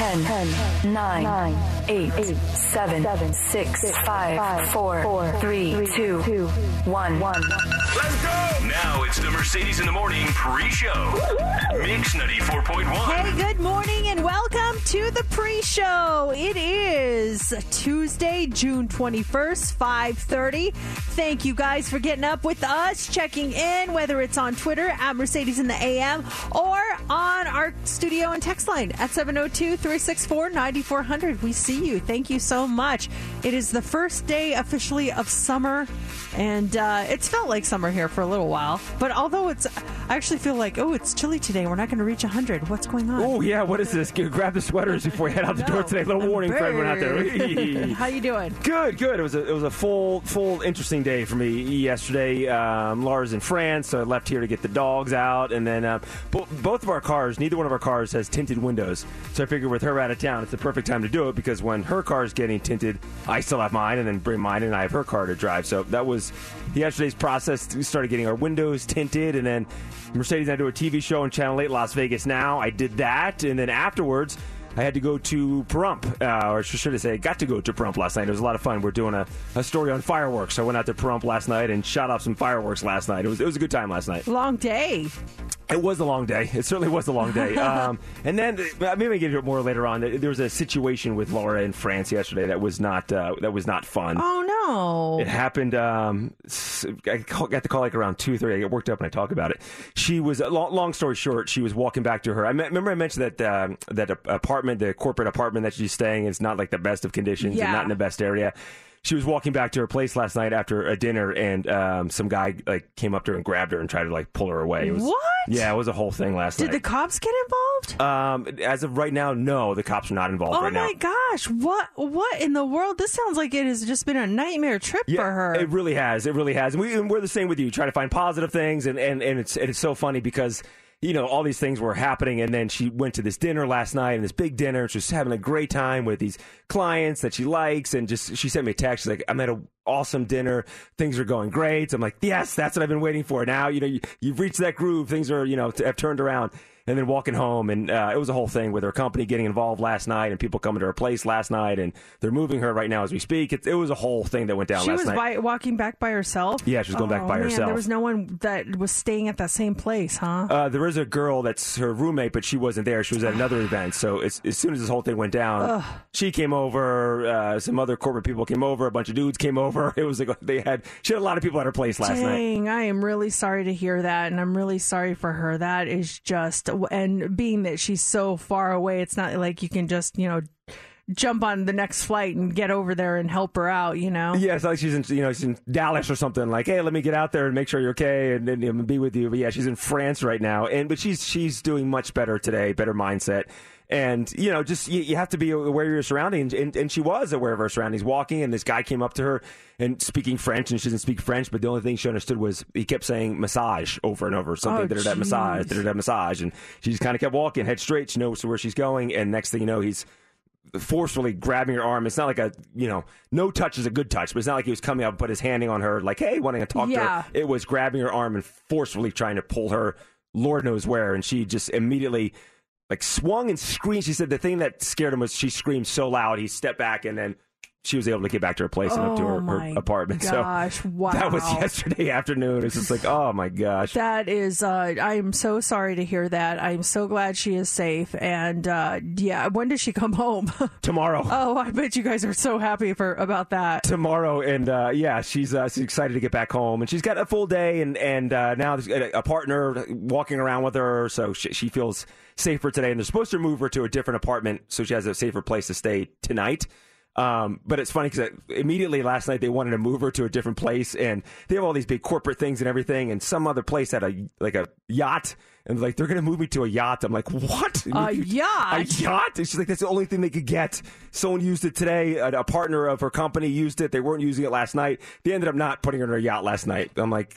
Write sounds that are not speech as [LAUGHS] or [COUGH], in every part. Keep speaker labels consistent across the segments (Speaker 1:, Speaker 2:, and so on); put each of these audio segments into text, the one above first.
Speaker 1: 10, 10 9, 9 8, 8 7, 7 6, 5 4, 4 3 2 1 1
Speaker 2: Let's go! Now it's the Mercedes in the Morning pre-show. Mix 94.1.
Speaker 3: Hey, good morning and welcome to the pre-show. It is Tuesday, June 21st, 5:30. Thank you guys for getting up with us, checking in whether it's on Twitter at Mercedes in the AM or on our studio and text line at oh 702-364-9400. We see you. Thank you so much. It is the first day officially of summer and uh, it's felt like summer here for a little while. But although it's I actually feel like, oh, it's chilly today. We're not going to reach 100. What's going on?
Speaker 4: Oh yeah, what is this? Grab the sweaters before you head out the door today. A Little warning for everyone out there. [LAUGHS]
Speaker 3: How you doing?
Speaker 4: Good, good. It was a it was a full full interesting day for me yesterday. Um, Laura's in France, so I left here to get the dogs out, and then uh, bo- both of our cars, neither one of our cars has tinted windows. So I figured with her out of town, it's the perfect time to do it because when her car is getting tinted, I still have mine, and then bring mine, and I have her car to drive. So that was yesterday's process. We started getting our windows tinted, and then Mercedes and I do a TV show on Channel 8 Las Vegas now. I did that, and then afterwards. I had to go to Pahrump, uh, or should I say, got to go to Pahrump last night. It was a lot of fun. We're doing a, a story on fireworks. I went out to Pahrump last night and shot off some fireworks last night. It was, it was a good time last night.
Speaker 3: Long day.
Speaker 4: It was a long day. It certainly was a long day. [LAUGHS] Um, and then uh, maybe I get to it more later on. There was a situation with Laura in France yesterday that was not uh, that was not fun.
Speaker 3: Oh no!
Speaker 4: It happened. Um, I got the call like around two thirty. I get worked up and I talk about it. She was long, long story short. She was walking back to her. I me- remember I mentioned that um, that apartment, the corporate apartment that she's staying, is not like the best of conditions
Speaker 3: Yeah.
Speaker 4: and not in the best area. She was walking back to her place last night after a dinner, and um, some guy like came up to her and grabbed her and tried to like pull her away. It was,
Speaker 3: What?
Speaker 4: Yeah, it was a whole thing last
Speaker 3: Did
Speaker 4: night.
Speaker 3: Did the cops get involved?
Speaker 4: Um, as of right now, no, the cops are not involved
Speaker 3: oh
Speaker 4: right now.
Speaker 3: my gosh! What? What in the world? This sounds like it has just been a nightmare trip
Speaker 4: Yeah,
Speaker 3: for her.
Speaker 4: It really has. It really has. And, we, we're the same with you. You try to find positive things, and, and, and it's and it's so funny because you know all these things were happening, and then she went to this dinner last night, and this big dinner. She's having a great time with these clients that she likes, and just she sent me a text. She's like, "I'm at an awesome dinner. Things are going great." I'm like, "Yes, that's what I've been waiting for." Now you know you, you've reached that groove. Things are you know t- have turned around. And then walking home, and uh, it was a whole thing with her company getting involved last night, and people coming to her place last night, and they're moving her right now as we speak. It, it was a whole thing that went down
Speaker 3: she
Speaker 4: last
Speaker 3: was
Speaker 4: night.
Speaker 3: by, walking back by herself.
Speaker 4: Yeah, she was going back
Speaker 3: Oh,
Speaker 4: by
Speaker 3: man,
Speaker 4: herself.
Speaker 3: There was no one that was staying at that same place, huh?
Speaker 4: Uh, there is a girl that's her roommate, but she wasn't there. She was at another event. So as, as soon as this whole thing went down, she came over. Uh, some other corporate people came over. A bunch of dudes came over. [LAUGHS] It was like they had she had a lot of people at her place last night.
Speaker 3: I am really sorry to hear that, and I'm really sorry for her. That is just, and being that she's so far away, it's not like you can just, you know, jump on the next flight and get over there and help her out, you know?
Speaker 4: Yeah, it's like she's in you know she's in Dallas or something. Like, hey, let me get out there and make sure you're okay and, and, and be with you. But yeah, she's in France right now, and but she's she's doing much better today, better mindset. And you know, just you, you have to be aware of your surroundings, and, and she was aware of her surroundings. Walking, and this guy came up to her and speaking French, and she didn't speak French, but the only thing she understood was he kept saying massage over and over, something
Speaker 3: Oh,
Speaker 4: da da da massage,
Speaker 3: jeez.
Speaker 4: da da da massage, and she just kind of kept walking, head straight. She knows where she's going, and next thing you know, he's forcefully grabbing her arm. It's not like a you know no touch is a good touch, but it's not like he was coming up and put his handing on her like hey wanting to talk to
Speaker 3: Yeah.
Speaker 4: her. It was grabbing her arm and forcefully trying to pull her Lord knows where, and she just immediately like swung and screamed. She said the thing that scared him was she screamed so loud he stepped back and then she was able to get back to her place and up to
Speaker 3: Oh
Speaker 4: her, her apartment.
Speaker 3: gosh,
Speaker 4: so [LAUGHS] that was yesterday afternoon. It's just like, oh my gosh.
Speaker 3: That is, uh, I am so sorry to hear that. I'm so glad she is safe. And uh, yeah, when does she come home? [LAUGHS]
Speaker 4: Tomorrow.
Speaker 3: oh, I bet you guys are so happy for about that.
Speaker 4: tomorrow, and uh, yeah, she's uh, she's excited to get back home, and she's got a full day, and and uh, now there's a, a partner walking around with her, so she, she feels safer today. And they're supposed to move her to a different apartment, so she has a safer place to stay tonight. Um, but it's funny because immediately last night they wanted to move her to a different place, and they have all these big corporate things and everything, and some other place had a like a yacht, and like they're going to move me to a yacht. I'm like, what?
Speaker 3: A yacht?
Speaker 4: A
Speaker 3: yacht?
Speaker 4: And she's like, that's the only thing they could get. Someone used it today. A, a partner of her company used it. They weren't using it last night. They ended up not putting her in her yacht last night. I'm like,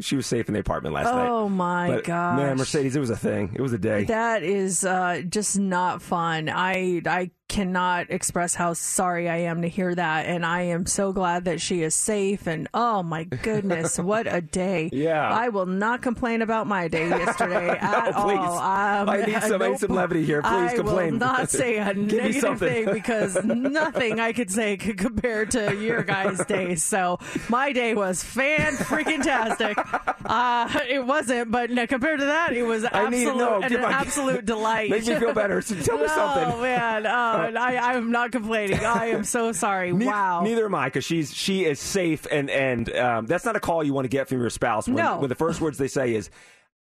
Speaker 4: she was safe in the apartment last night.
Speaker 3: Oh my god,
Speaker 4: man, Mercedes, it was a thing. It was a day.
Speaker 3: That is uh, just not fun. I I cannot express how sorry I am to hear that, and I am so glad that she is safe. And oh my goodness, [LAUGHS] what a day!
Speaker 4: Yeah.
Speaker 3: I will not complain about my day [LAUGHS] yesterday at
Speaker 4: please.
Speaker 3: all. Um,
Speaker 4: I need some- need some levity here. Please
Speaker 3: I
Speaker 4: complain.
Speaker 3: I will not [LAUGHS] say a negative thing because nothing I could say could compare to your guys' days. So my day was fan freaking tastic. Uh, it wasn't, but no, compared to that, it was
Speaker 4: I need-
Speaker 3: absolute,
Speaker 4: no,
Speaker 3: an
Speaker 4: give-
Speaker 3: absolute delight.
Speaker 4: Make me feel better. So tell me something.
Speaker 3: Oh
Speaker 4: something.
Speaker 3: man, oh, I, I'm not complaining. I am so sorry. [LAUGHS]
Speaker 4: Ne-
Speaker 3: wow.
Speaker 4: Neither am I, because she's she is safe, and and um, that's not a call you want to get from your spouse. When,
Speaker 3: No.
Speaker 4: when the first words they say is,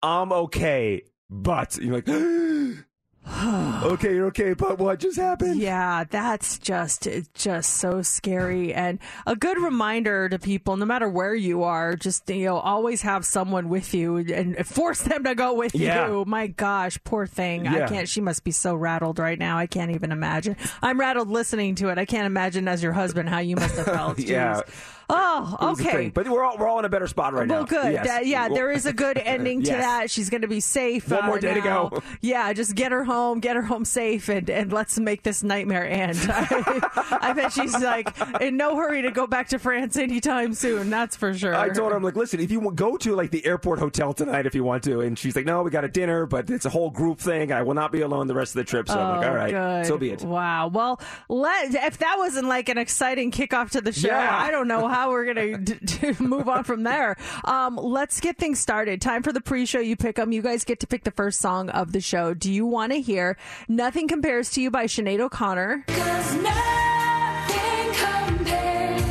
Speaker 4: "I'm okay," but you're like, [GASPS] [LAUGHS] [SIGHS] "Okay, you're okay," but what just happened?
Speaker 3: Yeah, that's just it's just so scary and a good reminder to people no matter where you are just you know always have someone with you and force them to go with
Speaker 4: Yeah.
Speaker 3: you. My gosh, poor thing. I can't she must be so rattled right now. I can't even imagine. I'm rattled listening to it. I can't imagine as your husband how you must have felt. [LAUGHS]
Speaker 4: Yeah.
Speaker 3: Jeez. Oh,
Speaker 4: It was a
Speaker 3: okay.
Speaker 4: But we're all we're all in a better spot right
Speaker 3: well,
Speaker 4: now.
Speaker 3: Well, good.
Speaker 4: Yes.
Speaker 3: That- yeah, there is a good [LAUGHS] ending to
Speaker 4: Yes.
Speaker 3: that. She's going to be safe.
Speaker 4: One
Speaker 3: uh,
Speaker 4: more day to go.
Speaker 3: Yeah, just get her home, get her home safe, and, and let's make this nightmare end. I, [LAUGHS] I bet she's like in no hurry to go back to France anytime soon. That's for sure.
Speaker 4: I told her, I'm like, listen, if you want, go to like the airport hotel tonight if you want to, and she's like, no, we got a dinner, but it's a whole group thing. I will not be alone the rest of the trip. So I'm like,
Speaker 3: Oh,
Speaker 4: all right,
Speaker 3: good.
Speaker 4: so be it.
Speaker 3: Wow. Well, let if that wasn't like an exciting kickoff to the show,
Speaker 4: Yeah.
Speaker 3: I don't know how [LAUGHS] we're gonna [LAUGHS] d- d- move on from there. Um, let's get things started. Time for the pre-show. You pick them. You guys get to pick the first song of the show. Do you want to hear "Nothing Compares to You" by Sinead O'Connor?
Speaker 5: Cause nothing compares,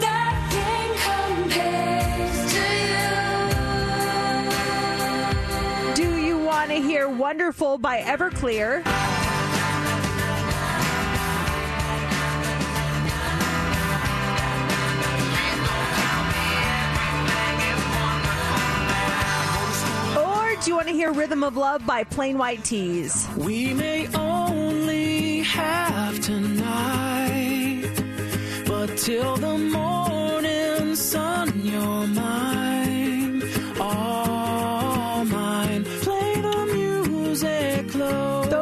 Speaker 5: nothing compares to you.
Speaker 3: Do you want to hear "Wonderful" by Everclear? Do you want to hear Rhythm of Love by Plain White T's?
Speaker 6: We may only have tonight, but till the morning sun, you're mine,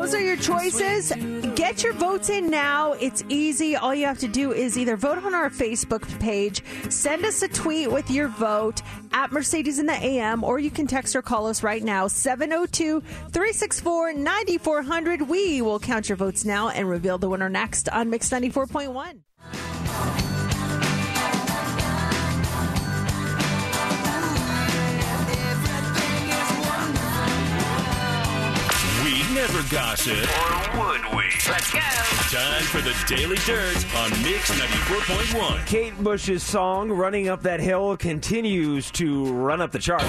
Speaker 3: Those are your choices. Get your votes in now. It's easy. All you have to do is either vote on our Facebook page, send us a tweet with your vote at Mercedes in the AM, or you can text or call us right now, 702 364 9400. We will count your votes now and reveal the winner next on Mix 94.1.
Speaker 2: We never gossip. Or would we? Let's go. Time for the Daily Dirt on Mix 94.1.
Speaker 4: Kate Bush's song "Running Up That Hill" continues to run up the charts.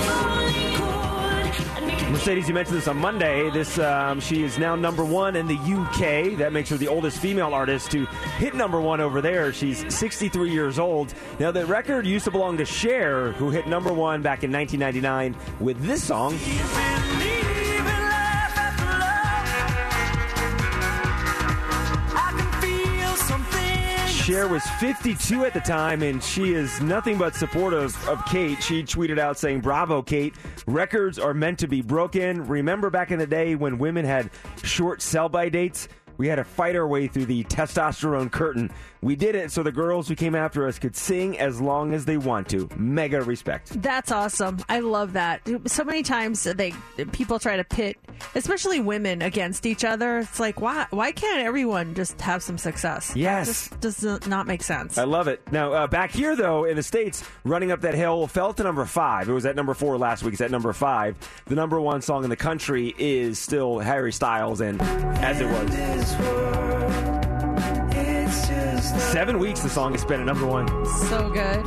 Speaker 4: Mercedes, you mentioned this on Monday. This um, she is now number one in the UK. That makes her the oldest female artist to hit number one over there. She's 63 years old. Now, the record used to belong to Cher, who hit number one back in 1999 with this song. Cher was 52 at the time, and she is nothing but supportive of Kate. She tweeted out saying, Bravo, Kate. Records are meant to be broken. Remember back in the day when women had short sell by dates? We had to fight our way through the testosterone curtain. We did it so the girls who came after us could sing as long as they want to. Mega respect.
Speaker 3: That's awesome. I love that. So many times they people try to pit, especially women, against each other. It's like why why can't everyone just have some success?
Speaker 4: Yes.
Speaker 3: That just does not make sense.
Speaker 4: I love it. Now, uh, back here, though, in the States, running up that hill fell to number five. It was at number four last week. It's at number five. The number one song in the country is still Harry Styles, and as it was this world. Seven weeks the song has been at number one.
Speaker 3: so good.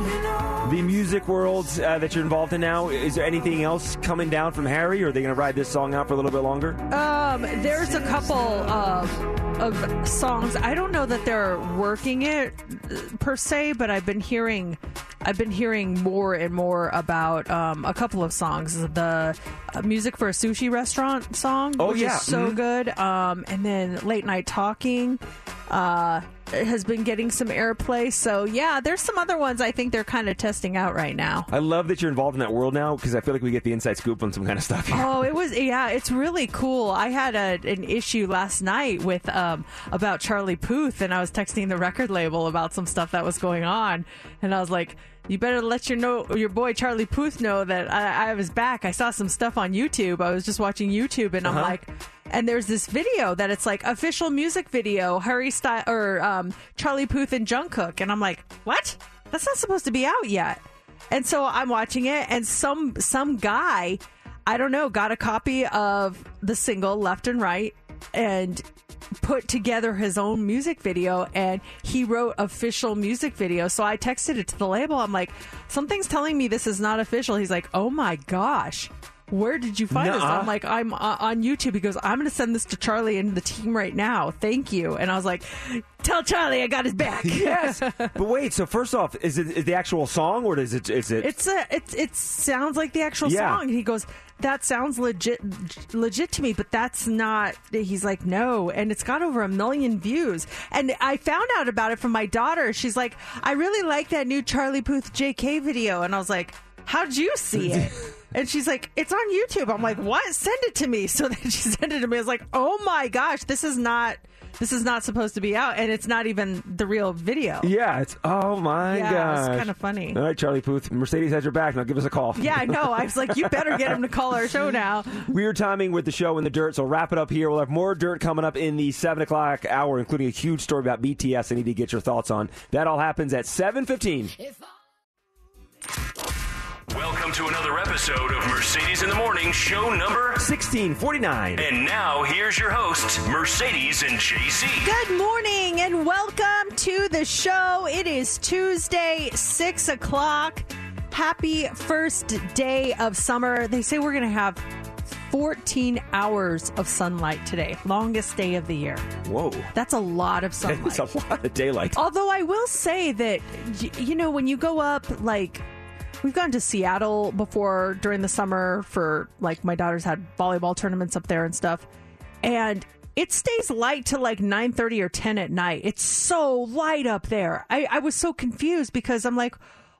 Speaker 4: The music world uh, that you're involved in now, is there anything else coming down from Harry, or are they going to ride this song out for a little bit longer?
Speaker 3: Um, there's a couple of, of songs. I don't know that they're working it uh, per se, but I've been hearing, I've been hearing more and more about um, a couple of songs. The uh, music for a sushi restaurant song,
Speaker 4: Oh,
Speaker 3: which
Speaker 4: yeah.
Speaker 3: is so
Speaker 4: Mhm.
Speaker 3: good. Um, and then late night talking. Uh, has been getting some airplay. So yeah, there's some other ones I think they're kind of testing out right now.
Speaker 4: I love that you're involved in that world now because I feel like we get the inside scoop on some kind of stuff. here. [LAUGHS]
Speaker 3: Oh, it was yeah, it's really cool. I had a, an issue last night with um about Charlie Puth, and I was texting the record label about some stuff that was going on, and I was like. You better let your know your boy Charlie Puth know that I, I was back. I saw some stuff on YouTube. I was just watching YouTube, and I'm
Speaker 4: Uh-huh.
Speaker 3: like, and there's this video that it's like official music video, Harry Style or um, Charlie Puth and Jungkook, and I'm like, what? That's not supposed to be out yet. And so I'm watching it, and some some guy, I don't know, got a copy of the single Left and Right, and put together his own music video and he wrote official music video. So i texted it to the label. I'm like something's telling me this is not official. He's like oh my gosh where did you find this
Speaker 4: Nuh-uh.
Speaker 3: i'm like i'm uh, on youtube he goes i'm going to send this to charlie and the team right now thank you and i was like tell charlie i got his back [LAUGHS]
Speaker 4: yes, but wait. So first off, is it is the actual song or is it is it?
Speaker 3: It's a it's it sounds like the actual
Speaker 4: Yeah.
Speaker 3: song. He goes, that sounds legit legit to me, but that's not. He's like, no, and it's got over a million views. And I found out about it from my daughter. She's like, I really like that new Charlie Puth JK video, and I was like, how'd you see it? [LAUGHS] And she's like, it's on YouTube. I'm like, what? Send it to me. [LAUGHS] So then she sent it to me. I was like, oh my gosh, this is not. This is not supposed to be out, and it's not even the real video.
Speaker 4: yeah, it's oh my
Speaker 3: Yeah,
Speaker 4: gosh,
Speaker 3: it's kinda funny.
Speaker 4: All right, Charlie Puth, Mercedes has your back. Now give us a call.
Speaker 3: Yeah, I know. I was like, you better get him to call our show now. [LAUGHS]
Speaker 4: Weird timing with the show in the dirt, so wrap it up here. We'll have more dirt coming up in the 7 o'clock hour, including a huge story about BTS I need to get your thoughts on. That all happens at 7.15.
Speaker 2: Welcome to another episode of Mercedes in the Morning, show number.
Speaker 4: 1649.
Speaker 2: And now here's your hosts, Mercedes and JC.
Speaker 3: Good morning and welcome to the show. It is Tuesday, 6 o'clock. Happy first day of summer. They say we're going to have 14 hours of sunlight today. Longest day of the year.
Speaker 4: Whoa.
Speaker 3: That's a lot of [LAUGHS] sunlight.
Speaker 4: It's a lot of daylight.
Speaker 3: Although I will say that, you know, when you go up, like, we've gone to Seattle before during the summer for, like, my daughter's had volleyball tournaments up there and stuff. And it stays light till like 9.30 or 10 at night. It's so light up there. I, I was so confused because I'm like,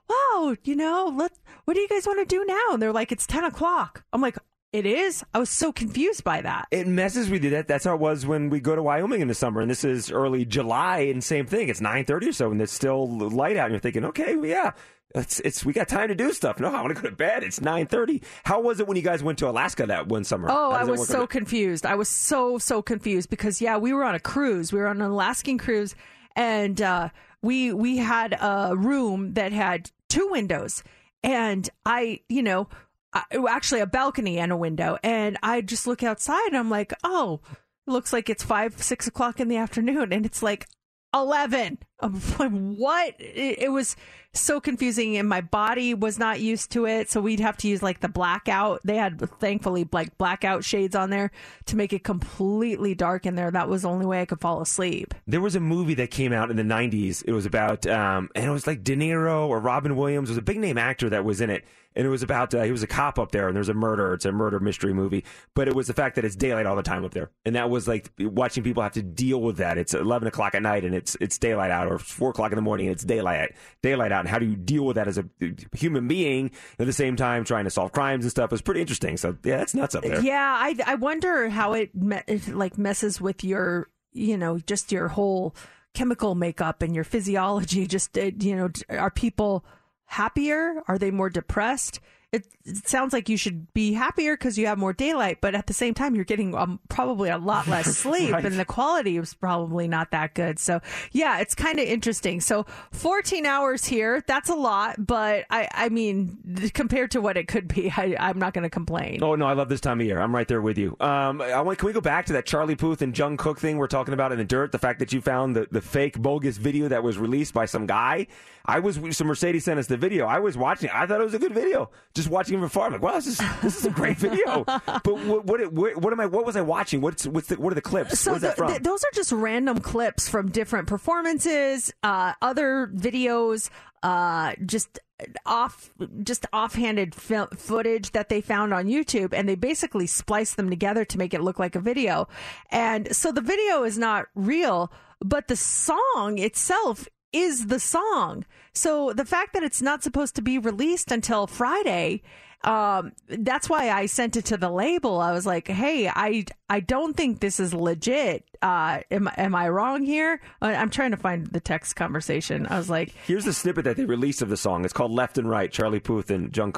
Speaker 3: wow, you know, let, what do you guys want to do now? And they're like, it's 10 o'clock. I'm like, it is? I was so confused by that.
Speaker 4: It messes with you. That that's how it was when we go to Wyoming in the summer, and this is early July, and same thing. It's nine thirty or so, and it's still light out, and you're thinking, okay, well, yeah, it's it's we got time to do stuff. No, I want to go to bed. It's nine thirty. How was it when you guys went to Alaska that one summer?
Speaker 3: Oh, I was so
Speaker 4: out?
Speaker 3: confused. I was so so confused because yeah, we were on a cruise. We were on an Alaskan cruise, and uh, we we had a room that had two windows, and I, you know, I, actually a balcony and a window, and I just look outside and I'm like, oh, looks like it's five six o'clock in the afternoon, and it's like 11 i'm like [LAUGHS] what it, was so confusing and my body was not used to it so we'd have to use like the blackout they had thankfully like blackout shades on there to make it completely dark in there that was the only way i could fall asleep
Speaker 4: There was a movie that came out in the 90s. It was about, um, and it was like De Niro or Robin Williams. It was a big name actor that was in it. And it was about, uh, he was a cop up there and there's a murder. It's a murder mystery movie. But it was the fact that it's daylight all the time up there. And that was like watching people have to deal with that. It's 11 o'clock at night and it's, it's daylight out or 4 o'clock in the morning and it's daylight, daylight out. And how do you deal with that as a human being at the same time trying to solve crimes and stuff? is pretty interesting. So yeah, that's nuts up there.
Speaker 3: yeah i i wonder how it, me- it like messes with your you know, just your whole chemical makeup and your physiology. Just, you know, are people happier? Are they more depressed? It, it sounds like you should be happier because you have more daylight, but at the same time, you're getting um, probably a lot less [LAUGHS] sleep,
Speaker 4: Right.
Speaker 3: and the quality is probably not that good. So, yeah, it's kind of interesting. So, 14 hours here, that's a lot, but I, I mean, compared to what it could be, I, I'm not going to complain.
Speaker 4: Oh no, I love this time of year. I'm right there with you. Um, I want. Can we go back to that Charlie Puth and Jungkook thing we're talking about in the dirt? The fact that you found the, the fake bogus video that was released by some guy. I was so Mercedes sent us the video. I was watching. it. I thought it was a good video. Just watching it from far, I'm like, wow, this is this is a great video. [LAUGHS] but what what, what what am I? What was I watching? What's what's the, what are the clips?
Speaker 3: So the- those are just random clips from different performances, uh, other videos, uh, just off, just offhanded fil- footage that they found on YouTube, and they basically spliced them together to make it look like a video. And so the video is not real, but the song itself is the song. So the fact that it's not supposed to be released until Friday, um, that's why I sent it to the label. I was like, "Hey, I I don't think this is legit. Uh, am am I wrong here?" I- I'm trying to find the text conversation. I was like,
Speaker 4: Here's the snippet that they released of the song. It's called Left and Right. Charlie Puth and Jung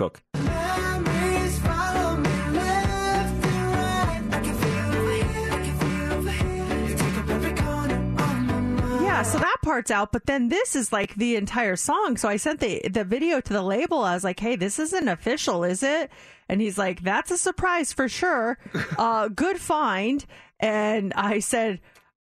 Speaker 3: part's out, but then this is like the entire song. So I sent the the video to the label. I was like, "Hey, this isn't official, is it?" And he's like, "That's a surprise for sure. Uh, good find." And I said,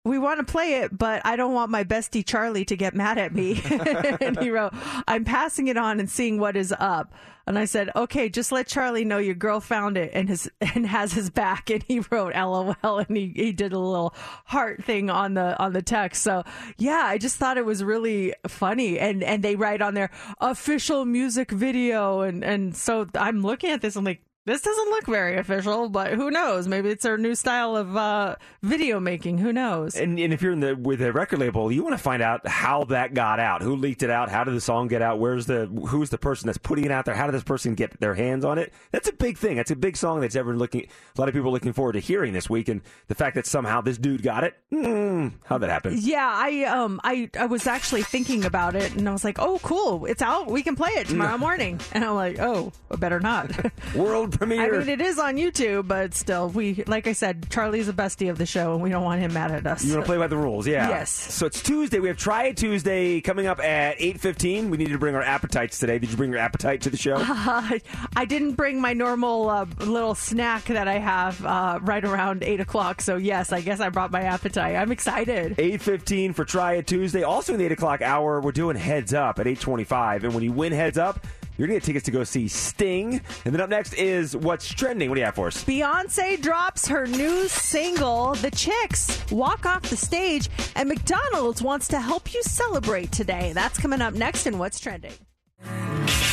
Speaker 3: "We want to play it, but I don't want my bestie Charlie to get mad at me." [LAUGHS] and he wrote, "I'm passing it on and seeing what is up." And I said, "Okay, just let Charlie know your girl found it and his [LAUGHS] and has his back." And he wrote LOL and he, he did a little heart thing on the on the text. So yeah, I just thought it was really funny. And and they write on there official music video and and so I'm looking at this. I'm like. This doesn't look very official, but who knows? Maybe it's their new style of uh, video making. Who knows?
Speaker 4: And, and if you're in the with a record label, you want to find out how that got out, who leaked it out, how did the song get out, where's the who's the person that's putting it out there, how did this person get their hands on it? That's a big thing. That's a big song that's ever looking. A lot of people are looking forward to hearing this week, and the fact that somehow this dude got it, mm, how'd that happen?
Speaker 3: Yeah, I um I I was actually thinking about it and I was like, "Oh, cool. It's out. We can play it tomorrow morning." And I'm like, "Oh, better not." [LAUGHS]
Speaker 4: World
Speaker 3: I mean, it is on YouTube, but still, we like I said, Charlie's a bestie of the show and we don't want him mad at us.
Speaker 4: You want to play by the rules, yeah.
Speaker 3: Yes.
Speaker 4: So it's Tuesday. We have Try It Tuesday coming up at eight fifteen. We needed to bring our appetites today. Did you bring your appetite to the show?
Speaker 3: Uh, [LAUGHS] I didn't bring my normal uh, little snack that I have uh, right around eight o'clock. So yes, I guess I brought my appetite. I'm excited.
Speaker 4: 8.15 for Try It Tuesday. Also in the 8 o'clock hour, we're doing Heads Up at 8.25. And when you win Heads Up, you're going to get tickets to go see Sting. And then up next is What's Trending. What do you have for us?
Speaker 3: Beyonce drops her new single, The Chicks, walk off the stage, and McDonald's wants to help you celebrate today. That's coming up next in What's Trending.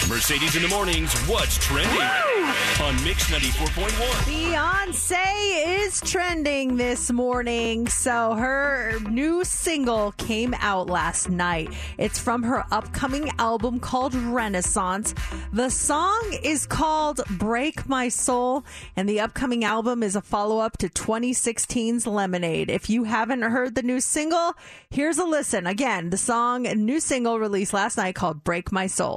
Speaker 2: Mercedes in the mornings. What's trending on Mix 94.1?
Speaker 3: Beyonce is trending this morning. So her new single came out last night. It's from her upcoming album called Renaissance. The song is called Break My Soul, and the upcoming album is a follow up to 2016's Lemonade. If you haven't heard the new single, here's a listen. Again, the song, new single released last night called Break My Soul.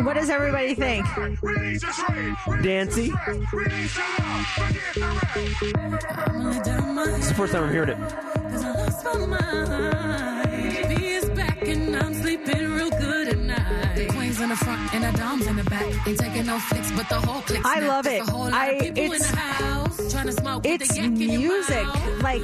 Speaker 3: What does everybody think?
Speaker 4: Dancy. This is the first time I'm hearing it.
Speaker 5: in the front and the doms in the back. Ain't taking no flicks, but the whole click.
Speaker 3: I love it.
Speaker 5: A whole lot
Speaker 3: I-
Speaker 5: in
Speaker 3: it's-
Speaker 5: the house trying to smoke with
Speaker 3: it's
Speaker 5: the yak in your
Speaker 3: music like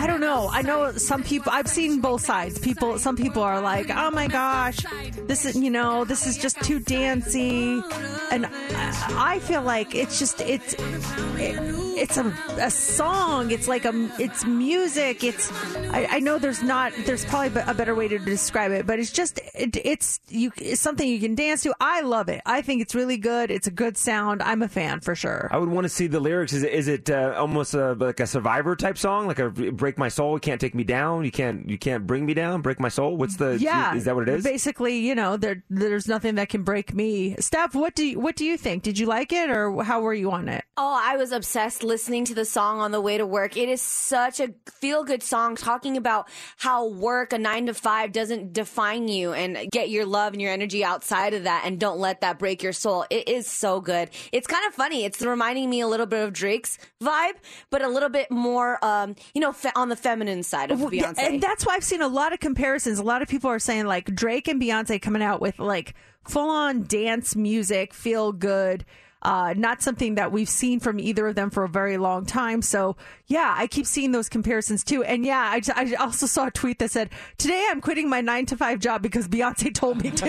Speaker 3: i don't know. I know some people i've seen both sides. People some people are like oh my gosh this is you know this is just too dancey. And i, feel like it's just it's it, it's a, a song. It's like a it's music. It's I, I know there's not there's probably a better way to describe it, but it's just it, it's you it's something you can dance to. I love it. I think it's really good. It's a good sound. I'm a fan for sure.
Speaker 4: I would want to see the lyrics. Is it, is it uh, almost a, like a Survivor type song, like a "Break My Soul"? You can't take me down. You can't you can't bring me down. Break my soul. What's the?
Speaker 3: Yeah,
Speaker 4: is that what it is?
Speaker 3: Basically, you know, there there's nothing that can break me. Steph, what do you, what do you think? Did you like it, or how were you on it?
Speaker 7: Oh, I was obsessed listening to the song on the way to work. It is such a feel good song talking about how work, a nine to five, doesn't define you and get your love and your energy outside of that and don't let that break your soul. It is so good. It's kind of funny. It's reminding me a little bit of Drake's vibe, but a little bit more, um, you know, fe- on the feminine side of Beyonce.
Speaker 3: And that's why I've seen a lot of comparisons. A lot of people are saying like Drake and Beyonce coming out with like full on dance music, feel good. Uh, not something that we've seen from either of them for a very long time. So yeah, I keep seeing those comparisons too. And yeah, I, I also saw a tweet that said, today I'm quitting my nine to five job because Beyonce told me to.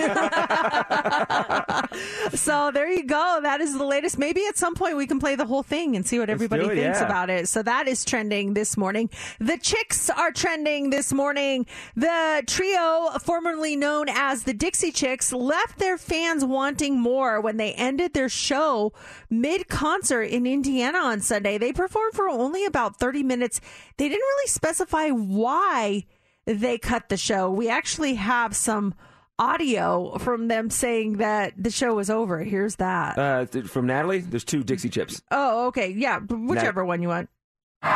Speaker 3: [LAUGHS] so there you go. That is the latest. Maybe at some point we can play the whole thing and see what everybody
Speaker 4: it,
Speaker 3: thinks
Speaker 4: yeah.
Speaker 3: about it. So that is trending this morning. The chicks are trending this morning. The trio, formerly known as the Dixie Chicks, left their fans wanting more when they ended their show mid concert in Indiana on Sunday. They performed for only about 30 minutes. They didn't really specify why they cut the show. We actually have some audio from them saying that the show was over. Here's that.
Speaker 4: Uh, from Natalie, there's two Dixie chips.
Speaker 3: Oh, okay. Yeah, whichever one you want.
Speaker 8: You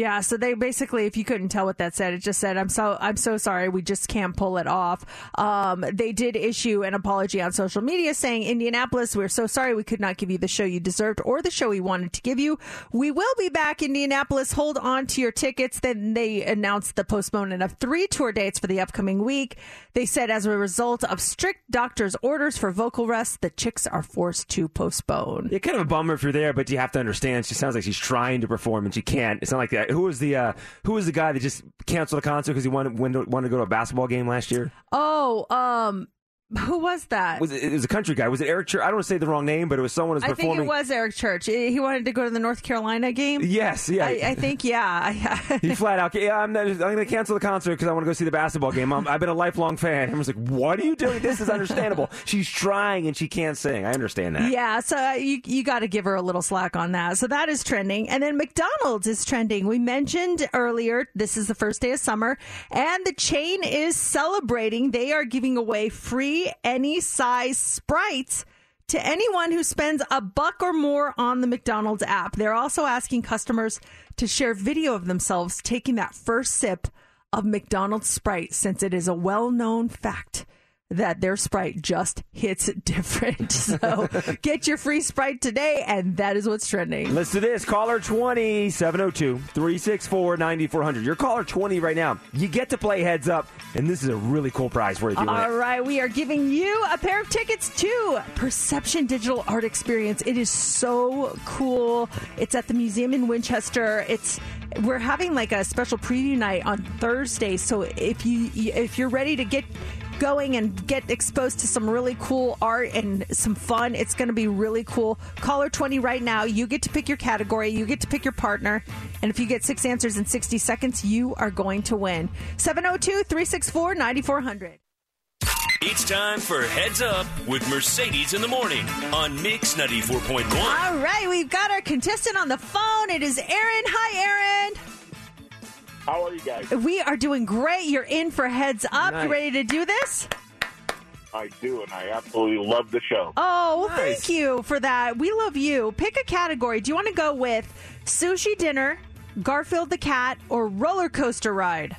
Speaker 3: Yeah, so they basically, if you couldn't tell what that said, it just said, "I'm so I'm so sorry, we just can't pull it off." Um, they did issue an apology on social media saying, "Indianapolis, we're so sorry we could not give you the show you deserved or the show we wanted to give you. We will be back, Indianapolis. Hold on to your tickets." Then they announced the postponement of three tour dates for the upcoming week. They said, as a result of strict doctor's orders for vocal rest, the chicks are forced to postpone.
Speaker 4: Yeah, kind of a bummer if you're there, but you have to understand. She sounds like she's trying to perform and she can't. It's not like that. Who was the uh, Who was the guy that just canceled a concert because he wanted wanted to go to a basketball game last year?
Speaker 3: Oh, um, [LAUGHS] who was that?
Speaker 4: Was it, it was a country guy? Was it Eric Church? I don't want to say the wrong name, but it was someone who was
Speaker 3: I think
Speaker 4: performing.
Speaker 3: it was Eric Church. He wanted to go to the North Carolina game.
Speaker 4: Yes, yeah.
Speaker 3: I, I think yeah. [LAUGHS]
Speaker 4: he flat out, yeah, I'm, I'm going to cancel the concert because I want to go see the basketball game. I'm, I've been a lifelong fan. I was like, what are you doing? This is understandable. [LAUGHS] She's trying and she can't sing. I understand that.
Speaker 3: Yeah, so uh, you you got to give her a little slack on that. So that is trending, and then McDonald's is trending. We mentioned earlier this is the first day of summer, and the chain is celebrating. They are giving away free any size sprites to anyone who spends a buck or more on the McDonald's app. They're also asking customers to share video of themselves taking that first sip of McDonald's Sprite, since it is a well known fact that their Sprite just hits different. [LAUGHS] So get your free Sprite today, and that is what's trending.
Speaker 4: Listen to this. Caller 20 702 364 9400. You're caller 20 right now. You get to play heads up, and this is a really cool prize for you.
Speaker 3: All right, we are giving you a pair of tickets to Perception Digital Art Experience. It is so cool. It's at the museum in Winchester. It's we're having like a special preview night on Thursday. So if you if you're ready to get going and get exposed to some really cool art and some fun. It's going to be really cool. Caller 20 right now. You get to pick your category, you get to pick your partner. And if you get six answers in 60 seconds, you are going to win. 702 364 9400.
Speaker 2: It's time for Heads Up with Mercedes in the Morning on Mix 94.1.
Speaker 3: All right, we've got our contestant on the phone. It is Aaron. Hi, Aaron.
Speaker 9: How are you guys?
Speaker 3: We are doing great. You're in for Heads Up.
Speaker 9: Nice.
Speaker 3: You ready to do this?
Speaker 9: I do, and I absolutely love the show.
Speaker 3: Oh, well, thank you for that. We love you. Pick a category. Do you want to go with sushi dinner, Garfield the cat, or roller coaster ride?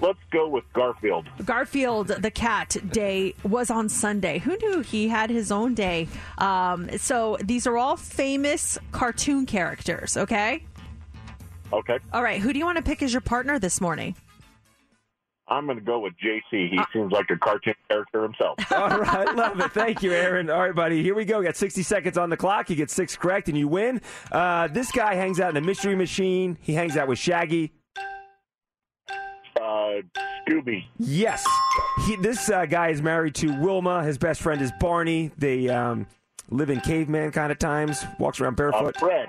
Speaker 9: Let's go with Garfield.
Speaker 3: Garfield the cat day was on Sunday. Who knew he had his own day? Um, so these are all famous cartoon characters, okay?
Speaker 9: Okay.
Speaker 3: All right, who do you want to pick as your partner this morning?
Speaker 9: I'm going to go with JC. He seems like a cartoon character himself. [LAUGHS]
Speaker 4: All right, love it. Thank you, Aaron. All right, buddy, here we go. We got 60 seconds on the clock. You get six correct and you win. Uh, this guy hangs out in the Mystery Machine. He hangs out with Shaggy.
Speaker 9: Uh, Scooby.
Speaker 4: Yes. He, this uh, guy is married to Wilma. His best friend is Barney. They um, live in caveman kind of times, walks around barefoot.
Speaker 9: Fred.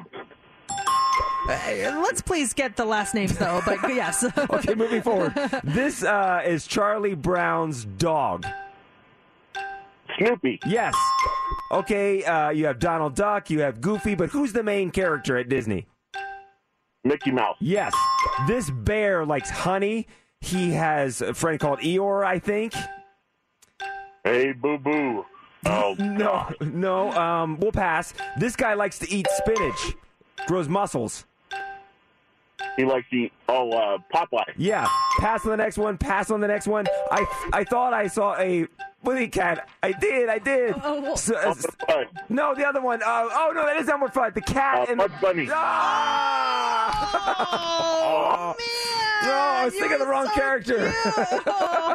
Speaker 3: Uh, let's please get the last names though. But [LAUGHS] yes.
Speaker 4: okay, moving forward. This uh, is Charlie Brown's dog.
Speaker 9: Snoopy.
Speaker 4: Yes. Okay, uh, you have Donald Duck, you have Goofy, but who's the main character at Disney?
Speaker 9: Mickey Mouse.
Speaker 4: Yes. This bear likes honey. He has a friend called Eeyore, I think.
Speaker 9: Hey, boo boo. [LAUGHS] Oh,
Speaker 4: no, no. Um, we'll pass. This guy likes to eat spinach, grows muscles.
Speaker 9: He likes to eat, oh, uh, Popeye.
Speaker 4: Yeah. Pass on the next one. Pass on the next one. I I thought I saw a Willy cat. I did. I did.
Speaker 3: Oh,
Speaker 4: So- uh, no, the other one. Uh, oh no, that is Elmer Fudd. The cat
Speaker 9: Uh,
Speaker 4: and
Speaker 9: Bugs Bunny.
Speaker 4: Oh, [LAUGHS] man! no, I was thinking of the wrong character.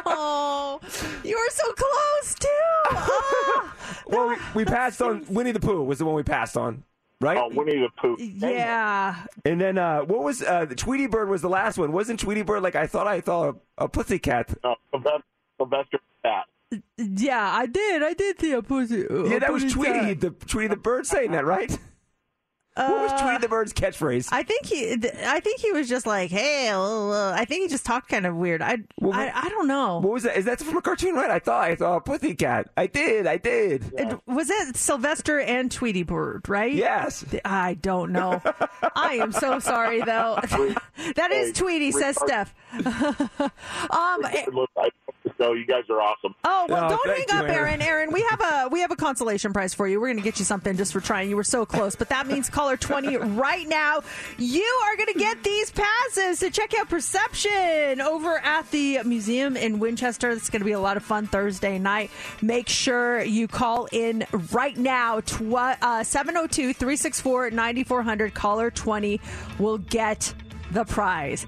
Speaker 3: oh, [LAUGHS] you were so close too. [LAUGHS] Ah.
Speaker 4: well, we, we passed on Winnie the Pooh. Was the one we passed on, right?
Speaker 9: Oh, Winnie the Pooh.
Speaker 3: yeah.
Speaker 4: And then uh, what was uh, Tweety Bird was the last one? Wasn't Tweety Bird like I thought I saw a, a pussy cat?
Speaker 9: No, Sylvester, Sylvester Cat.
Speaker 3: Yeah, I did. I did see a pussy.
Speaker 4: Yeah, that was Tweety the Tweety the Bird saying that, right? What was Tweety the Bird's catchphrase?
Speaker 3: I think he. I think he was just like, "Hey," uh, uh," I think he just talked kind of weird. I. I, I don't know.
Speaker 4: What was that? Is that from a cartoon, right? I thought I saw a pussy cat. I did. I did.
Speaker 3: It- was it Sylvester and Tweety Bird, right?
Speaker 4: Yes.
Speaker 3: I don't know. [LAUGHS] I am so sorry, though. [LAUGHS] that is Tweety, says Steph. [LAUGHS] um,
Speaker 9: So you guys are awesome.
Speaker 3: Oh well,
Speaker 4: Oh,
Speaker 3: don't hang
Speaker 4: you,
Speaker 3: up,
Speaker 4: Aaron.
Speaker 3: Aaron. Aaron, we have a we have a consolation prize for you. We're going to get you something just for trying. You were so close, but that means caller twenty right now. You are going to get these passes to check out Perception over at the museum in Winchester. It's going to be a lot of fun Thursday night. Make sure you call in right now. uh, 702 364 9400. Caller twenty will get the prize.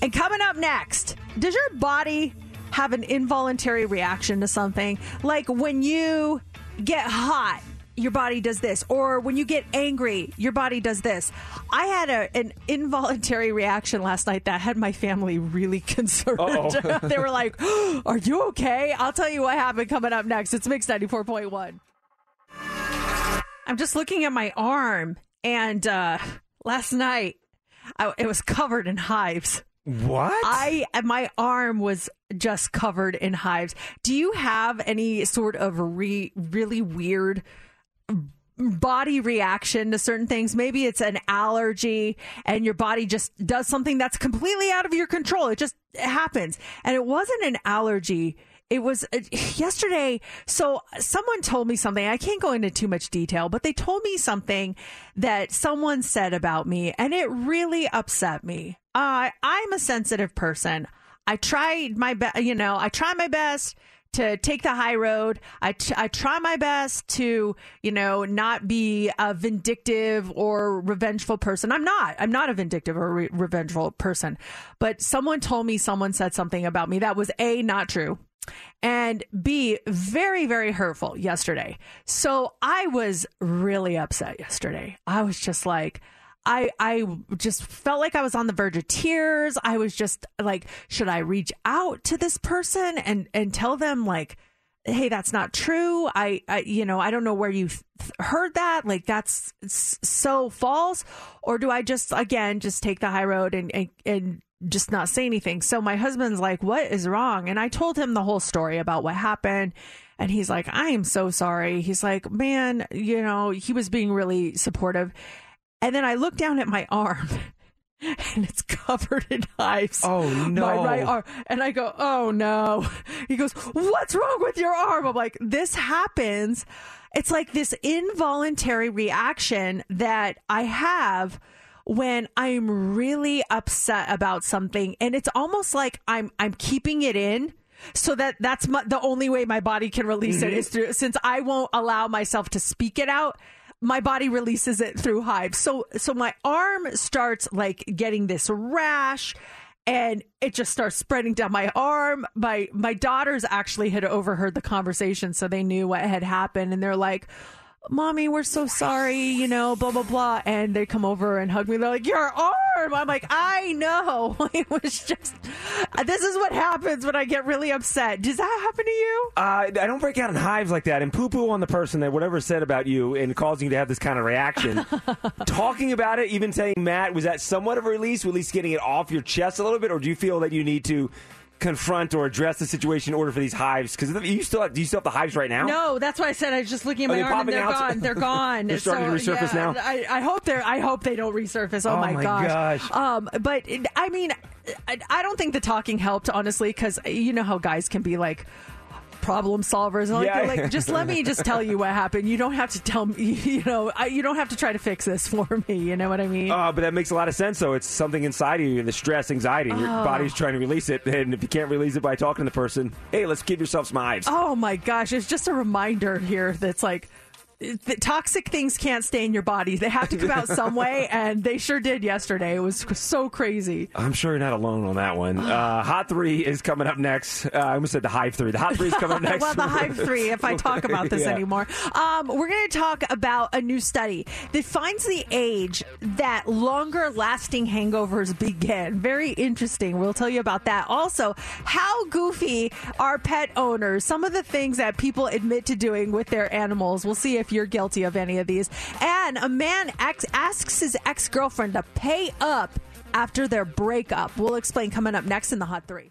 Speaker 3: And coming up next, does your body have an involuntary reaction to something? Like when you get hot, your body does this, or when you get angry, your body does this. I had a, an involuntary reaction last night that had my family really [LAUGHS] concerned. [LAUGHS] They were like, [GASPS] Are you okay? I'll tell you what happened coming up next. It's Mix 94.1. I'm just looking at my arm, and uh, last night I, it was covered in hives.
Speaker 4: What?
Speaker 3: I my arm was just covered in hives. Do you have any sort of re, really weird body reaction to certain things? Maybe it's an allergy and your body just does something that's completely out of your control. It just happens. And it wasn't an allergy. It was uh, yesterday. So someone told me something. I can't go into too much detail, but they told me something that someone said about me and it really upset me. Uh, I'm a sensitive person. I tried my best, you know, I try my best to take the high road. I, t- I try my best to, you know, not be a vindictive or revengeful person. I'm not. I'm not a vindictive or re- revengeful person. But someone told me someone said something about me that was A, not true. And B, very, very hurtful yesterday. So I was really upset yesterday. I was just like, I I just felt like I was on the verge of tears. I was just like, should I reach out to this person and and tell them like, hey, that's not true. I, I you know, I don't know where you th- heard that. Like that's so false. Or do I just again just take the high road and and, and just not say anything? So my husband's like, what is wrong? And I told him the whole story about what happened. And he's like, I am so sorry. He's like, man, you know, he was being really supportive. And then I look down at my arm [LAUGHS] and it's covered in hives.
Speaker 4: Oh, no.
Speaker 3: My right arm. And I go, oh no. He goes, what's wrong with your arm? I'm like, this happens. It's like this involuntary reaction that I have when I'm really upset about something and it's almost like I'm I'm keeping it in so that that's my, the only way my body can release it
Speaker 4: Mhm.
Speaker 3: is through since I won't allow myself to speak it out my body releases it through hives so so my arm starts like getting this rash and it just starts spreading down my arm. My my daughters actually had overheard the conversation, so they knew what had happened, and they're like. Mommy, we're so sorry, you know, blah, blah, blah. And they come over and hug me. They're like, Your arm. I'm like, I know. [LAUGHS] It was just, this is what happens when I get really upset. Does that happen to you?
Speaker 4: Uh, I don't break out in hives like that and poo poo on the person that whatever said about you and causing you to have this kind of reaction. [LAUGHS] Talking about it, even saying, Matt, was that somewhat of a release, at least getting it off your chest a little bit, or do you feel that you need to confront or address the situation in order for these hives? Because you still have, do you still have the hives right now?
Speaker 3: No, that's why I said I was just looking at
Speaker 4: Are
Speaker 3: my arm and they're
Speaker 4: out?
Speaker 3: gone. They're [LAUGHS] gone.
Speaker 4: They're starting to resurface
Speaker 3: yeah,
Speaker 4: now?
Speaker 3: I, I hope they're. I hope they don't resurface. Oh,
Speaker 4: Oh,
Speaker 3: my,
Speaker 4: my
Speaker 3: gosh.
Speaker 4: gosh.
Speaker 3: Um, but I mean, I, I don't think the talking helped honestly because you know how guys can be like. Problem solvers, and like,
Speaker 4: Yeah.
Speaker 3: like, just let me just tell you what happened. You don't have to tell me, [LAUGHS] you know, I, you don't have to try to fix this for [LAUGHS] me. You know what I mean?
Speaker 4: Uh, but that makes a lot of sense. So it's something inside of you, the stress, anxiety, and your
Speaker 3: Oh.
Speaker 4: body's trying to release it. And if you can't release it by talking to the person, hey, let's give yourself some hives.
Speaker 3: Oh my gosh, it's just a reminder here that's like toxic things can't stay in your body. They have to come out some way, [LAUGHS] and they sure did yesterday. It was so crazy.
Speaker 4: I'm sure you're not alone on that one. Uh, hot three is coming up next. Uh, I almost said the hive three. The hot three is coming up [LAUGHS] next.
Speaker 3: well, the Hive 3, if I talk about this [LAUGHS]
Speaker 4: Yeah.
Speaker 3: anymore. Um, we're going to talk about a new study that finds the age that longer lasting hangovers begin. Very interesting. We'll tell you about that. Also, how goofy are pet owners? Some of the things that people admit to doing with their animals. We'll see if you're guilty of any of these. And a man ex- asks his ex girlfriend to pay up after their breakup. We'll explain coming up next in the Hot 3.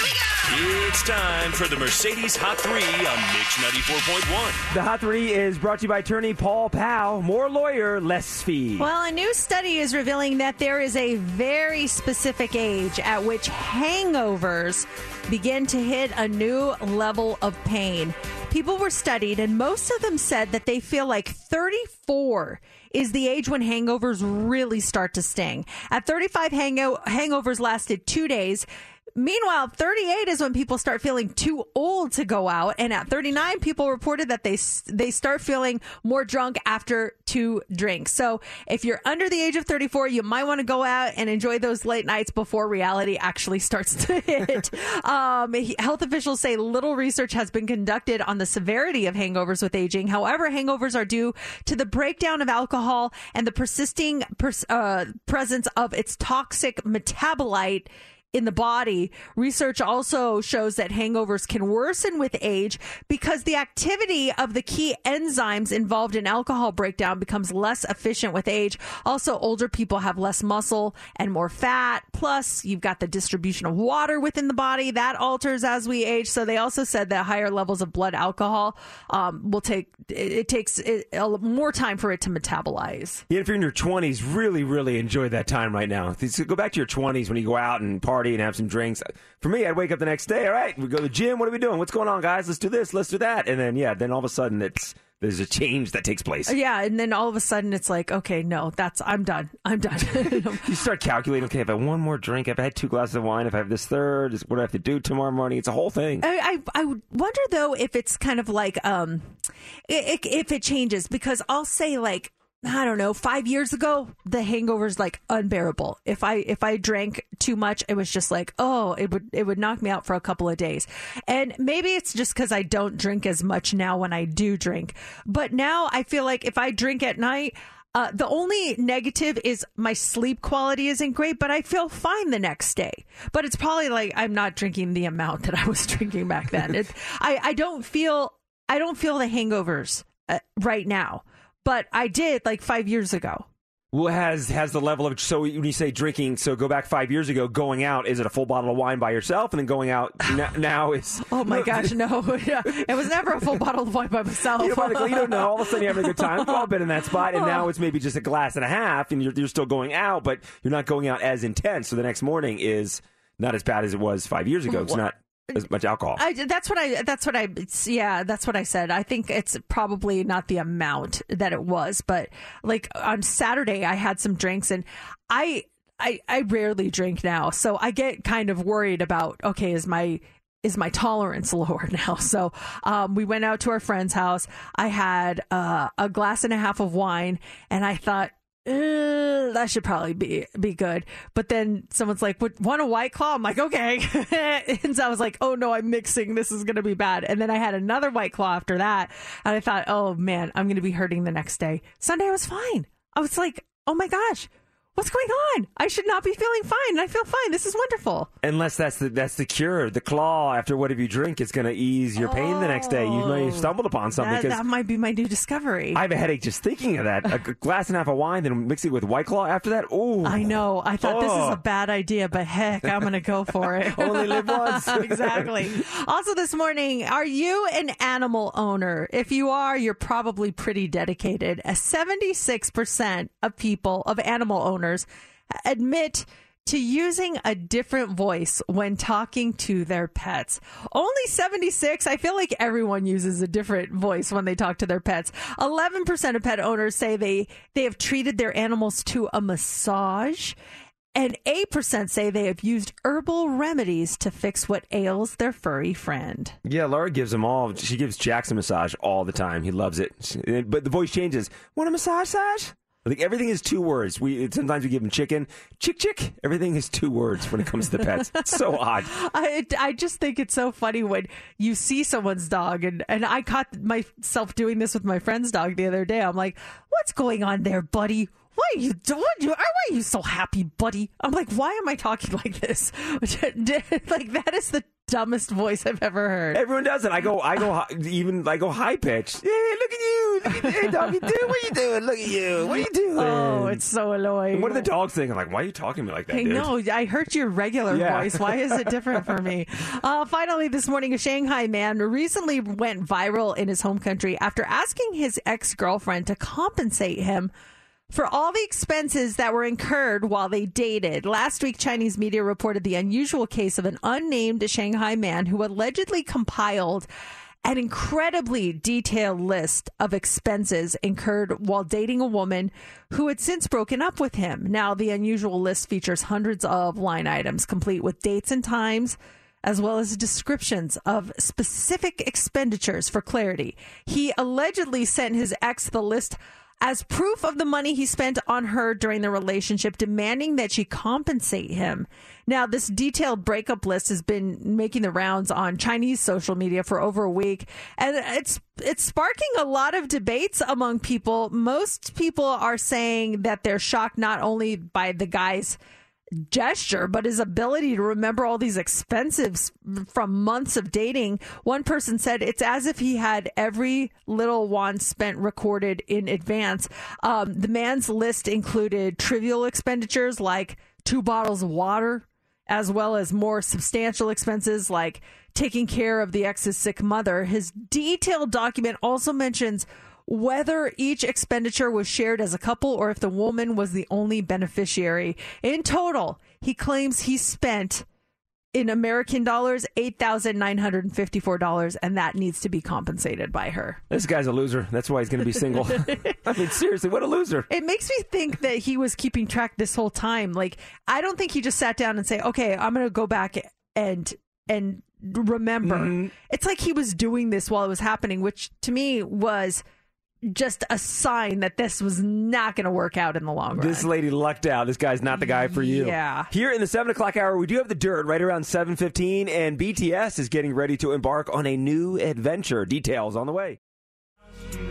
Speaker 2: It's time for the Mercedes Hot 3 on Mix 94.1.
Speaker 4: The Hot Three is brought to you by attorney Paul Powell. More lawyer, less fee.
Speaker 3: Well, a new study is revealing that there is a very specific age at which hangovers begin to hit a new level of pain. People were studied, and most of them said that they feel like 34 is the age when hangovers really start to sting. At 35, hango- hangovers lasted two days. Meanwhile, 38 is when people start feeling too old to go out, and at 39, people reported that they they start feeling more drunk after two drinks. So, if you're under the age of 34, you might want to go out and enjoy those late nights before reality actually [LAUGHS] starts to hit. um, health officials say little research has been conducted on the severity of hangovers with aging. However, hangovers are due to the breakdown of alcohol and the persisting pers- uh, presence of its toxic metabolite in the body. Research also shows that hangovers can worsen with age because the activity of the key enzymes involved in alcohol breakdown becomes less efficient with age. Also, older people have less muscle and more fat. Plus, you've got the distribution of water within the body that alters as we age. So, they also said that higher levels of blood alcohol um, will take it, it takes it, more time for it to metabolize.
Speaker 4: Yeah, if you're in your 20s, really, really enjoy that time right now. Go back to your 20s when you go out and party and have some drinks. For me, I'd wake up the next day. All right, we go to the gym. What are we doing? What's going on, guys? Let's do this. Let's do that. And then yeah, then all of a sudden it's there's a change that takes place.
Speaker 3: Yeah, and then all of a sudden it's like, okay, no, that's I'm done. I'm done. [LAUGHS]
Speaker 4: you start calculating. Okay, if I have one more drink, if I had two glasses of wine, if I have this third, what do I have to do tomorrow morning? It's a whole thing.
Speaker 3: I I, I wonder though if it's kind of like um, if, if it changes because I'll say like I don't know, five years ago, the hangover's like unbearable. If I if I drank too much, it was just like, oh, it would it would knock me out for a couple of days. And maybe it's just because I don't drink as much now when I do drink. But now I feel like if I drink at night, uh, the only negative is my sleep quality isn't great, but I feel fine the next day. But it's probably like I'm not drinking the amount [LAUGHS] that I was drinking back then. It, I I don't feel I don't feel the hangovers uh, right now but I did like five years ago.
Speaker 4: Well, has has the level of so when you say drinking, so go back five years ago, going out, is it a full bottle of wine by yourself, and then going out now, [SIGHS] now is?
Speaker 3: Oh my [LAUGHS] gosh, no! [LAUGHS] it was never a full bottle of wine by myself.
Speaker 4: You, know, you don't know. All of a sudden, you're having a good time. We've all been in that spot, and [LAUGHS] oh. now it's maybe just a glass and a half, and you're, you're still going out, but you're not going out as intense. So the next morning is not as bad as it was five years ago. It's not as much alcohol.
Speaker 3: I, that's what I. That's what I. Yeah, that's what I said. I think it's probably not the amount that it was, but like on Saturday, I had some drinks, and I. I, I rarely drink now, so I get kind of worried about okay, is my is my tolerance [LAUGHS] lower now? So um, we went out to our friend's house. I had uh, a glass and a half of wine, and I thought, Eh, that should probably be be good. But then someone's like, "Want a white claw?" I'm like, "Okay." [LAUGHS] and so I was like, "Oh no, I'm mixing. This is gonna be bad." And then I had another white claw after that, and I thought, "Oh man, I'm gonna be hurting the next day." Sunday was fine. I was like, "Oh my gosh, what's going on? I should not be feeling fine. I feel fine. This is wonderful.
Speaker 4: Unless that's the that's the cure. The claw after whatever you drink is going to ease your pain the next day. You may have oh. stumbled upon something.
Speaker 3: That, that might be my new discovery.
Speaker 4: I have a headache just thinking of that. a glass and a half of wine, then mix it with White Claw after that. Oh,
Speaker 3: I know. I thought oh. this is a oh. bad idea, but heck, I'm going to go for it. [LAUGHS]
Speaker 4: Only live once. [LAUGHS]
Speaker 3: exactly. Also, this morning, are you an animal owner? If you are, you're probably pretty dedicated. A 76% of people, of animal owners, admit to using a different voice when talking to their pets. Only 76. I feel like everyone uses a different voice when they talk to their pets. 11% of pet owners say they, they have treated their animals to a massage. And 8% say they have used herbal remedies to fix what ails their furry friend.
Speaker 4: Yeah, Laura gives them all. She gives Jackson a massage all the time. He loves it. But the voice changes. Want a massage, massage? I think everything is two words. We sometimes we give them chicken, chick chick. Everything is two words when it comes to the pets. It's [LAUGHS] so odd.
Speaker 3: I I just think it's so funny when you see someone's dog, and and I caught myself doing this with my friend's dog the other day. I'm like, what's going on there, buddy? Why are you doing? Why are you so happy, buddy? I'm like, why am I talking like this? [LAUGHS] like that is the dumbest voice I've ever heard.
Speaker 4: Everyone does it. I go, I go, even I go high pitched. Yeah, look at you! Look at, hey, dog, you? What are you doing? Look at you! What are you doing?
Speaker 3: Oh, it's so annoying.
Speaker 4: And what are the dogs thinking? Like, why are you talking to me like that?
Speaker 3: I
Speaker 4: dude?
Speaker 3: know. I heard your regular yeah. voice. Why is it different for me? [LAUGHS] Uh, finally, this morning, a Shanghai man recently went viral in his home country after asking his ex girlfriend to compensate him for all the expenses that were incurred while they dated. Last week, Chinese media reported the unusual case of an unnamed Shanghai man who allegedly compiled an incredibly detailed list of expenses incurred while dating a woman who had since broken up with him. Now, the unusual list features hundreds of line items, complete with dates and times, as well as descriptions of specific expenditures for clarity. He allegedly sent his ex the list as proof of the money he spent on her during the relationship, demanding that she compensate him. Now, this detailed breakup list has been making the rounds on Chinese social media for over a week, and it's it's sparking a lot of debates among people. Most people are saying that they're shocked not only by the guy's gesture, but his ability to remember all these expenses from months of dating. One person said it's as if he had every little want spent recorded in advance. Um, the man's list included trivial expenditures like two bottles of water, as well as more substantial expenses like taking care of the ex's sick mother. His detailed document also mentions whether each expenditure was shared as a couple or if the woman was the only beneficiary. In total, he claims he spent in American dollars $8,954 and that needs to be compensated by her.
Speaker 4: This guy's a loser. That's why he's going to be single. [LAUGHS] [LAUGHS] I mean, seriously, what a loser.
Speaker 3: It makes me think that he was keeping track this whole time. Like I don't think he just sat down and say, "Okay, I'm going to go back and and remember."
Speaker 4: Mm-hmm.
Speaker 3: It's like he was doing this while it was happening, which to me was just a sign that this was not going to work out in the long run.
Speaker 4: This lady lucked out. This guy's not the guy for you.
Speaker 3: Yeah.
Speaker 4: Here in the seven o'clock hour, we do have the dirt right around seven fifteen, and BTS is getting ready to embark on a new adventure. Details on the way.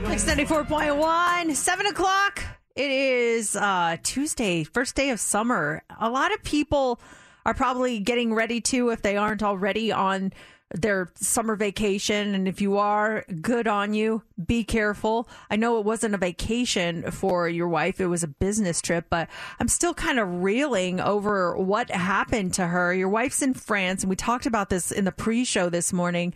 Speaker 3: Mix 94.1, 7 o'clock. It is uh, Tuesday, first day of summer. A lot of people are probably getting ready to, if they aren't already, on their summer vacation. And if you are, good on you. Be careful. I know it wasn't a vacation for your wife, it was a business trip, but I'm still kind of reeling over what happened to her. Your wife's in France, and we talked about this in the pre show this morning.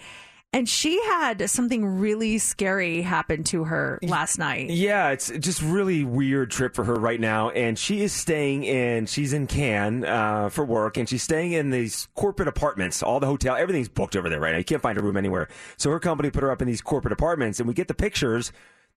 Speaker 3: And she had something really scary happen to her last night.
Speaker 4: Yeah, it's just really weird trip for her right now, and she is staying in. She's in Cannes uh, for work, and she's staying in these corporate apartments. All the hotel, everything's booked over there right now. You can't find a room anywhere. So her company put her up in these corporate apartments, and we get the pictures.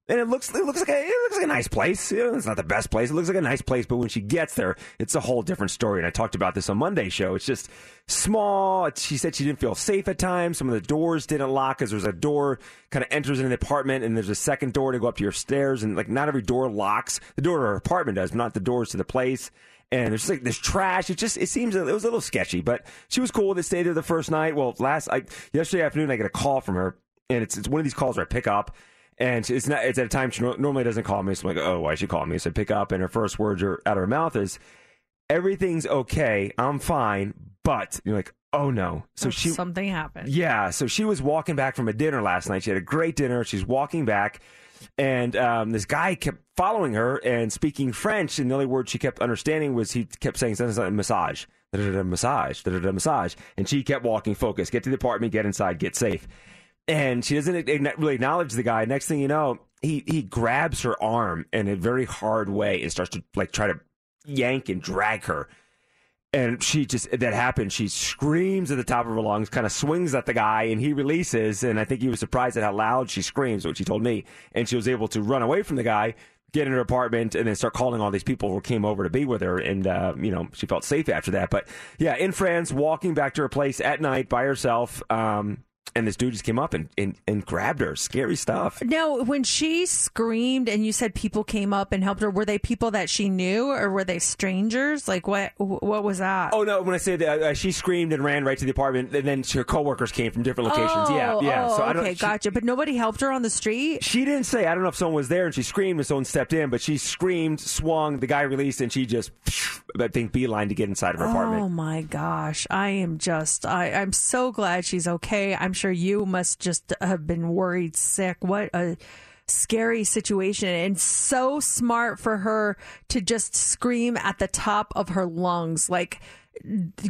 Speaker 4: And it looks it looks like a it looks like a nice place. It's not the best place. It looks like a nice place, but when she gets there, it's a whole different story. And I talked about this on Monday's show. It's just small. She said she didn't feel safe at times. Some of the doors didn't lock because there's a door kind of enters into the apartment, and there's a second door to go up to your stairs. And like not every door locks. The door to her apartment does, but not the doors to the place. And there's like there's trash. It just it seems it was a little sketchy, but she was cool with it. Stayed there the first night. Well, last I yesterday afternoon I get a call from her, and it's it's one of these calls where I pick up. And it's not. It's at a time she normally doesn't call me. So I'm like, oh, why she calling me? So I pick up, and her first words are out of her mouth is, "Everything's okay. I'm fine." But you're like, oh no. So she
Speaker 3: something happened.
Speaker 4: yeah, so she was walking back from a dinner last night. She had a great dinner. She's walking back, and um, this guy kept following her and speaking French. And the only word she kept understanding was he kept saying something like massage, da-da-da, massage, da-da-da, massage. And she kept walking, focused, get to the apartment, get inside, get safe. And she doesn't really acknowledge the guy. Next thing you know, he he grabs her arm in a very hard way and starts to like try to yank and drag her and she just that happened. She screams at the top of her lungs, kind of swings at the guy, and he releases. And I think he was surprised at how loud she screams, what she told me. And she was able to run away from the guy, get in her apartment, and then start calling all these people who came over to be with her. And uh, you know, she felt safe after that. But yeah, in France, walking back to her place at night by herself. Um, and this dude just came up and, and, and grabbed her. Scary stuff.
Speaker 3: Now, when she screamed and you said people came up and helped her, were they people that she knew or were they strangers? Like what? What was that?
Speaker 4: Oh no! When I say that, uh, she screamed and ran right to the apartment, and then her coworkers came from different locations. yeah,
Speaker 3: Oh,
Speaker 4: yeah.
Speaker 3: oh,
Speaker 4: so I don't.
Speaker 3: okay,
Speaker 4: she-
Speaker 3: gotcha. But nobody helped her on the street.
Speaker 4: She didn't say. I don't know if someone was there and she screamed and someone stepped in, but she screamed, swung, the guy released, and she just, I think, beeline to get inside of her apartment.
Speaker 3: Oh my gosh. I am just I, I'm so glad she's okay. I'm sure you must just have been worried sick. What a scary situation and so smart for her to just scream at the top of her lungs like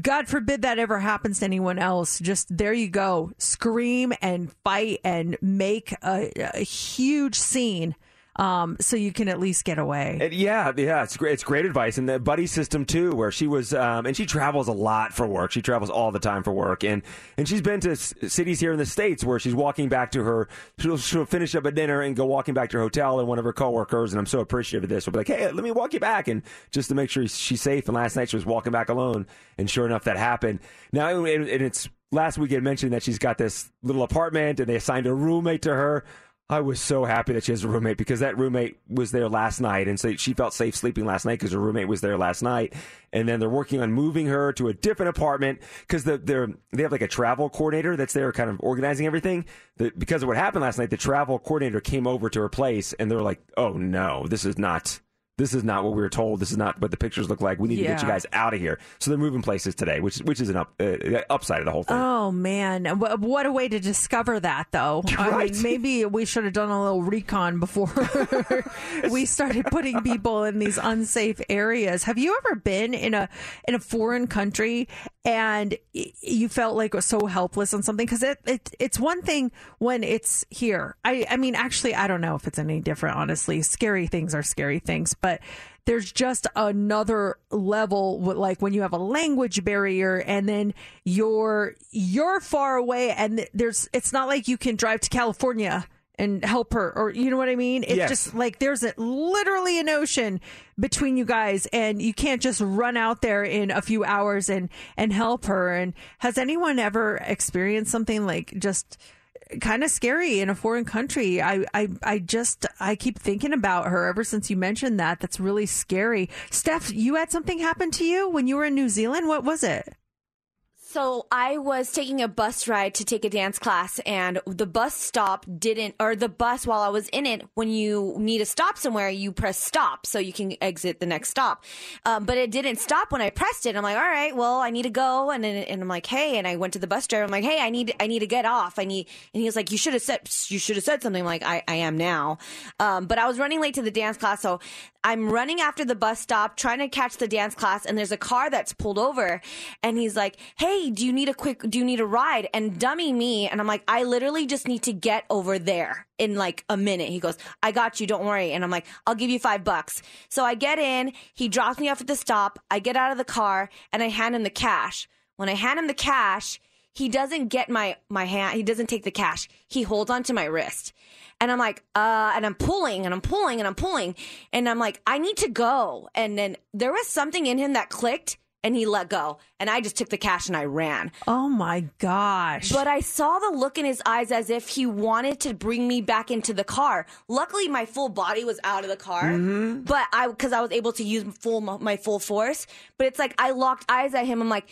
Speaker 3: God forbid that ever happens to anyone else. Just there you go. Scream and fight and make a, a huge scene um, so you can at least get away.
Speaker 4: Yeah, yeah, it's great. It's great advice, and the buddy system too, where she was, um, and she travels a lot for work. She travels all the time for work, and and she's been to s- cities here in the states where she's walking back to her. She'll, she'll finish up a dinner and go walking back to her hotel, and one of her coworkers, and I'm so appreciative of this, will be like, "Hey, let me walk you back," and just to make sure she's safe. And last night she was walking back alone, and sure enough, that happened. Now, and and it's last week it mentioned that she's got this little apartment, and they assigned a roommate to her. I was so happy that she has a roommate because that roommate was there last night, and so she felt safe sleeping last night because her roommate was there last night. And then they're working on moving her to a different apartment because the, they're they have like a travel coordinator that's there, kind of organizing everything. The, because of what happened last night, the travel coordinator came over to her place, and they're like, "Oh no, this is not." This is not what we were told. This is not what the pictures look like. We need to get you guys out of here. So they're moving places today, which which is an up, uh, upside of the whole thing.
Speaker 3: Oh man, Wh- what a way to discover that, though. [LAUGHS] I
Speaker 4: Right.
Speaker 3: mean, maybe we should have done a little recon before [LAUGHS] we started putting people in these unsafe areas. Have you ever been in a in a foreign country and you felt like so helpless on something? Because it, it it's one thing when it's here. I I mean, actually, I don't know if it's any different. Honestly, scary things are scary things, but there's just another level with, like when you have a language barrier and then you're you're far away and there's it's not like you can drive to California and help her or you know what I mean it's
Speaker 10: Yes.
Speaker 3: just like there's a, literally an ocean between you guys and you can't just run out there in a few hours and and help her and has anyone ever experienced something like just kind of scary in a foreign country. I, I, I just, I keep thinking about her ever since you mentioned that. That's really scary. Steph, you had something happen to you when you were in New Zealand. What was it?
Speaker 7: So I was taking a bus ride to take a dance class, and the bus stop didn't, or the bus while I was in it, when you need to stop somewhere, you press stop so you can exit the next stop. Um, but it didn't stop when I pressed it. I'm like, all right, well, I need to go, and then and I'm like, hey, and I went to the bus driver. I'm like, hey, I need, I need to get off. I need, and he was like, you should have said, you should have said something. I'm like, I, I am now. Um, but I was running late to the dance class, so I'm running after the bus stop, trying to catch the dance class, and there's a car that's pulled over, and he's like, "Hey, do you need a quick? Do you need a ride?" And dummy me, and I'm like, "I literally just need to get over there in like a minute." He goes, "I got you, don't worry," and I'm like, "I'll give you five bucks." So I get in, he drops me off at the stop, I get out of the car, and I hand him the cash. When I hand him the cash, he doesn't get my my hand he doesn't take the cash he holds onto my wrist and i'm like uh and i'm pulling and i'm pulling and i'm pulling and i'm like i need to go and then there was something in him that clicked and he let go and i just took the cash and i ran
Speaker 3: Oh my gosh.
Speaker 7: but I saw the look in his eyes as if he wanted to bring me back into the car. Luckily, my full body was out of the car,
Speaker 3: Mm-hmm.
Speaker 7: but I because I was able to use full my full force. But it's like I locked eyes at him. I'm like,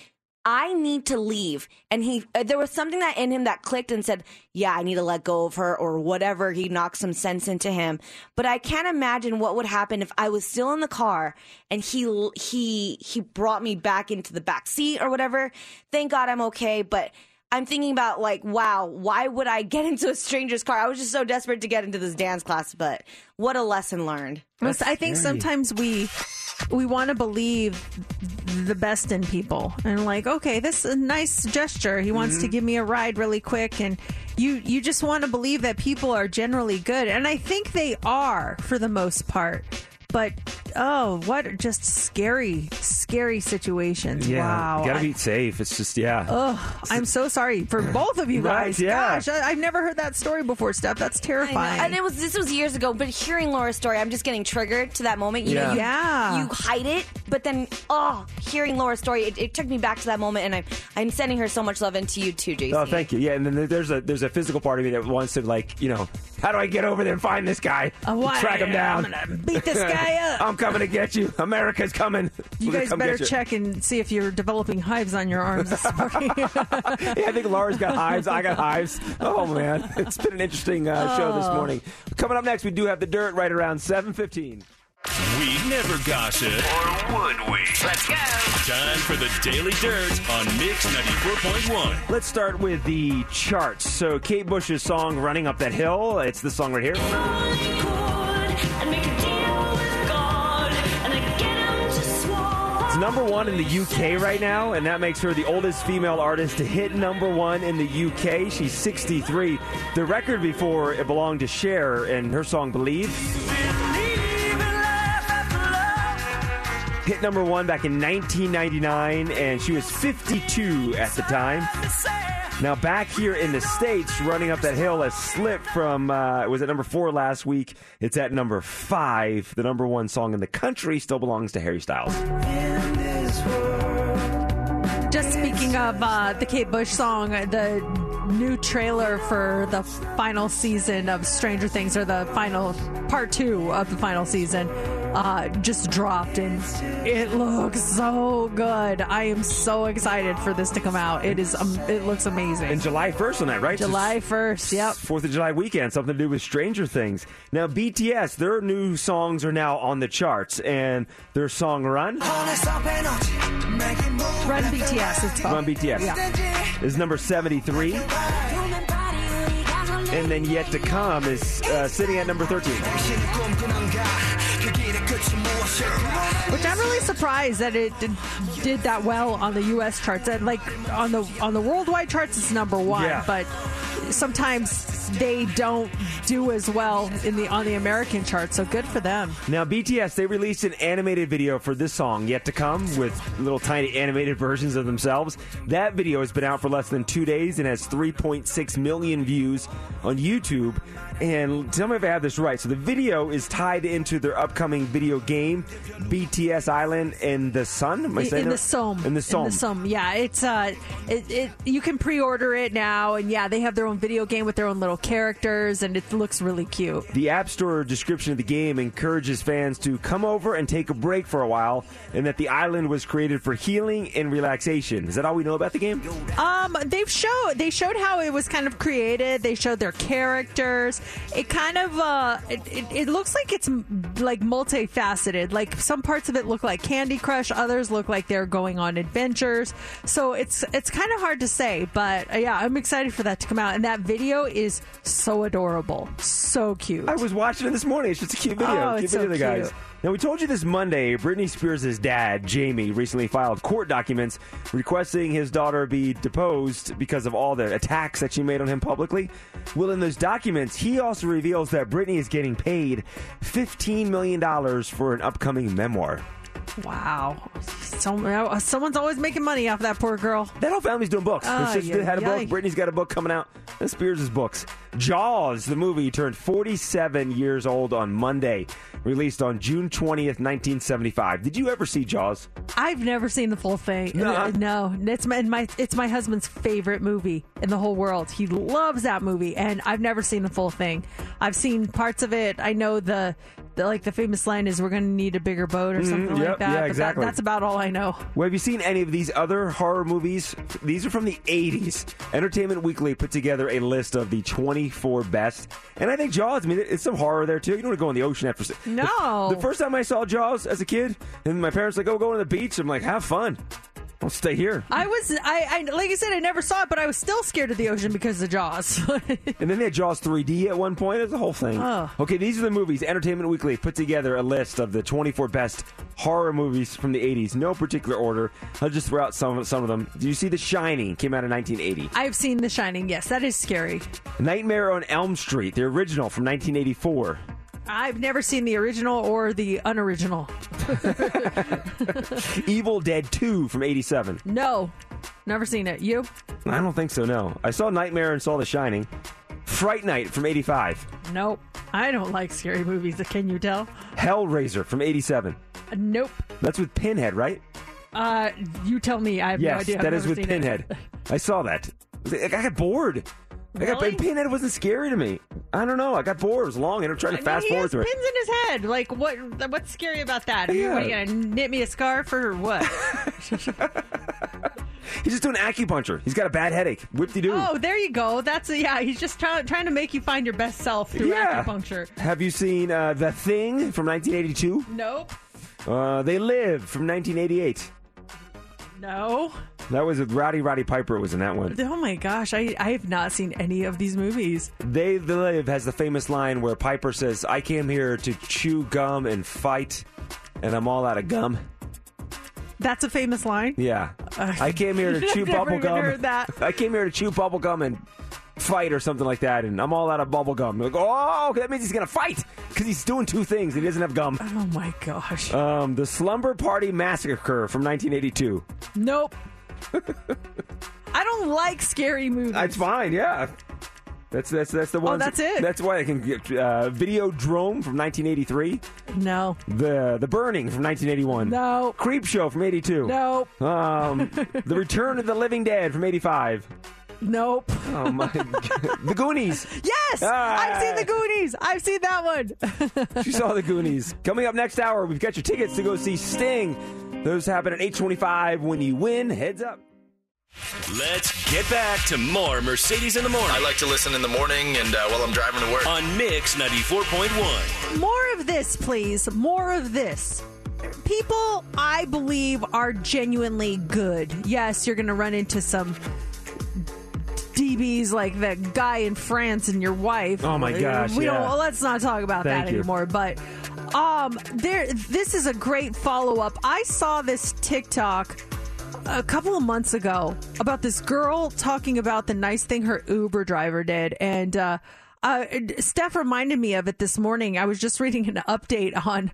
Speaker 7: I need to leave, and he uh, there was something that in him that clicked and said, "Yeah, I need to let go of her," or whatever. He knocked some sense into him. But I can't imagine what would happen if I was still in the car and he he he brought me back into the back seat or whatever. Thank God I'm okay, but. I'm thinking about like, wow, why would I get [LAUGHS] into a stranger's car? I was just so desperate to get into this dance class, but what a lesson learned.
Speaker 3: Well, I think sometimes we we want to believe the best in people. And like okay this is a nice gesture. He wants to
Speaker 10: Mhm.
Speaker 3: give me a ride really quick. And you you just want to believe that people are generally good. And i think they are for the most part but oh what just scary scary situations
Speaker 4: Yeah,
Speaker 3: wow
Speaker 4: gotta
Speaker 3: I-
Speaker 4: be safe. It's just yeah.
Speaker 3: Oh, I'm so sorry for both of you
Speaker 4: Right,
Speaker 3: guys.
Speaker 4: yeah.
Speaker 3: Gosh, I, I've never heard that story before, Steph. That's terrifying.
Speaker 7: And it was this was years ago, but hearing Laura's story, I'm just getting triggered to that moment. You know,
Speaker 3: Yeah.
Speaker 7: you,
Speaker 3: Yeah.
Speaker 7: you hide it, but then oh, hearing Laura's story, it, it took me back to that moment, and I'm I'm sending her so much love into you too, JC.
Speaker 4: Oh, thank you. Yeah, and then there's a there's a physical part of me that wants to like you know how do I get over there and find this guy,
Speaker 3: Uh, why-
Speaker 4: track him down,
Speaker 3: I'm gonna beat this [LAUGHS] guy up. [LAUGHS]
Speaker 4: I'm coming to get you. America's coming.
Speaker 3: You
Speaker 4: We're
Speaker 3: guys
Speaker 4: come
Speaker 3: better
Speaker 4: get you.
Speaker 3: check and see if you're developing hives on your arms this [LAUGHS] morning.
Speaker 4: yeah, I think Laura's got hives. I got hives. Oh man, it's been an interesting uh, show this
Speaker 2: Oh.
Speaker 4: morning. Coming up next, we do have the dirt right around seven fifteen.
Speaker 2: We never gossip. Or would we? Let's go. Time for the Daily Dirt on Mix 94.1.
Speaker 4: Let's start with the charts. So Kate Bush's song "Running Up That Hill." It's the song right here. It's number one in the UK right now, and that makes her the oldest female artist to hit number one in the UK. She's 63. The record before it belonged to Cher and her song Believe. Hit number one back in 1999, and she was 52 at the time. Now back here in the states, running up that hill, a slip from uh, was at number four last week. It's at number five. The number one song in the country still belongs to Harry Styles.
Speaker 3: Of uh, the Kate Bush song, the new trailer for the final season of Stranger Things, or the final part two of the final season, uh, just dropped, and it looks so good. I am so excited for this to come out. It is, um, it looks amazing.
Speaker 4: And July 1st on that, right?
Speaker 3: July 1st, yep.
Speaker 4: Fourth of July weekend, something to do with Stranger Things. Now, BTS, their new songs are now on the charts, and their song "Run,"
Speaker 3: Run BTS, called.
Speaker 4: "Run BTS,"
Speaker 3: Yeah.
Speaker 4: is number seventy-three, and then "Yet to Come" is uh, sitting at number thirteen.
Speaker 3: Which I'm really surprised that it did, did that well on the U.S. charts. And like on the on the worldwide charts, it's number one.
Speaker 4: Yeah.
Speaker 3: But sometimes they don't do as well in the on the American chart. So good for them.
Speaker 4: Now, BTS, they released an animated video for this song, Yet to Come, with little tiny animated [LAUGHS] versions of themselves. That video has been out for less than two days and has 3.6 million views on YouTube. And tell me if I have this right. So the video is tied into their upcoming video game, BTS Island in the Sun. Am I saying
Speaker 3: in
Speaker 4: that?
Speaker 3: the SEOM.
Speaker 4: In the SEOM.
Speaker 3: In the SEOM. Yeah, it's uh, it, it you can pre-order it now, and yeah, they have their own video game with their own little characters, and it looks really cute.
Speaker 4: The App Store description of the game encourages fans to come over and take a break for a while, and that the island was created for healing and relaxation. Is that all we know about the game?
Speaker 3: Um, they've showed they showed how it was kind of created. They showed their characters. It kind of uh, it, it, it looks like it's like multifaceted. Like some parts of it look like Candy Crush, others look like they're going on adventures. So it's it's kind of hard to say, but uh, yeah, I'm excited for that to come out. And that video is so adorable, so cute.
Speaker 4: I was watching it this morning. It's just a cute video.
Speaker 3: Oh,
Speaker 4: cute
Speaker 3: it's
Speaker 4: video
Speaker 3: so
Speaker 4: the guys.
Speaker 3: cute.
Speaker 4: Now, we told you this Monday, Britney Spears' dad, Jamie, recently filed court documents requesting his daughter be deposed because of all the attacks that she made on him publicly. Well, in those documents, he also reveals that Britney is getting paid $15 million for an upcoming memoir.
Speaker 3: Wow, so, uh, someone's always making money off that poor girl.
Speaker 4: That whole family's doing books. Her
Speaker 3: Ay,
Speaker 4: sister had a
Speaker 3: ay,
Speaker 4: book. Britney's got a book coming out. Spears' books. Jaws, the movie, turned 47 years old on Monday. Released on June 20th, 1975. Did you ever see Jaws?
Speaker 3: I've never seen the full thing.
Speaker 4: No.
Speaker 3: No, it's my, my it's my husband's favorite movie in the whole world. He loves that movie, and I've never seen the full thing. I've seen parts of it. I know the, the like the famous line is "We're going to need a bigger boat" or
Speaker 4: Mhm,
Speaker 3: something
Speaker 4: yep,
Speaker 3: like that.
Speaker 4: yeah,
Speaker 3: but that-
Speaker 4: exactly.
Speaker 3: that's about all I know.
Speaker 4: Well, have you seen any of these other horror movies? These are from the 80s. Entertainment Weekly put together a list of the 24 best. And I think Jaws, I mean, it's some horror there too. You don't want to go in the ocean after.
Speaker 3: No.
Speaker 4: The, the first time I saw Jaws as a kid, and my parents like, oh, go to the beach. I'm like, have fun. I'll stay here.
Speaker 3: I was I, I like I said I never saw it, but I was still scared of the ocean because of Jaws. [LAUGHS]
Speaker 4: And then they had Jaws 3D at one point. It's a whole thing.
Speaker 3: Oh.
Speaker 4: Okay, these are the movies. Entertainment Weekly put together a list of the 24 best horror movies from the 80s. No particular order. I'll just throw out some, some of them. Do you see The Shining? Came out in 1980.
Speaker 3: I've seen The Shining. Yes, that is scary.
Speaker 4: Nightmare on Elm Street, the original from 1984.
Speaker 3: I've never seen the original or the unoriginal. [LAUGHS]
Speaker 4: Evil Dead 2 from 87.
Speaker 3: No, never seen it. You?
Speaker 4: I don't think so, no. I saw Nightmare and saw The Shining. Fright Night from 85.
Speaker 3: Nope. I don't like scary movies. Can you tell?
Speaker 4: Hellraiser from 87.
Speaker 3: Uh, Nope.
Speaker 4: That's with Pinhead, right?
Speaker 3: Uh, you tell me. I have no
Speaker 4: yes,
Speaker 3: idea. I've
Speaker 4: that is with Pinhead. I saw that. I got bored. I got,
Speaker 3: Really?
Speaker 4: Pinhead wasn't scary to me. I don't know. I got bored. It was long, and I'm trying to
Speaker 3: I mean,
Speaker 4: fast forward through it.
Speaker 3: pins in his head. Like what? What's scary about that? Are you, what, are you gonna knit me a scarf or what? [LAUGHS] [LAUGHS]
Speaker 4: He's just doing acupuncture. He's got a bad headache. Whip de doo.
Speaker 3: oh, there you go. That's yeah. He's just trying trying to make you find your best self through
Speaker 4: Yeah.
Speaker 3: acupuncture.
Speaker 4: Have you seen uh, The Thing from 1982?
Speaker 3: Nope.
Speaker 4: Uh, they Live from 1988.
Speaker 3: No.
Speaker 4: That was Rowdy Roddy Piper was in that one.
Speaker 3: Oh my gosh, I I have not seen any of these movies.
Speaker 4: They Live has the famous line where Piper says, I came here to chew gum and fight, and I'm all out of gum.
Speaker 3: That's a famous line.
Speaker 4: Yeah. Uh, I came here to [LAUGHS] chew bubble gum.
Speaker 3: heard that.
Speaker 4: I came here to chew bubble gum and fight or something like that, and I'm all out of bubble gum. Like, oh, that means he's gonna fight. because he's doing two things. He doesn't have gum.
Speaker 3: Oh my gosh.
Speaker 4: Um, the Slumber Party Massacre from 1982.
Speaker 3: Nope. I don't like scary movies.
Speaker 4: That's fine. Yeah. That's that's that's the one.
Speaker 3: Oh, that's it?
Speaker 4: That's why I can get uh, Videodrome from 1983.
Speaker 3: No.
Speaker 4: The The Burning from 1981.
Speaker 3: No.
Speaker 4: Creep Show from 82.
Speaker 3: No.
Speaker 4: Um, the Return of the Living Dead from 85.
Speaker 3: Nope.
Speaker 4: Oh my! [LAUGHS] the Goonies.
Speaker 3: Yes, I've seen the Goonies. I've seen that one. [LAUGHS]
Speaker 4: She saw the Goonies. Coming up next hour, we've got your tickets to go see Sting. Those happen at 8:25 when you win. Heads up.
Speaker 2: Let's get back to more Mercedes in the morning.
Speaker 10: I like to listen in the morning and uh, while I'm driving to work.
Speaker 2: on Mix 94.1.
Speaker 3: More of this, please. More of this. People, I believe, are genuinely good. Yes, you're going to run into some DBs like that guy in France and your wife.
Speaker 4: Oh, my gosh,
Speaker 3: We
Speaker 4: yeah.
Speaker 3: don't. let's not talk about
Speaker 4: Thank
Speaker 3: that
Speaker 4: you.
Speaker 3: anymore. But um, there. This is a great follow up. I saw this TikTok a couple of months ago about this girl talking about the nice thing her Uber driver did, and uh, uh, Steph reminded me of it this morning. I was just reading an update on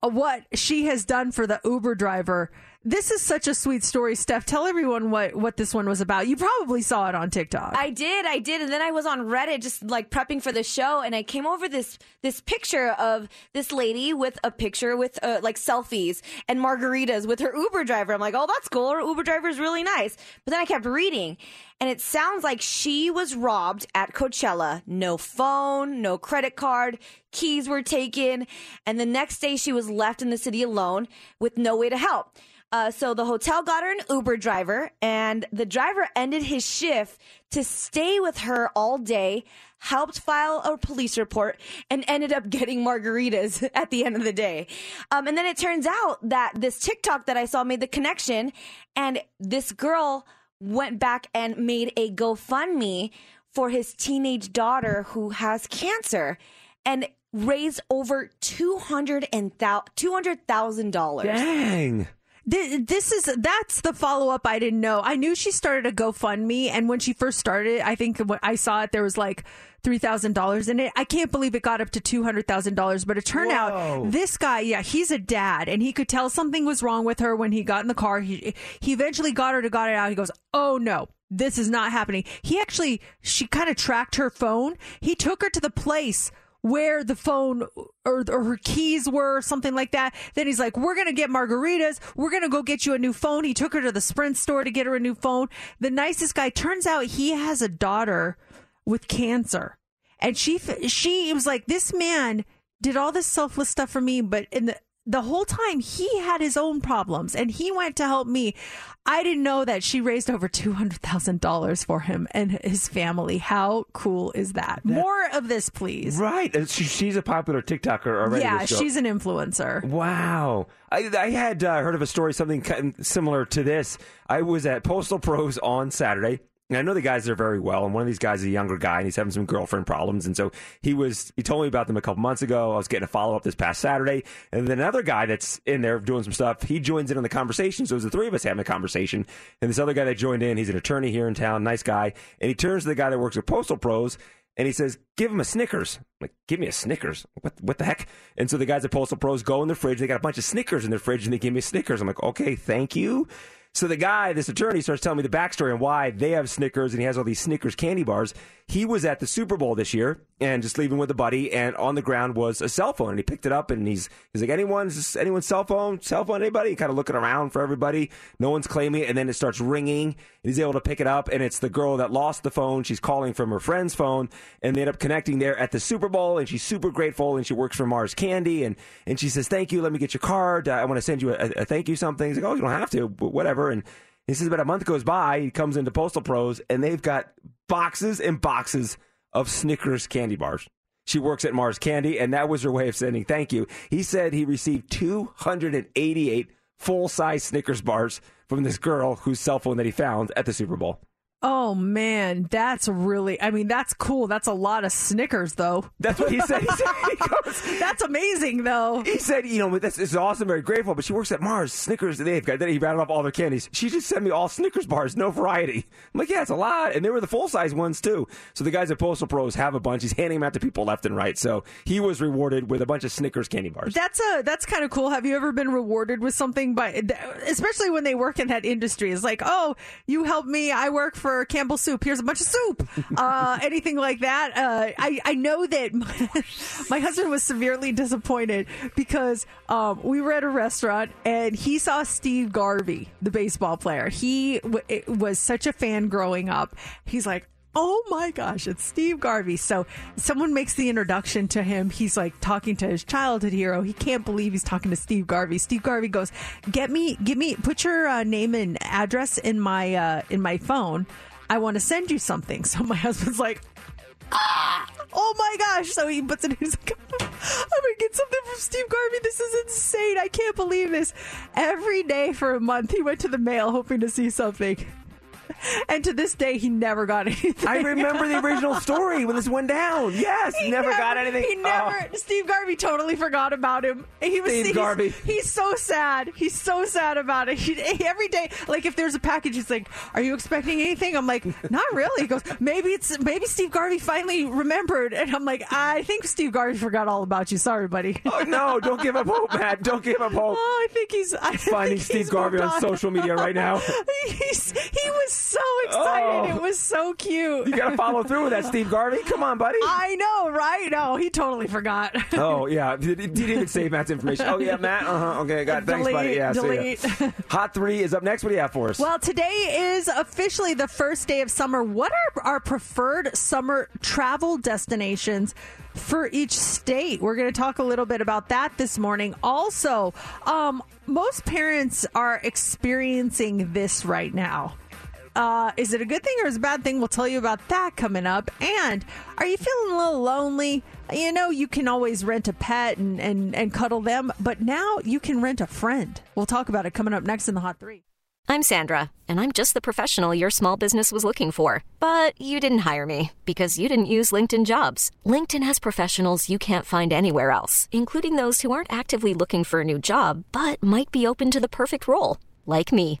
Speaker 3: what she has done for the Uber driver. This is such a sweet story, Steph. Tell everyone what what this one was about. You probably saw it on TikTok.
Speaker 7: I did, I did, and then I was on Reddit just like prepping for the show, and I came over this this picture of this lady with a picture with uh, like selfies and margaritas with her Uber driver. I'm like, oh, that's cool. Her Uber driver is really nice. But then I kept reading, and it sounds like she was robbed at Coachella. No phone, no credit card, keys were taken, and the next day she was left in the city alone with no way to help. Uh, so the hotel got her an Uber driver, and the driver ended his shift to stay with her all day, helped file a police report, and ended up [LAUGHS] getting margaritas [LAUGHS] at the end of the day. Um, and then it turns out that this TikTok that I saw made the connection, and this girl went back and made a GoFundMe for his teenage daughter who has cancer, and raised over two hundred and two hundred thousand dollars.
Speaker 4: Dang.
Speaker 3: Th- This is that's the follow up I didn't know. I knew she started a GoFundMe, and when she first started, I think when I saw it, there was like three thousand dollars in it. I can't believe it got up to two hundred thousand dollars, but it turned
Speaker 11: Whoa.
Speaker 3: out this guy, yeah, he's a dad, and he could tell something was wrong with her when he got in the car. He he eventually got her to got it out. He goes, "Oh no." This is not happening. He actually, she kind of tracked her phone. He took her to the place where the phone or, or her keys were, something like that. Then he's like, We're going to get margaritas. We're going to go get you a new phone. He took her to the Sprint store to get her a new phone. The nicest guy. Turns out he has a daughter with cancer. And she, she was like, This man did all this selfless stuff for me, but in the, the whole time he had his own problems and he went to help me. I didn't know that she raised over $200,000 for him and his family. How cool is that? More of this, please.
Speaker 4: Right. She, she's a popular TikToker already.
Speaker 3: Yeah, she's an influencer.
Speaker 4: Wow. I, I had uh, heard of a story, something similar to this. I was at Postal Pros on Saturday. I know the guys there very well, and one of these guys is a younger guy, and he's having some girlfriend problems. And so he was, he told me about them a couple months ago. I was getting a follow up this past Saturday. And then another guy that's in there doing some stuff, he joins in on the conversation. So it was the three of us having a conversation. And this other guy that joined in, he's an attorney here in town, nice guy. And he turns to the guy that works at Postal Pros and he says, "Give him a Snickers." I'm like, "Give me a Snickers? What? What the heck?" And so the guys at Postal Pros go in the fridge. They got a bunch of Snickers in their fridge, and they give me Snickers. I'm like, "Okay, thank you." So the guy, this attorney, starts telling me the backstory on why they have Snickers, and he has all these Snickers candy bars. He was at the Super Bowl this year, and just leaving with a buddy, and on the ground was a cell phone, and he picked it up, and he's he's like, "Anyone's anyone's cell phone? Cell phone? Anybody?" Kind of looking around for everybody. No one's claiming it, and then it starts ringing. And he's able to pick it up, and it's the girl that lost the phone. She's calling from her friend's phone, and they end up connecting there at the Super Bowl, and she's super grateful, and she works for Mars Candy, and and she says, "Thank you. Let me get your card. I want to send you a, a thank you something." He's like, "Oh, you don't have to, but whatever." And he says, about a month goes by, he comes into Postal Pros, and they've got boxes and boxes of Snickers candy bars. She works at Mars Candy, and that was her way of saying thank you. He said he received 288 full size Snickers bars from this girl whose cell phone that he found at the Super Bowl.
Speaker 3: Oh man, that's really. I mean, that's cool. That's a lot of Snickers, though.
Speaker 4: That's what he said. He said he [LAUGHS] goes,
Speaker 3: that's amazing, though.
Speaker 4: He said, you know, this is awesome, very grateful. But she works at Mars. Snickers, they've got. Then he rattled off all their candies. She just sent me all Snickers bars, no variety. I'm like, yeah, it's a lot, and they were the full size ones too. So the guys at Postal Pros have a bunch. He's handing them out to people left and right. So he was rewarded with a bunch of Snickers candy bars.
Speaker 3: That's a that's kind of cool. Have you ever been rewarded with something by, especially when they work in that industry? It's like, oh, you helped me. I work for Campbell Soup. Here's a bunch of soup. [LAUGHS] Uh, anything like that. Uh, I I know that my, [LAUGHS] my husband was severely disappointed because um, we were at a restaurant and he saw Steve Garvey, the baseball player. He w- it was such a fan growing up. He's like, Oh my gosh, it's Steve Garvey. So someone makes the introduction to him. He's like talking to his childhood hero. He can't believe he's talking to Steve Garvey. Steve Garvey goes, "Get me, give me, put your uh, name and address in my uh, in my phone. I want to send you something." [LAUGHS] So my husband's like, "Ah, oh my gosh!" So he puts it. He's like, [LAUGHS] "I'm gonna get something from Steve Garvey. This is insane. I can't believe this." Every day for a month, he went to the mail hoping to see something. And to this day, he never got [LAUGHS] anything.
Speaker 4: I remember the original story when this went down. Yes,
Speaker 3: He
Speaker 4: never, got anything.
Speaker 3: He never.
Speaker 4: Oh.
Speaker 3: Steve Garvey totally forgot about him. He was
Speaker 4: Steve
Speaker 3: he's,
Speaker 4: Garvey.
Speaker 3: He's so sad. He's so sad about it. He, every day, like if there's a package, he's like, "Are you expecting anything?" I'm like, "Not really." He goes, "Maybe it's maybe Steve Garvey finally remembered." And I'm like, "I think Steve Garvey forgot all about you. Sorry, buddy."
Speaker 4: Oh no! Don't give up hope, Matt. Don't give up hope.
Speaker 3: Oh, I think he's I
Speaker 4: Finding
Speaker 3: think
Speaker 4: Steve Garvey
Speaker 3: moved
Speaker 4: on social media right now. [LAUGHS]
Speaker 3: he's, he was so excited.
Speaker 4: Oh.
Speaker 3: It was so cute.
Speaker 4: You got to follow through with that, Steve Garvey. Come on, buddy.
Speaker 3: I know, right? No, he totally forgot.
Speaker 4: Oh yeah, he even save Matt's information? Oh yeah, Matt. Uh huh. Okay, got it. Thanks, buddy.
Speaker 3: Delete,
Speaker 4: Yeah, see ya. [LAUGHS] Hot three is up next. What do you have for us?
Speaker 3: Well, today is officially the first day of summer. What are our preferred summer travel destinations for each state? We're going to talk a little bit about that this morning. Also, um, most parents are experiencing this right now. Uh, is it a good thing or is it a bad thing? We'll tell you about that coming up. And are you feeling a little lonely? You know, you can always rent a pet and, and, and cuddle them, but now you can rent a friend. We'll talk about it coming up next in the Hot Three.
Speaker 11: I'm Sandra, and I'm just the professional your small business was looking for. But you didn't hire me because you didn't use LinkedIn jobs. LinkedIn has professionals you can't find anywhere else, including those who aren't actively looking for a new job but might be open to the perfect role, like me.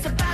Speaker 2: It's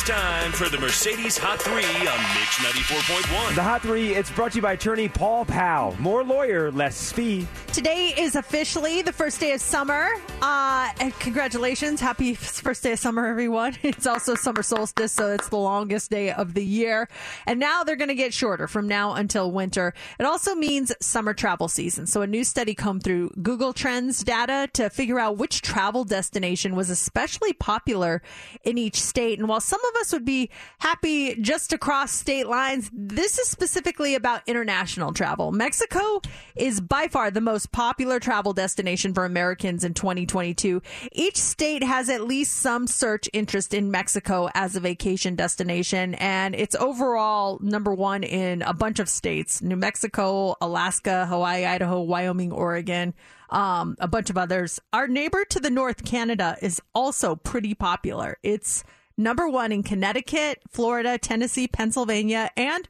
Speaker 2: time for the Mercedes Hot 3 on Mix 94.1.
Speaker 4: The Hot Three, it's brought to you by attorney Paul Powell. More lawyer, less fee.
Speaker 3: Today is officially the first day of summer. Uh, and congratulations. Happy first day of summer, everyone. [LAUGHS] It's also summer solstice, so it's the longest day of the year. And now they're going to get shorter from now until winter. It also means summer travel season. So a new study come through Google Trends data to figure out which travel destination was especially popular in each state. And while some of us would be happy just to cross state lines, this is specifically about international travel. Mexico is by far the most popular travel destination for Americans in 2022. Each state has at least some search interest in Mexico as a vacation destination, and it's overall number one in a bunch of states New Mexico, Alaska, Hawaii, Idaho, Wyoming, Oregon. Um, a bunch of others. Our neighbor to the north, Canada, is also pretty popular. It's number one in Connecticut, Florida, Tennessee, Pennsylvania, and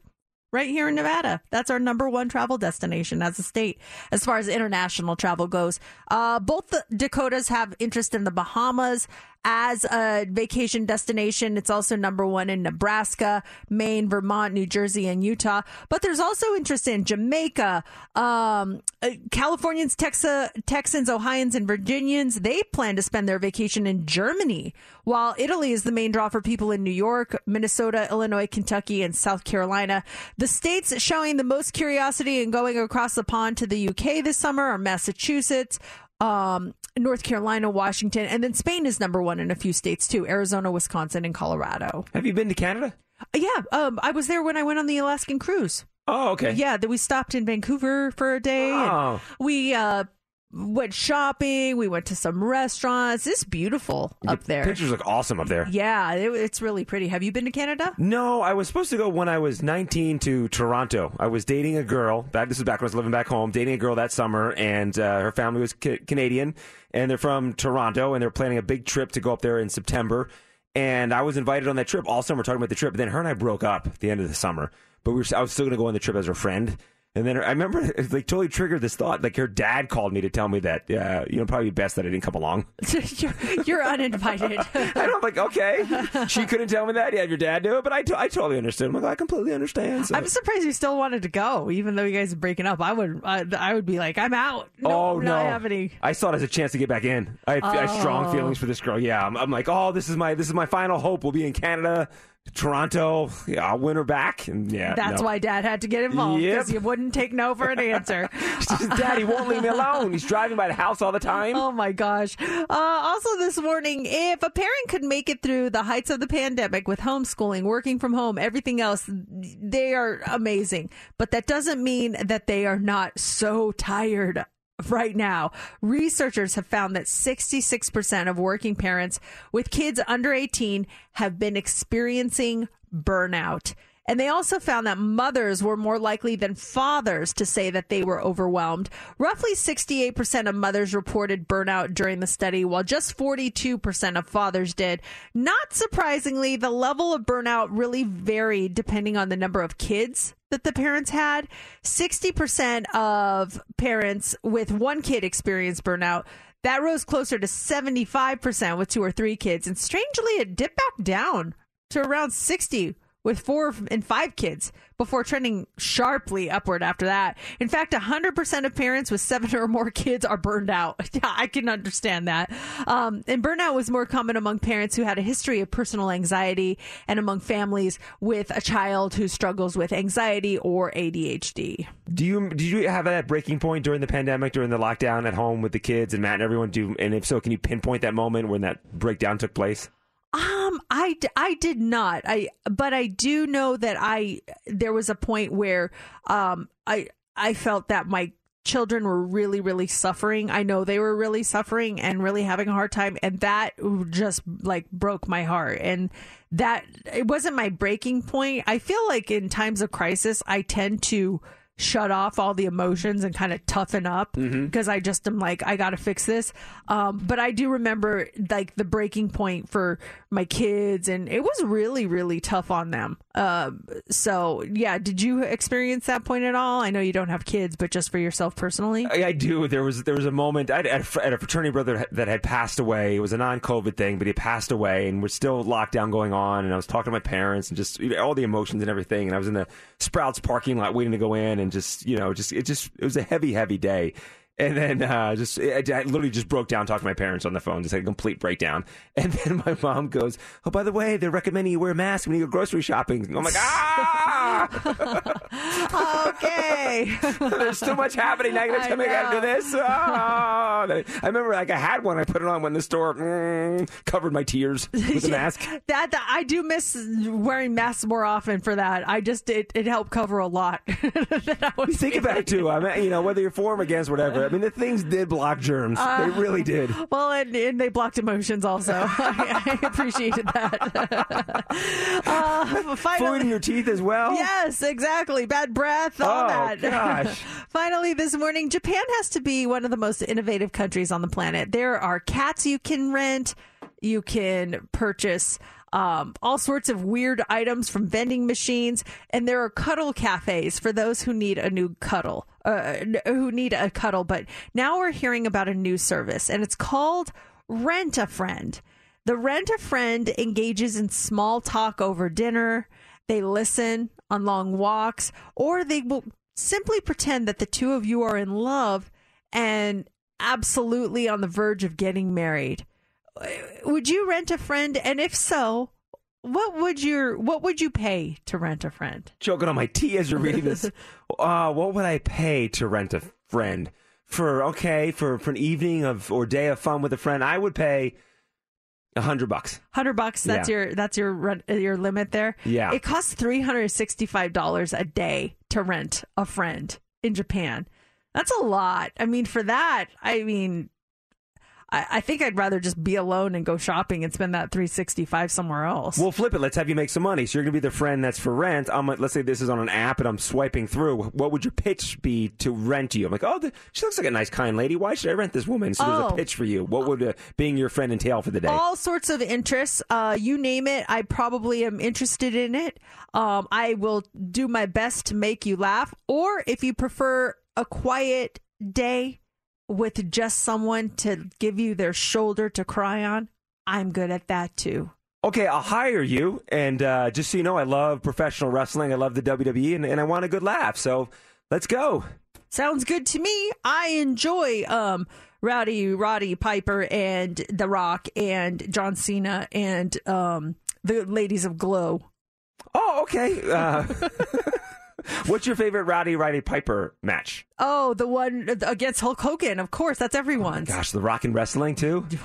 Speaker 3: right here in Nevada. That's our number one travel destination as a state as far as international travel goes. Uh, both the Dakotas have interest in the Bahamas. As a vacation destination. It's also number one in Nebraska, Maine, Vermont, New Jersey, and Utah. But there's also interest in Jamaica, um, uh, Californians, Texas, Texans, Ohioans, and Virginians. They plan to spend their vacation in Germany, while Italy is the main draw for people in New York, Minnesota, Illinois, Kentucky, and South Carolina. The states showing the most curiosity in going across the pond to the UK this summer are Massachusetts, um, North Carolina, Washington, and then Spain is number one in a few states too Arizona, Wisconsin, and Colorado.
Speaker 4: Have you been to Canada?
Speaker 3: Yeah, um, I was there when I went on the Alaskan cruise.
Speaker 4: Oh, okay.
Speaker 3: Yeah, that we stopped in Vancouver for a day.
Speaker 4: Oh.
Speaker 3: we uh, went shopping. We went to some restaurants. It's beautiful up
Speaker 4: The
Speaker 3: there.
Speaker 4: Pictures look awesome up there.
Speaker 3: Yeah, it, it's really pretty. Have you been to Canada?
Speaker 4: No, I was supposed to go when I was 19 to Toronto. I was dating a girl. Back this is back when I was living back home. Dating a girl that summer, and uh, her family was ca- Canadian, and they're from Toronto, and they're planning a big trip to go up there in September. And I was invited on that trip all summer, talking about the trip. But then her and I broke up at the end of the summer, but we were, I was still going to go on the trip as her friend. And then her, I remember [LAUGHS] it like totally triggered this thought. Like her dad called me to tell me that, uh, you know, probably best that I didn't come along. [LAUGHS] [LAUGHS]
Speaker 3: you're, you're uninvited.
Speaker 4: And I'm like, okay. She couldn't tell me that. Yeah, your dad knew it, but I, t- I totally understood. I'm like, I completely understand. So.
Speaker 3: I'm surprised you still wanted to go, even though you guys are breaking up. I would, I, I would be like, I'm out. No,
Speaker 4: oh no! I saw it as a chance to get back in. I, I had strong
Speaker 3: Oh.
Speaker 4: feelings for this girl. Yeah, I'm, I'm like, oh, this is my this is my final hope. We'll be in Canada, Toronto. Yeah, I'll win her back. And yeah,
Speaker 3: That's
Speaker 4: no.
Speaker 3: why Dad had to get involved because
Speaker 4: Yep.
Speaker 3: you wouldn't take no for an answer. [LAUGHS]
Speaker 4: Daddy won't leave me alone. He's driving by the house all the time.
Speaker 3: Oh my gosh. Uh, also, this morning, if a parent could make it through the heights of the pandemic with homeschooling, working from home, everything else, they are amazing. But that doesn't mean that they are not so tired. Right now, researchers have found that 66% of working parents with kids under 18 have been experiencing burnout. And they also found that mothers were more likely than fathers to say that they were overwhelmed. Roughly 68% of mothers reported burnout during the study, while just 42% of fathers did. Not surprisingly, the level of burnout really varied depending on the number of kids that the parents had. 60% of parents with one kid experienced burnout. That rose closer to 75% with two or three kids. And strangely, it dipped back down to around 60 with four and five kids before trending sharply upward after that. In fact, 100% of parents with seven or more kids are burned out. [LAUGHS] Yeah, I can understand that. Um, and burnout was more common among parents who had a history of personal anxiety and among families with a child who struggles with anxiety or ADHD.
Speaker 4: Do you did you have that breaking point during the pandemic, during the lockdown at home with the kids and Matt and everyone? Do and if so, can you pinpoint that moment when that breakdown took place?
Speaker 3: Um, I, I did not. I but I do know that I there was a point where um I I felt that my children were really really suffering. I know they were really suffering and really having a hard time and that just like broke my heart and that it wasn't my breaking point. I feel like in times of crisis I tend to shut off all the emotions and kind of toughen up because I just am like I got to fix this. Um, but I do remember like the breaking point for my kids, and it was really really tough on them. Um, so yeah, did you experience that point at all? I know you don't have kids, but just for yourself personally.
Speaker 4: I, I do. There was there was a moment I had, a fraternity brother that had passed away. It was a non-COVID thing, but he passed away, and we're still lockdown going on. And I was talking to my parents and just you know, all the emotions and everything. And I was in the Sprouts parking lot waiting to go in, and just you know, just it just it was a heavy, heavy day. And then uh, just I, I literally just broke down talking to my parents on the phone, just had a complete breakdown. [LAUGHS] And then my mom goes, "Oh, by the way, they're recommending you wear a mask when you go grocery shopping." And I'm like, "Ah!" [LAUGHS]
Speaker 3: okay. [LAUGHS]
Speaker 4: There's too much happening. Now you're gonna tell me I gotta do this. Oh. I remember like I had one. I put it on when the store mm, covered my tears with a mask.
Speaker 3: That, that I do miss wearing masks more often for that. I just it, it helped cover a lot. that I was
Speaker 4: Think about it too. I mean, you know, whether you're for or against, whatever. I mean, the things did block germs.
Speaker 3: Uh,
Speaker 4: they really did.
Speaker 3: Well, and, and they blocked emotions also. [LAUGHS] I, I appreciated that. [LAUGHS] uh, [LAUGHS] finally,
Speaker 4: Food in your teeth as well.
Speaker 3: Yes, exactly. Bad breath, all
Speaker 4: Oh,
Speaker 3: that.
Speaker 4: gosh.
Speaker 3: Finally, this morning, Japan has to be one of the most innovative countries on the planet. There are cats you can rent, you can purchase. Um, all sorts of weird items from vending machines, and there are cuddle cafes for those who need a new cuddle, uh, who need a cuddle. But now we're hearing about a new service, and it's called Rent a Friend. The rent a friend engages in small talk over dinner. They listen on long walks, or they will simply pretend that the two of you are in love and absolutely on the verge of getting married. Would you rent a friend? And if so, what would your what would you pay to rent a friend?
Speaker 4: Choking on my [LAUGHS] tea as you're reading this. [LAUGHS] uh, what would I pay to rent a friend for? Okay, for for an evening of or day of fun with a friend, I would pay a hundred bucks.
Speaker 3: Hundred bucks. That's
Speaker 4: Yeah.
Speaker 3: your that's your rent, your limit there.
Speaker 4: Yeah.
Speaker 3: It costs three hundred sixty five dollars a day to rent a friend in Japan. That's a lot. I mean, for that, I mean, I, I think I'd rather just be alone and go shopping and spend that three sixty five somewhere else.
Speaker 4: We'll flip it. Let's have you make some money. So you're gonna be the friend that's for rent. I'm. Let's say this is on an app and I'm swiping through. What would your pitch be to rent you? I'm like, oh, the, she looks like a nice, kind lady. Why should I rent this woman? So there's
Speaker 3: Oh.
Speaker 4: a pitch for you. What would uh, being your friend entail for the day?
Speaker 3: All sorts of interests. Uh, you name it, I probably am interested in it. Um, I will do my best to make you laugh. Or if you prefer a quiet day with just someone to give you their shoulder to cry on, I'm good at that too.
Speaker 4: Okay, I'll hire you. And uh, just so you know, I love professional wrestling. I love the WWE, and, and I want a good laugh. So let's go.
Speaker 3: Sounds good to me. I enjoy um, Rowdy Roddy Piper and The Rock and John Cena and um, the ladies of Glow.
Speaker 4: Oh, okay. Uh, [LAUGHS] what's your favorite Rowdy Roddy Piper match?
Speaker 3: Oh, the one against Hulk Hogan. Of course, that's everyone's.
Speaker 4: Gosh, the Rock and Wrestling too. [LAUGHS]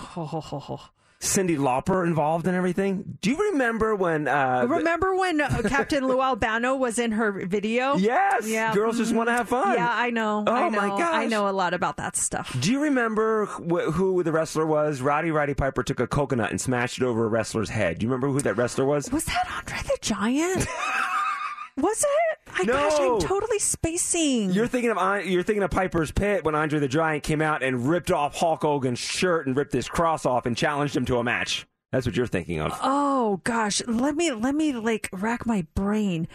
Speaker 4: Cyndi Lauper involved in everything. Do you remember when? Uh,
Speaker 3: Remember when uh, [LAUGHS] Captain Lou Albano was in her video?
Speaker 4: Yes,
Speaker 3: Yeah.
Speaker 4: girls just want to have fun.
Speaker 3: Yeah, I know.
Speaker 4: Oh
Speaker 3: I know.
Speaker 4: my gosh.
Speaker 3: I know a lot about that stuff.
Speaker 4: Do you remember wh- who the wrestler was? Rowdy Roddy Piper took a coconut and smashed it over a wrestler's head. Do you remember who that wrestler was?
Speaker 3: Was that Andre the Giant? [LAUGHS] was it? I
Speaker 4: No.
Speaker 3: gosh, I'm totally spacing.
Speaker 4: You're thinking of you're thinking of Piper's Pit when Andre the Giant came out and ripped off Hulk Hogan's shirt and ripped his cross off and challenged him to a match. That's what you're thinking of.
Speaker 3: Oh gosh, let me let me like rack my brain.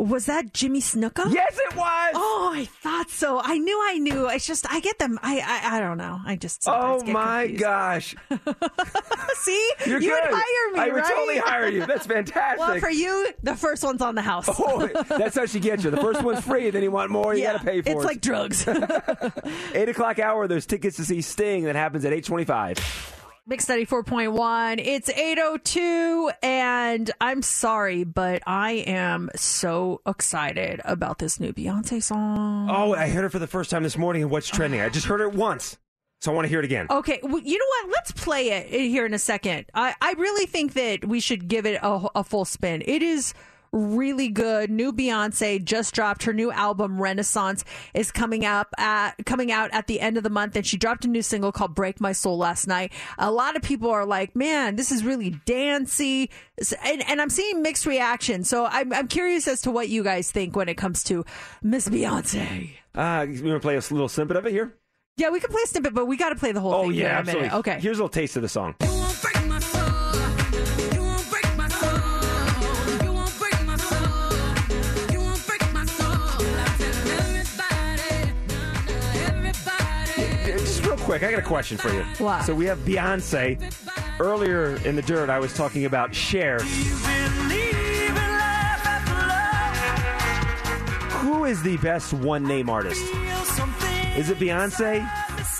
Speaker 3: Was that Jimmy Snuka?
Speaker 4: Yes, it was.
Speaker 3: Oh, I thought so. I knew. I knew. It's just I get them. I I, I don't know. I just
Speaker 4: Oh my
Speaker 3: confused.
Speaker 4: gosh! [LAUGHS]
Speaker 3: See,
Speaker 4: You're
Speaker 3: you
Speaker 4: good.
Speaker 3: would hire me.
Speaker 4: I would
Speaker 3: right?
Speaker 4: totally hire you. That's [LAUGHS] fantastic.
Speaker 3: Well, for you, the first one's on the house.
Speaker 4: Oh, that's how she gets you. The first one's free, then you want more, you
Speaker 3: Yeah,
Speaker 4: got to pay for it.
Speaker 3: it's like drugs. [LAUGHS]
Speaker 4: Eight o'clock hour. There's tickets to see Sting. That happens at eight twenty-five.
Speaker 3: Mix 94.1. It's 802, and I'm sorry, but I am so excited about this new Beyonce song.
Speaker 4: Oh, I heard it for the first time this morning. And what's oh trending? I just heard it once, so I want to hear it again.
Speaker 3: Okay, well, you know what? Let's play it here in a second. I, I really think that we should give it a, a full spin. It is really good. New Beyonce just dropped her new album Renaissance is coming up at coming out at the end of the month and she dropped a new single called Break My Soul last night. A lot of people are like, "Man, this is really dancey." And, and I'm seeing mixed reactions. So I'm I'm curious as to what you guys think when it comes to Miss Beyonce.
Speaker 4: Uh, you want to play a little snippet of it here?
Speaker 3: Yeah, we can play a snippet, but we got to play the whole
Speaker 4: Oh
Speaker 3: thing here
Speaker 4: yeah,
Speaker 3: in a
Speaker 4: absolutely.
Speaker 3: minute. Okay.
Speaker 4: Here's a little taste of the song. Quick, I got a question for you.
Speaker 3: What?
Speaker 4: So we have Beyonce. Earlier in the dirt, I was talking about Cher. Who is the best one name artist? Is it Beyonce?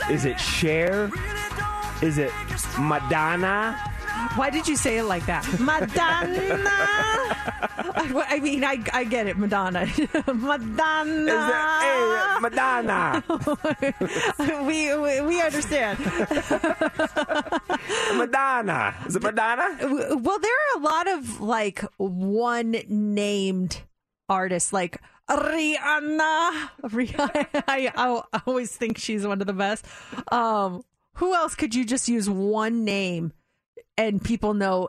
Speaker 4: Is it Cher? Is it Madonna?
Speaker 3: Why did you say it like that? Madonna. [LAUGHS] I, I mean, I, I get it, Madonna. [LAUGHS] Madonna.
Speaker 4: Is it hey, Madonna? [LAUGHS]
Speaker 3: we, we we understand.
Speaker 4: Madonna. Is it Madonna?
Speaker 3: Well, there are a lot of like one named artists, like Rihanna. Rihanna. I, I, I always think she's one of the best. Um, who else could you just use one name and people know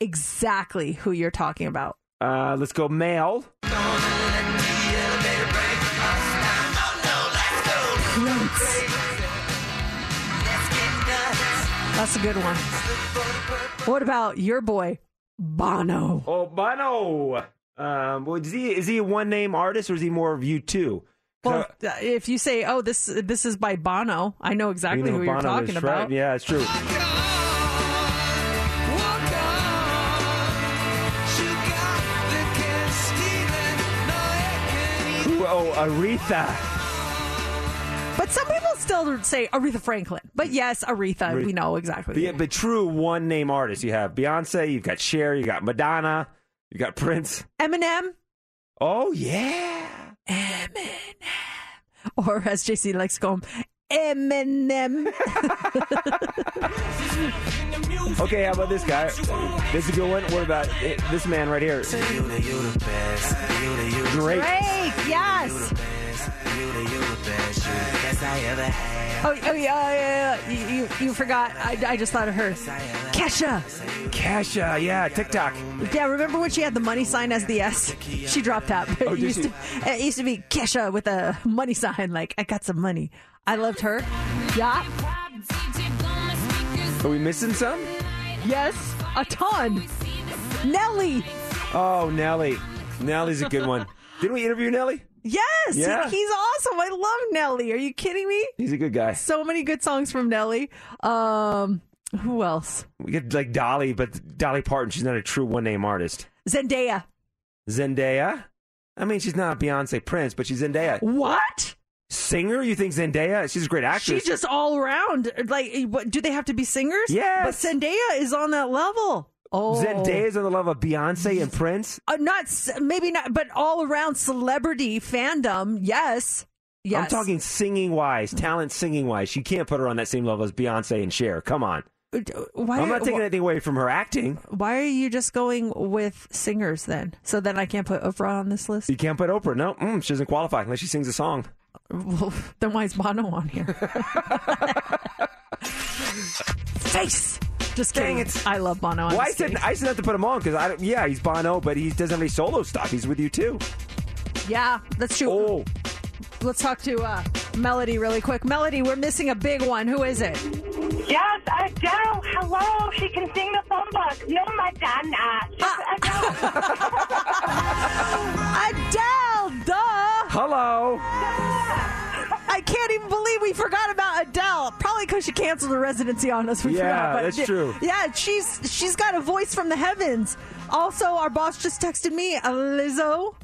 Speaker 3: exactly who you're talking about?
Speaker 4: Uh, let's go male.
Speaker 3: That's a good one. What about your boy, Bono?
Speaker 4: Oh, Bono. Um, well, is he is he a one name artist or is he more of you two?
Speaker 3: Well, if you say, "Oh, this this is by Bono," I know exactly
Speaker 4: You know
Speaker 3: who you're talking
Speaker 4: is,
Speaker 3: about.
Speaker 4: Right? Yeah, it's true. Oh, Aretha.
Speaker 3: But some people still say Aretha Franklin. But yes, Aretha, we know exactly.
Speaker 4: The, the true one name artist. You have Beyonce, you've got Cher, you got Madonna, you got Prince.
Speaker 3: Eminem,
Speaker 4: Oh, yeah. Eminem.
Speaker 3: Or as JC likes to call him, Eminem. [LAUGHS] [LAUGHS]
Speaker 4: Okay, how about this guy? This is a good one. What about eh, this man right here? Drake.
Speaker 3: Drake, yes. Oh, oh yeah, yeah, yeah. You, you, you forgot. I, I just thought of her. Kesha.
Speaker 4: Kesha, yeah, TikTok.
Speaker 3: Yeah, remember when she had the money sign as the S? She dropped out.
Speaker 4: Oh,
Speaker 3: it, used
Speaker 4: she?
Speaker 3: to, it used to be Kesha with a money sign, like, I got some money. I loved her. Yeah.
Speaker 4: Are we missing some?
Speaker 3: Yes, a ton. Nelly.
Speaker 4: Oh, Nelly. Nelly's a good one. [LAUGHS] Didn't we interview Nelly?
Speaker 3: Yes,
Speaker 4: Yeah.
Speaker 3: he's awesome. I love Nelly. Are you kidding me?
Speaker 4: He's a good guy.
Speaker 3: So many good songs from Nelly. Um, who else?
Speaker 4: We get like Dolly, but Dolly Parton, she's not a true one name artist.
Speaker 3: Zendaya.
Speaker 4: Zendaya? I mean, she's not Beyonce Prince, but she's Zendaya.
Speaker 3: What?
Speaker 4: Singer? You think Zendaya? She's a great actress.
Speaker 3: She's just all around. Like, what, do they have to be singers?
Speaker 4: Yes.
Speaker 3: But Zendaya is on that level. Oh,
Speaker 4: is on the level of Beyonce and Prince.
Speaker 3: Uh, not maybe not, but all around celebrity fandom. Yes. Yes.
Speaker 4: I'm talking singing wise, talent singing wise. She can't put her on that same level as Beyonce and Cher. Come on.
Speaker 3: Why
Speaker 4: I'm not taking
Speaker 3: wh-
Speaker 4: anything away from her acting.
Speaker 3: Why are you just going with singers then? So then I can't put Oprah on this list.
Speaker 4: You can't put Oprah. No, mm, she doesn't qualify unless she sings a song. [LAUGHS]
Speaker 3: then why is Bono on here? Face. Just
Speaker 4: Dang
Speaker 3: kidding.
Speaker 4: it.
Speaker 3: I love Bono. I'm
Speaker 4: well, I
Speaker 3: just
Speaker 4: said
Speaker 3: kidding.
Speaker 4: I said not to put him on because I don't, yeah he's Bono, but he doesn't have any solo stuff. He's with you too.
Speaker 3: Yeah, that's true.
Speaker 4: Oh,
Speaker 3: Let's talk to uh, Melody really quick. Melody, we're missing a big one. Who is it?
Speaker 12: Yes, Adele. Hello. She can sing the phone book. No, Madonna. She's [LAUGHS]
Speaker 3: Adele, duh.
Speaker 4: hello.
Speaker 3: I can't even believe we forgot about Adele. Probably because she canceled her residency on us. We
Speaker 4: Yeah,
Speaker 3: forgot. But
Speaker 4: that's true.
Speaker 3: Yeah, she's she's got a voice from the heavens. Also, our boss just texted me, uh, Lizzo.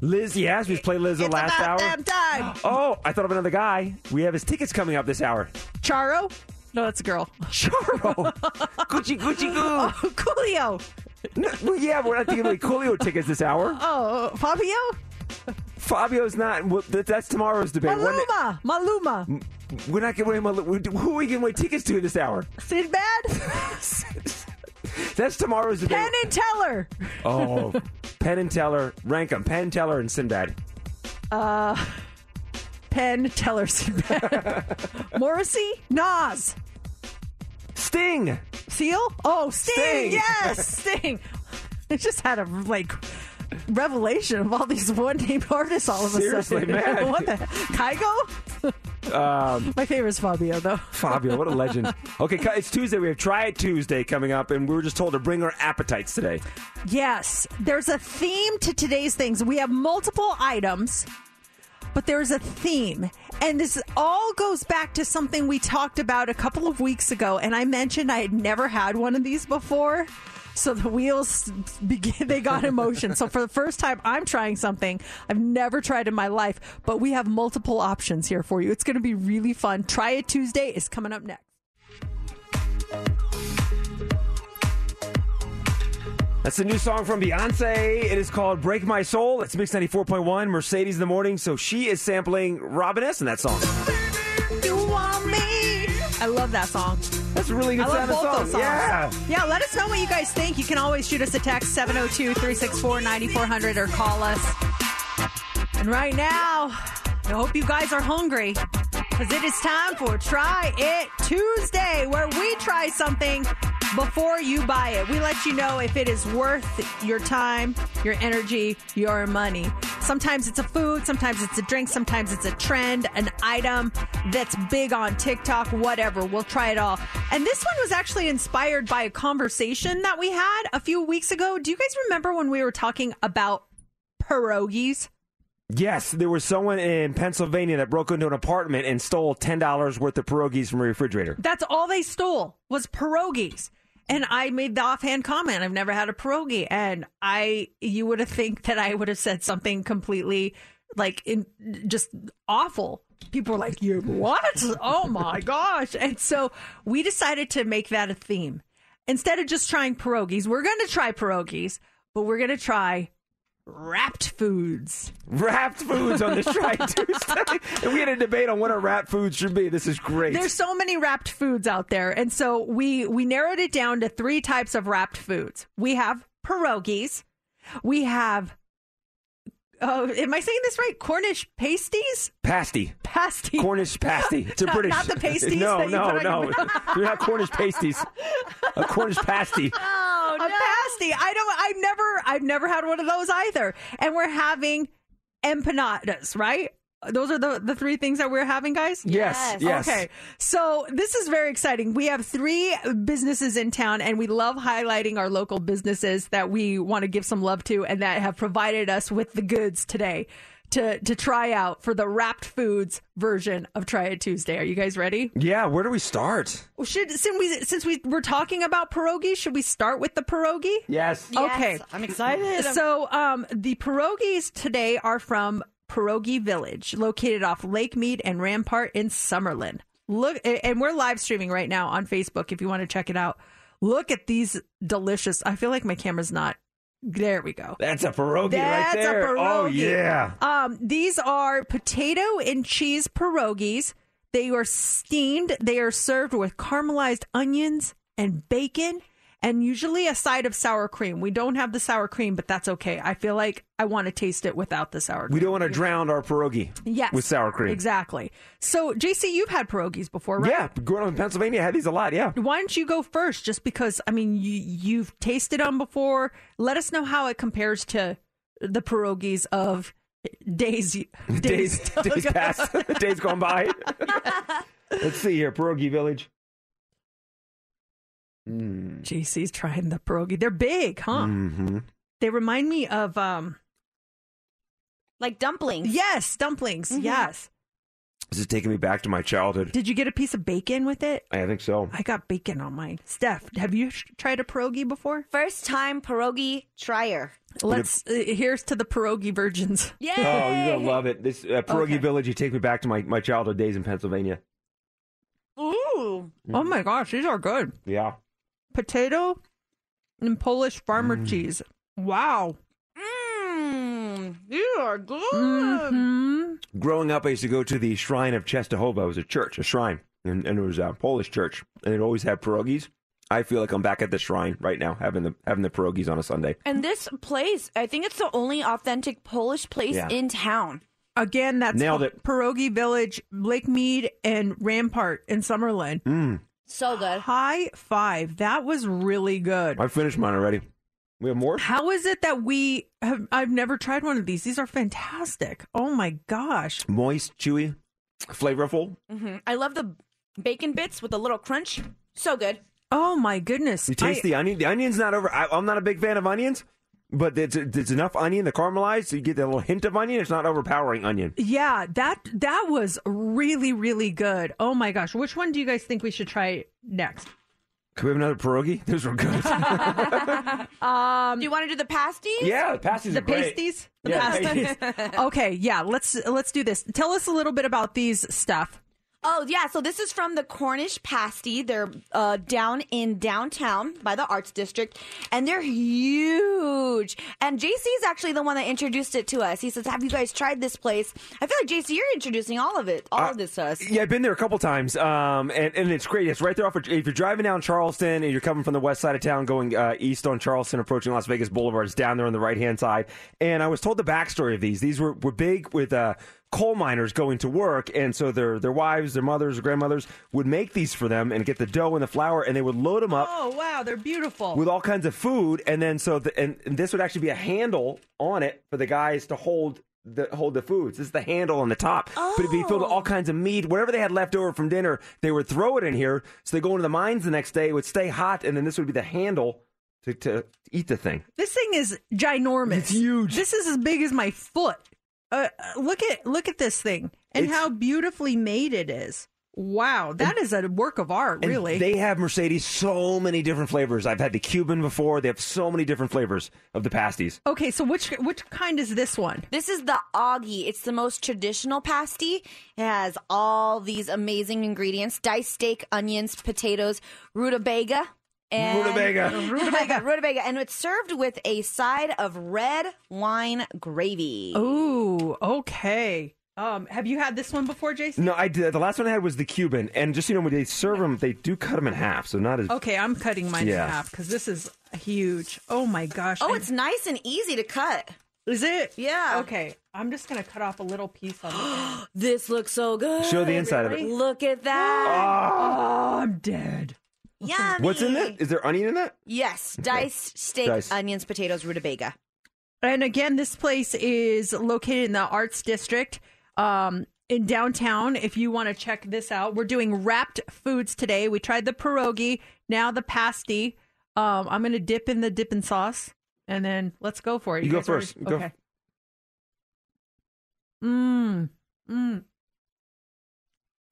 Speaker 4: Liz, yes, we played Lizzo
Speaker 3: It's
Speaker 4: last
Speaker 3: about
Speaker 4: hour.
Speaker 3: damn time.
Speaker 4: Oh, I thought of another guy. We have his tickets coming up this hour.
Speaker 3: Charo? No, that's a girl.
Speaker 4: Charo. [LAUGHS] Gucci, Gucci, Goo.
Speaker 3: Oh, Coolio.
Speaker 4: No, well, yeah, we're not giving away Coolio tickets this hour.
Speaker 3: Oh, Fabio?
Speaker 4: Fabio's not. That's tomorrow's debate.
Speaker 3: Maluma. Maluma.
Speaker 4: We're not giving away. Malu- Who are we giving away tickets to in this hour?
Speaker 3: Sinbad? [LAUGHS]
Speaker 4: That's tomorrow's debate.
Speaker 3: Penn and Teller.
Speaker 4: Oh, Penn and Teller. Rank them. Penn, Teller, and Sinbad.
Speaker 3: Uh, Penn, Teller, Sinbad. [LAUGHS] Morrissey? Nas.
Speaker 4: Sting.
Speaker 3: Seal? Oh, Sting.
Speaker 4: Sting.
Speaker 3: Yes, Sting. It just had a like revelation of all these one name artists all of a
Speaker 4: Seriously,
Speaker 3: sudden.
Speaker 4: man. [LAUGHS]
Speaker 3: what the Kygo?
Speaker 4: Um,
Speaker 3: My favorite is Fabio though.
Speaker 4: Fabio, what a legend. Okay, it's Tuesday. We have Try It Tuesday coming up, and we were just told to bring our appetites today.
Speaker 3: Yes, there's a theme to today's things. We have multiple items, but there's a theme. And this all goes back to something we talked about a couple of weeks ago. And I mentioned I had never had one of these before. So the wheels begin, they got in motion. so for the first time, I'm trying something I've never tried in my life, but we have multiple options here for you. It's going to be really fun. Try It Tuesday is coming up next.
Speaker 4: That's a new song from Beyonce. It is called Break My Soul. It's Mix 94.1, Mercedes in the Morning. So she is sampling Robin S. in that song.
Speaker 3: You want me? I love that song.
Speaker 4: That's a really good
Speaker 3: I love both
Speaker 4: song.
Speaker 3: those songs.
Speaker 4: Yeah.
Speaker 3: Yeah, let us know what you guys think. You can always shoot us a text 702 364 9400 or call us. And right now, I hope you guys are hungry because it is time for Try It Tuesday, where we try something before you buy it. We let you know if it is worth your time, your energy, your money. Sometimes it's a food, sometimes it's a drink, sometimes it's a trend, an item that's big on TikTok, whatever. We'll try it all. And this one was actually inspired by a conversation that we had a few weeks ago. Do you guys remember when we were talking about pierogies?
Speaker 4: Yes, there was someone in Pennsylvania that broke into an apartment and stole $10 worth of pierogies from a refrigerator.
Speaker 3: That's all they stole was pierogies. And I made the offhand comment, I've never had a pierogi. And I, you would have think that I would have said something completely like in just awful. People were like, "You what? Oh my gosh!" And so we decided to make that a theme. Instead of just trying pierogies, we're going to try pierogies, but we're going to try wrapped foods.
Speaker 4: Wrapped foods on this [LAUGHS] Try Tuesday. and we had a debate on what our wrapped foods should be. This is great.
Speaker 3: There's so many wrapped foods out there, and so we we narrowed it down to three types of wrapped foods. We have pierogies. We have. Oh, am I saying this right? Cornish pasties?
Speaker 4: pasty.
Speaker 3: Pasty.
Speaker 4: Cornish pasty. [LAUGHS] It's a
Speaker 3: Not-
Speaker 4: British.
Speaker 3: not the pasties [LAUGHS]
Speaker 4: No,
Speaker 3: that you
Speaker 4: no,
Speaker 3: put on
Speaker 4: no.
Speaker 3: your mouth. [LAUGHS]
Speaker 4: You're not Cornish pasties. A Cornish oh, pasty.
Speaker 3: Oh, a pasty. I don't. I've never. I've never had one of those either. And we're having empanadas, right? Those are the the three things that we're having, guys.
Speaker 4: Yes, Yes. yes.
Speaker 3: Okay. So this is very exciting. We have three businesses in town, and we love highlighting our local businesses that we want to give some love to, and that have provided us with the goods today. To, to try out for the wrapped foods version of Try It Tuesday. Are you guys ready?
Speaker 4: Yeah, where do we start?
Speaker 3: Well, Should since we since we were talking about pierogi, should we start with the pierogi?
Speaker 4: Yes.
Speaker 3: Okay.
Speaker 7: I'm excited.
Speaker 3: So, um, the pierogies today are from Pierogi Village, located off Lake Mead and Rampart in Summerlin. Look, and we're live streaming right now on Facebook if you want to check it out. Look at these delicious. I feel like my camera's not. There we go.
Speaker 4: That's a pierogi
Speaker 3: That's
Speaker 4: right there.
Speaker 3: a pierogi.
Speaker 4: Oh, yeah.
Speaker 3: Um, these are potato and cheese pierogies. They are steamed. They are served with caramelized onions and bacon, and usually a side of sour cream. We don't have the sour cream, but that's okay. I feel like I want to taste it without the sour cream.
Speaker 4: We don't want to drown our pierogi
Speaker 3: Yes.
Speaker 4: with sour cream.
Speaker 3: Exactly. So, JC, you've had pierogies before, right?
Speaker 4: Yeah, growing up in Pennsylvania, I had these a lot. Yeah.
Speaker 3: Why don't you go first? Just because, I mean, you, you've tasted them before. Let us know how it compares to the pierogies of days days
Speaker 4: Days, [LAUGHS] days past, [LAUGHS] days gone by. [LAUGHS] Let's see here, pierogi village. Mm.
Speaker 3: JC's trying the pierogi. They're big, huh?
Speaker 4: hmm
Speaker 3: They remind me of um
Speaker 7: like dumplings.
Speaker 3: Yes, dumplings. Yes.
Speaker 4: This is taking me back to my childhood.
Speaker 3: Did you get a piece of bacon with it?
Speaker 4: I think so.
Speaker 3: I got bacon on mine. Steph, have you sh- tried a pierogi before?
Speaker 7: First time pierogi trier.
Speaker 3: Let's. Uh, here's to the pierogi virgins. [LAUGHS]
Speaker 7: Yay!
Speaker 4: Oh, you're gonna love it. This uh, pierogi
Speaker 3: Okay.
Speaker 4: village. You take me back to my, my childhood days in Pennsylvania.
Speaker 7: Ooh.
Speaker 3: Oh my gosh, these are good.
Speaker 4: Yeah.
Speaker 3: Potato and Polish farmer
Speaker 4: Mm.
Speaker 3: cheese. Wow.
Speaker 7: Mmm. You are good.
Speaker 3: hmm
Speaker 4: Growing up, I used to go to the Shrine of Czestochowa. It was a church, a shrine, and, and it was a Polish church, and it always had pierogies. I feel like I'm back at the shrine right now, having the having the pierogies on a Sunday.
Speaker 7: And this place, I think it's the only authentic Polish place
Speaker 4: Yeah.
Speaker 7: in town.
Speaker 3: Again, that's
Speaker 4: Nailed it.
Speaker 3: Pierogi Village, Lake Mead, and Rampart in Summerlin.
Speaker 4: Mm.
Speaker 7: So good.
Speaker 3: High five. That was really good.
Speaker 4: I finished mine already. We have more.
Speaker 3: How is it that we have? I've never tried one of these. These are fantastic. Oh my gosh.
Speaker 4: Moist, chewy, flavorful.
Speaker 7: Mm-hmm. I love the bacon bits with a little crunch. So good.
Speaker 3: Oh my goodness.
Speaker 4: You taste
Speaker 3: I-
Speaker 4: the onion. The onion's not over. I, I'm not a big fan of onions, but there's, there's enough onion to caramelize, so you get that little hint of onion. It's not overpowering onion.
Speaker 3: Yeah, that that was really really good. Oh my gosh. Which one do you guys think we should try next?
Speaker 4: Can we have another pierogi? [LAUGHS] Those were good. [LAUGHS]
Speaker 3: Um
Speaker 7: Do you want to do the pasties?
Speaker 4: yeah, the pasties
Speaker 3: the
Speaker 4: are great.
Speaker 3: pasties? The
Speaker 4: Yeah,
Speaker 3: pasties.
Speaker 4: pasties. [LAUGHS]
Speaker 3: okay, yeah, let's let's do this. Tell us a little bit about these stuff.
Speaker 7: Oh yeah, so this is from the Cornish Pasty. They're uh, down in downtown by the Arts District, and they're huge. And JC is actually the one that introduced it to us. He says, "Have you guys tried this place?" I feel like JC, you're introducing all of it, all
Speaker 4: Uh,
Speaker 7: of this to us.
Speaker 4: Yeah, I've been there a couple times, um, and, and it's great. It's right there off. Of, if you're driving down Charleston and you're coming from the west side of town, going uh, east on Charleston, approaching Las Vegas Boulevard, it's down there on the right hand side. And I was told the backstory of these. These were, were big with uh, coal miners going to work, and so their their wives, their mothers, or grandmothers would make these for them and get the dough and the flour, and they would load them up
Speaker 3: Oh wow, they're beautiful.
Speaker 4: with all kinds of food, and then so the, and, and this would actually be a handle on it for the guys to hold the hold the foods. This is the handle on the top, Oh. but it'd be filled with all oh. kinds of meat, whatever they had left over from dinner. They would throw it in here, so they go into the mines the next day. It would stay hot, and then this would be the handle to, to eat the thing.
Speaker 3: This thing is ginormous.
Speaker 4: It's huge.
Speaker 3: This is as big as my foot. Uh, uh, look at look at this thing and
Speaker 4: It's-
Speaker 3: how beautifully made it is. Wow, that is a work of art, really.
Speaker 4: They have Mercedes so many different flavors. I've had the Cuban before. They have so many different flavors of the pasties.
Speaker 3: okay, so which which kind is this one?
Speaker 7: This is the Oggie. It's the most traditional pasty. It has all these amazing ingredients: diced steak, onions, potatoes, rutabaga, and
Speaker 4: Rutabaga.
Speaker 7: rutabaga, [LAUGHS] rutabaga, and it's served with a side of red wine gravy.
Speaker 3: Ooh, okay. Um, have you had this one before, Jason?
Speaker 4: No, I did. The last one I had was the Cuban, and just you know, when they serve them, they do cut them in half, so not as.
Speaker 3: Okay, I'm cutting mine
Speaker 4: Yeah.
Speaker 3: in half because this is huge. Oh my gosh!
Speaker 7: Oh,
Speaker 3: I-
Speaker 7: it's nice and easy to cut.
Speaker 3: Is it?
Speaker 7: Yeah.
Speaker 3: Okay, I'm just gonna cut off a little piece on the [GASPS]
Speaker 7: This looks so good.
Speaker 4: Show the inside of it.
Speaker 7: Look at that.
Speaker 3: Oh, I'm dead.
Speaker 7: Yummy.
Speaker 4: What's in that? Is there onion in that?
Speaker 7: Yes, diced steak,
Speaker 4: Diced.
Speaker 7: onions, potatoes, rutabaga.
Speaker 3: And again, this place is located in the Arts District um, in downtown. If you want to check this out, we're doing wrapped foods today. We tried the pierogi, now the pasty. Um, I'm going to dip in the dipping sauce, and then let's go for it.
Speaker 4: You go
Speaker 3: guys ready?
Speaker 4: first. Go.
Speaker 3: Okay. Mmm. Mmm.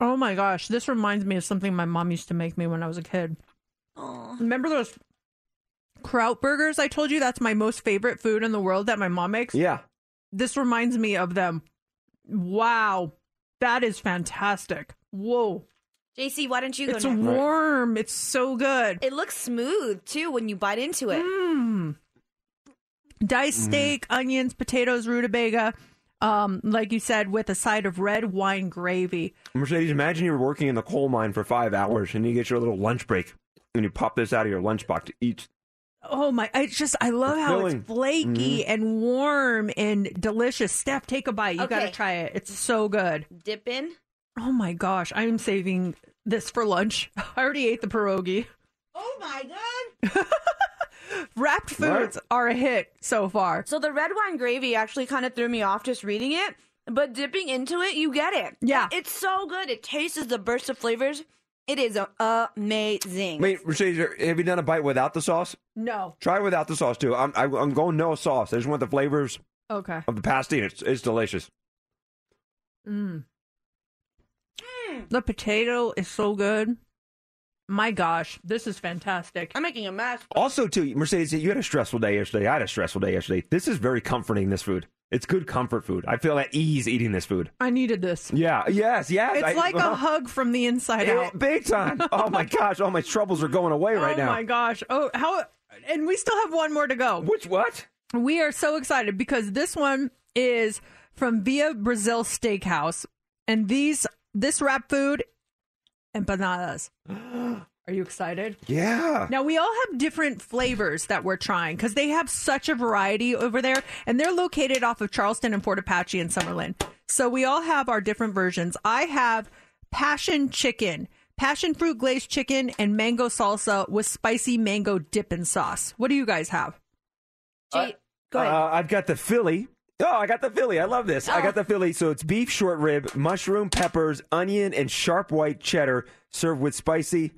Speaker 3: Oh my gosh, this reminds me of something my mom used to make me when I was a kid. Remember those kraut burgers? I told you that's my most favorite food in the world that my mom makes.
Speaker 4: Yeah.
Speaker 3: This reminds me of them. Wow, that is fantastic. Whoa,
Speaker 7: JC, why don't you go
Speaker 3: it's
Speaker 7: next?
Speaker 3: warm. It's so good.
Speaker 7: It looks smooth too when you bite into it.
Speaker 3: Mm. Diced steak, onions, potatoes, rutabaga. Um, like you said, with a side of red wine gravy.
Speaker 4: Mercedes, imagine you're working in the coal mine for five hours, and you get your little lunch break, and you pop this out of your lunchbox to eat.
Speaker 3: Oh my! I just I love
Speaker 4: It's
Speaker 3: how
Speaker 4: filling.
Speaker 3: it's flaky and warm and delicious. Steph, take a bite. You got to try it. It's so good.
Speaker 7: Dip in.
Speaker 3: Oh my gosh! I am saving this for lunch. [LAUGHS] I already ate the pierogi.
Speaker 7: Oh my god! [LAUGHS]
Speaker 3: Wrapped foods are a hit so far.
Speaker 7: So the red wine gravy actually kind of threw me off just reading it, but dipping into it, you get it.
Speaker 3: Yeah.
Speaker 7: it's so good. It tastes the burst of flavors. It is amazing.
Speaker 4: Wait, Mercedes, have you done a bite without the sauce?
Speaker 3: No.
Speaker 4: Try without the sauce too. I'm I'm I'm going no sauce. I just want the flavors
Speaker 3: Okay.
Speaker 4: of the pasty. It's it's delicious.
Speaker 3: Mm. The potato is so good. My gosh, this is fantastic.
Speaker 7: I'm making a mess.
Speaker 4: Also, too, Mercedes, you had a stressful day yesterday. I had a stressful day yesterday. This is very comforting. This food. It's good comfort food. I feel at ease eating this food.
Speaker 3: I needed this.
Speaker 4: Yeah. Yes. Yes.
Speaker 3: It's
Speaker 4: I-
Speaker 3: like a uh-huh. hug from the inside out.
Speaker 4: Big time. [LAUGHS] Oh my gosh. All my troubles are going away right
Speaker 3: oh
Speaker 4: now.
Speaker 3: Oh my gosh. Oh, how and we still have one more to go.
Speaker 4: Which what?
Speaker 3: We are so excited because this one is from Via Brasil Steakhouse and these this wrap food empanadas. Are you excited?
Speaker 4: Yeah.
Speaker 3: Now we all have different flavors that we're trying because they have such a variety over there, and they're located off of Charleston and Fort Apache and Summerlin. So we all have our different versions. I have passion chicken, passion fruit glazed chicken, and mango salsa with spicy mango dipping sauce. What do you guys have?
Speaker 7: Jay, go ahead.
Speaker 4: Uh, I've got the Philly. Oh, I got the Philly. I love this. I
Speaker 7: Oh.
Speaker 4: got the Philly. So it's beef short rib, mushroom, peppers, onion, and sharp white cheddar served with spicy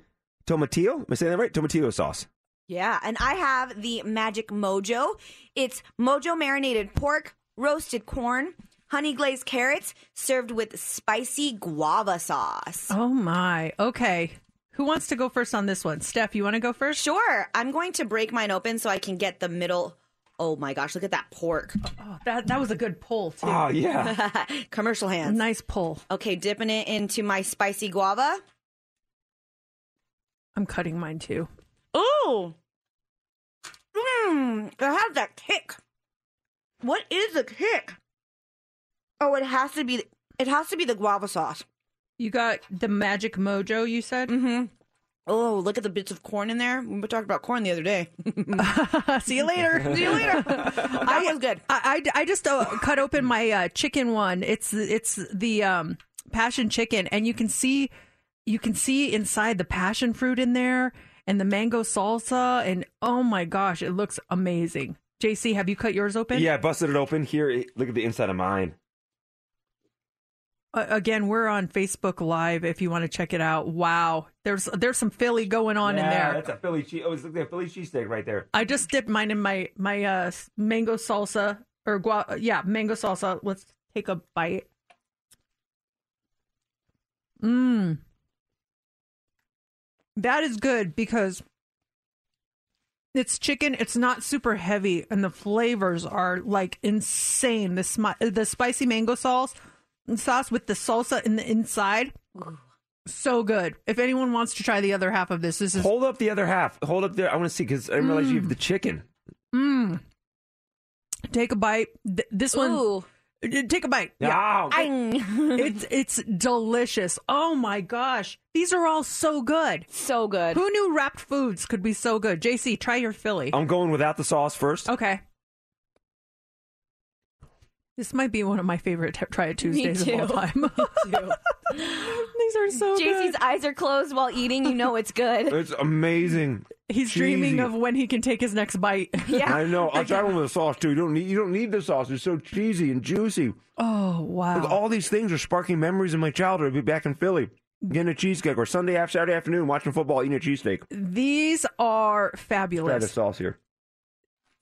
Speaker 4: tomatillo. Am I saying that right? Tomatillo sauce.
Speaker 7: Yeah, and I have the Magic Mojo. It's Mojo marinated pork, roasted corn, honey glazed carrots, served with spicy guava sauce.
Speaker 3: Oh my. Okay. Who wants to go first on this one? Steph, you want to go first?
Speaker 7: Sure, I'm going to break mine open so I can get the middle. Oh my gosh, look at that pork.
Speaker 3: Oh, that that was a good pull too.
Speaker 4: Oh, yeah. [LAUGHS]
Speaker 7: Commercial hands.
Speaker 3: Nice pull.
Speaker 7: Okay, dipping it into my spicy guava.
Speaker 3: I'm cutting mine too.
Speaker 7: Oh. Mmm, it has that kick. What is the kick? Oh, it has to be it has to be the guava sauce.
Speaker 3: You got the magic mojo, you said?
Speaker 7: Mm-hmm. Oh, look at the bits of corn in there. We talked about corn the other day. [LAUGHS]
Speaker 3: See you later. [LAUGHS]
Speaker 7: See you later. that was good.
Speaker 3: I, I, I just uh, cut open my uh, chicken one. It's it's the um, passion chicken, and you can see you can see inside the passion fruit in there and the mango salsa, and oh my gosh, it looks amazing. JC, have you cut yours open?
Speaker 4: Yeah, I busted it open. Here, look at the inside of mine.
Speaker 3: Again, we're on Facebook Live if you want to check it out. Wow, there's there's some Philly going on in there.
Speaker 4: That's a Philly cheese. Oh, it's like a Philly cheesesteak right there.
Speaker 3: I just dipped mine in my my uh mango salsa or gua- yeah mango salsa. Let's take a bite. Mmm, That is good because it's chicken. It's not super heavy, and the flavors are like insane. The smi- the spicy mango sauce sauce with the salsa in the inside, so good. If anyone wants to try the other half of this, this is
Speaker 4: Hold up the other half. Hold up there. I want to see because I didn't realize you have the chicken.
Speaker 3: mm. Take a bite. Th- This one. Uh, Take a bite.
Speaker 4: Ow. [LAUGHS]
Speaker 3: it's it's delicious. Oh my gosh, these are all so good.
Speaker 7: So good.
Speaker 3: Who knew wrapped foods could be so good? JC, try your Philly.
Speaker 4: I'm going without the sauce first.
Speaker 3: Okay. This might be one of my favorite t- Try It Tuesdays
Speaker 7: too.
Speaker 3: of all [LAUGHS] time. [LAUGHS] These are so
Speaker 7: JC's
Speaker 3: good.
Speaker 7: eyes are closed while eating. You know it's good. [LAUGHS]
Speaker 4: It's amazing.
Speaker 3: He's
Speaker 4: Cheesy.
Speaker 3: dreaming of when he can take his next bite.
Speaker 4: Yeah, I know. I'll try one with the sauce too. You don't need. You don't need the sauce. It's so cheesy and juicy.
Speaker 3: Oh wow!
Speaker 4: Look, all these things are sparking memories of my childhood. I'd be back in Philly, getting a cheesecake, or Sunday after Saturday afternoon watching football, eating a cheesesteak.
Speaker 3: These are fabulous.
Speaker 4: Try the
Speaker 3: fabulous.
Speaker 4: sauce here.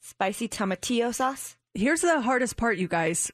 Speaker 7: Spicy tomatillo sauce.
Speaker 3: Here's the hardest part, you guys.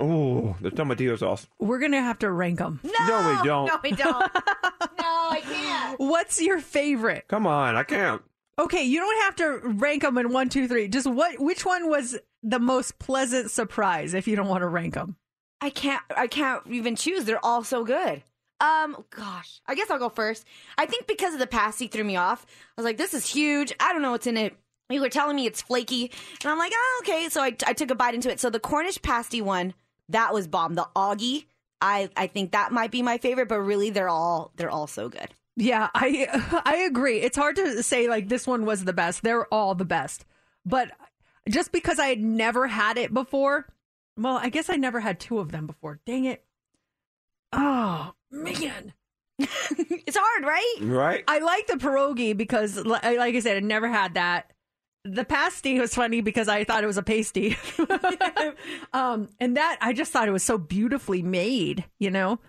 Speaker 4: Oh, the tomatillo sauce.
Speaker 3: We're gonna have to rank them.
Speaker 7: No,
Speaker 4: No, we don't.
Speaker 7: No, we don't. [LAUGHS] no, I can't.
Speaker 3: What's your favorite?
Speaker 4: Come on, I can't.
Speaker 3: Okay, you don't have to rank them in one, two, three. Just what? Which one was the most pleasant surprise? If you don't want to rank them,
Speaker 7: I can't. I can't even choose. They're all so good. Um, gosh, I guess I'll go first. I think because of the pasty threw me off. I was like, "This is huge. I don't know what's in it." You were telling me it's flaky, and I'm like, "Oh, okay." So I, I took a bite into it. So the Cornish pasty one, that was bomb. The Oggie, I I think that might be my favorite, but really, they're all they're all so good.
Speaker 3: yeah, I [LAUGHS] I agree. It's hard to say like this one was the best. They're all the best, but just because I had never had it before, well, I guess I never had two of them before. Dang it! Oh man. [LAUGHS]
Speaker 7: it's hard, right?
Speaker 4: Right.
Speaker 3: I like the pierogi because, like I said, I never had that. The pasty was funny because I thought it was a pasty. [LAUGHS] um, and that, I just thought it was so beautifully made, you know?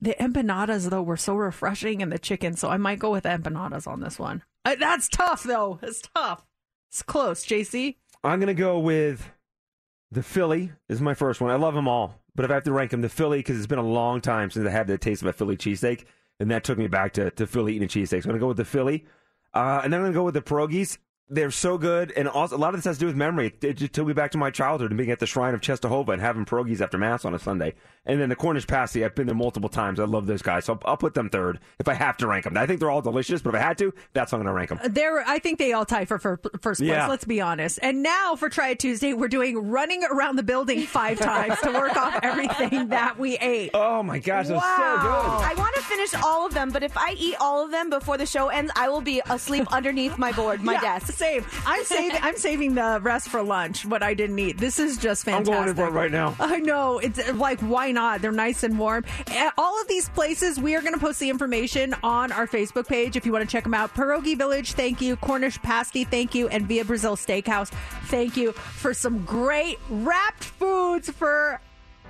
Speaker 3: The empanadas, though, were so refreshing and the chicken, so I might go with empanadas on this one. Uh, that's tough, though. It's tough. It's close, JC.
Speaker 4: I'm gonna go with the Philly. Is my first one. I love them all, but if I have to rank them, the Philly because it's been a long time since I had the taste of a Philly cheesesteak, and that took me back to, to Philly eating a cheesesteak. So I'm gonna go with the Philly, uh, and then I'm gonna go with the pierogies. They're so good, and also a lot of this has to do with memory. It, it just took me back to my childhood and being at the Shrine of Czestochowa and having pierogies after mass on a Sunday. And then the Cornish pasty, I've been there multiple times. I love those guys, so I'll, I'll put them third if I have to rank them. I think they're all delicious, but if I had to, that's how I'm gonna rank them.
Speaker 3: There, I think they all tie for, for first place.
Speaker 4: Yeah.
Speaker 3: Let's be honest. And now for Try It Tuesday, we're doing running around the building five [LAUGHS] times to work off everything that we ate.
Speaker 4: Oh my gosh, that's so doable.
Speaker 7: I want to finish all of them, but if I eat all of them before the show ends, I will be asleep underneath my board, my
Speaker 3: Yeah,
Speaker 7: desk.
Speaker 3: Same. I'm saving. I'm saving the rest for lunch. What I didn't eat. This is just fantastic.
Speaker 4: I'm going it right now.
Speaker 3: I know. It's like why not? They're nice and warm. At all of these places, we are going to post the information on our Facebook page if you want to check them out. Pierogi Village, thank you. Cornish Pasty, thank you, and Via Brasil Steakhouse, thank you for some great wrapped foods for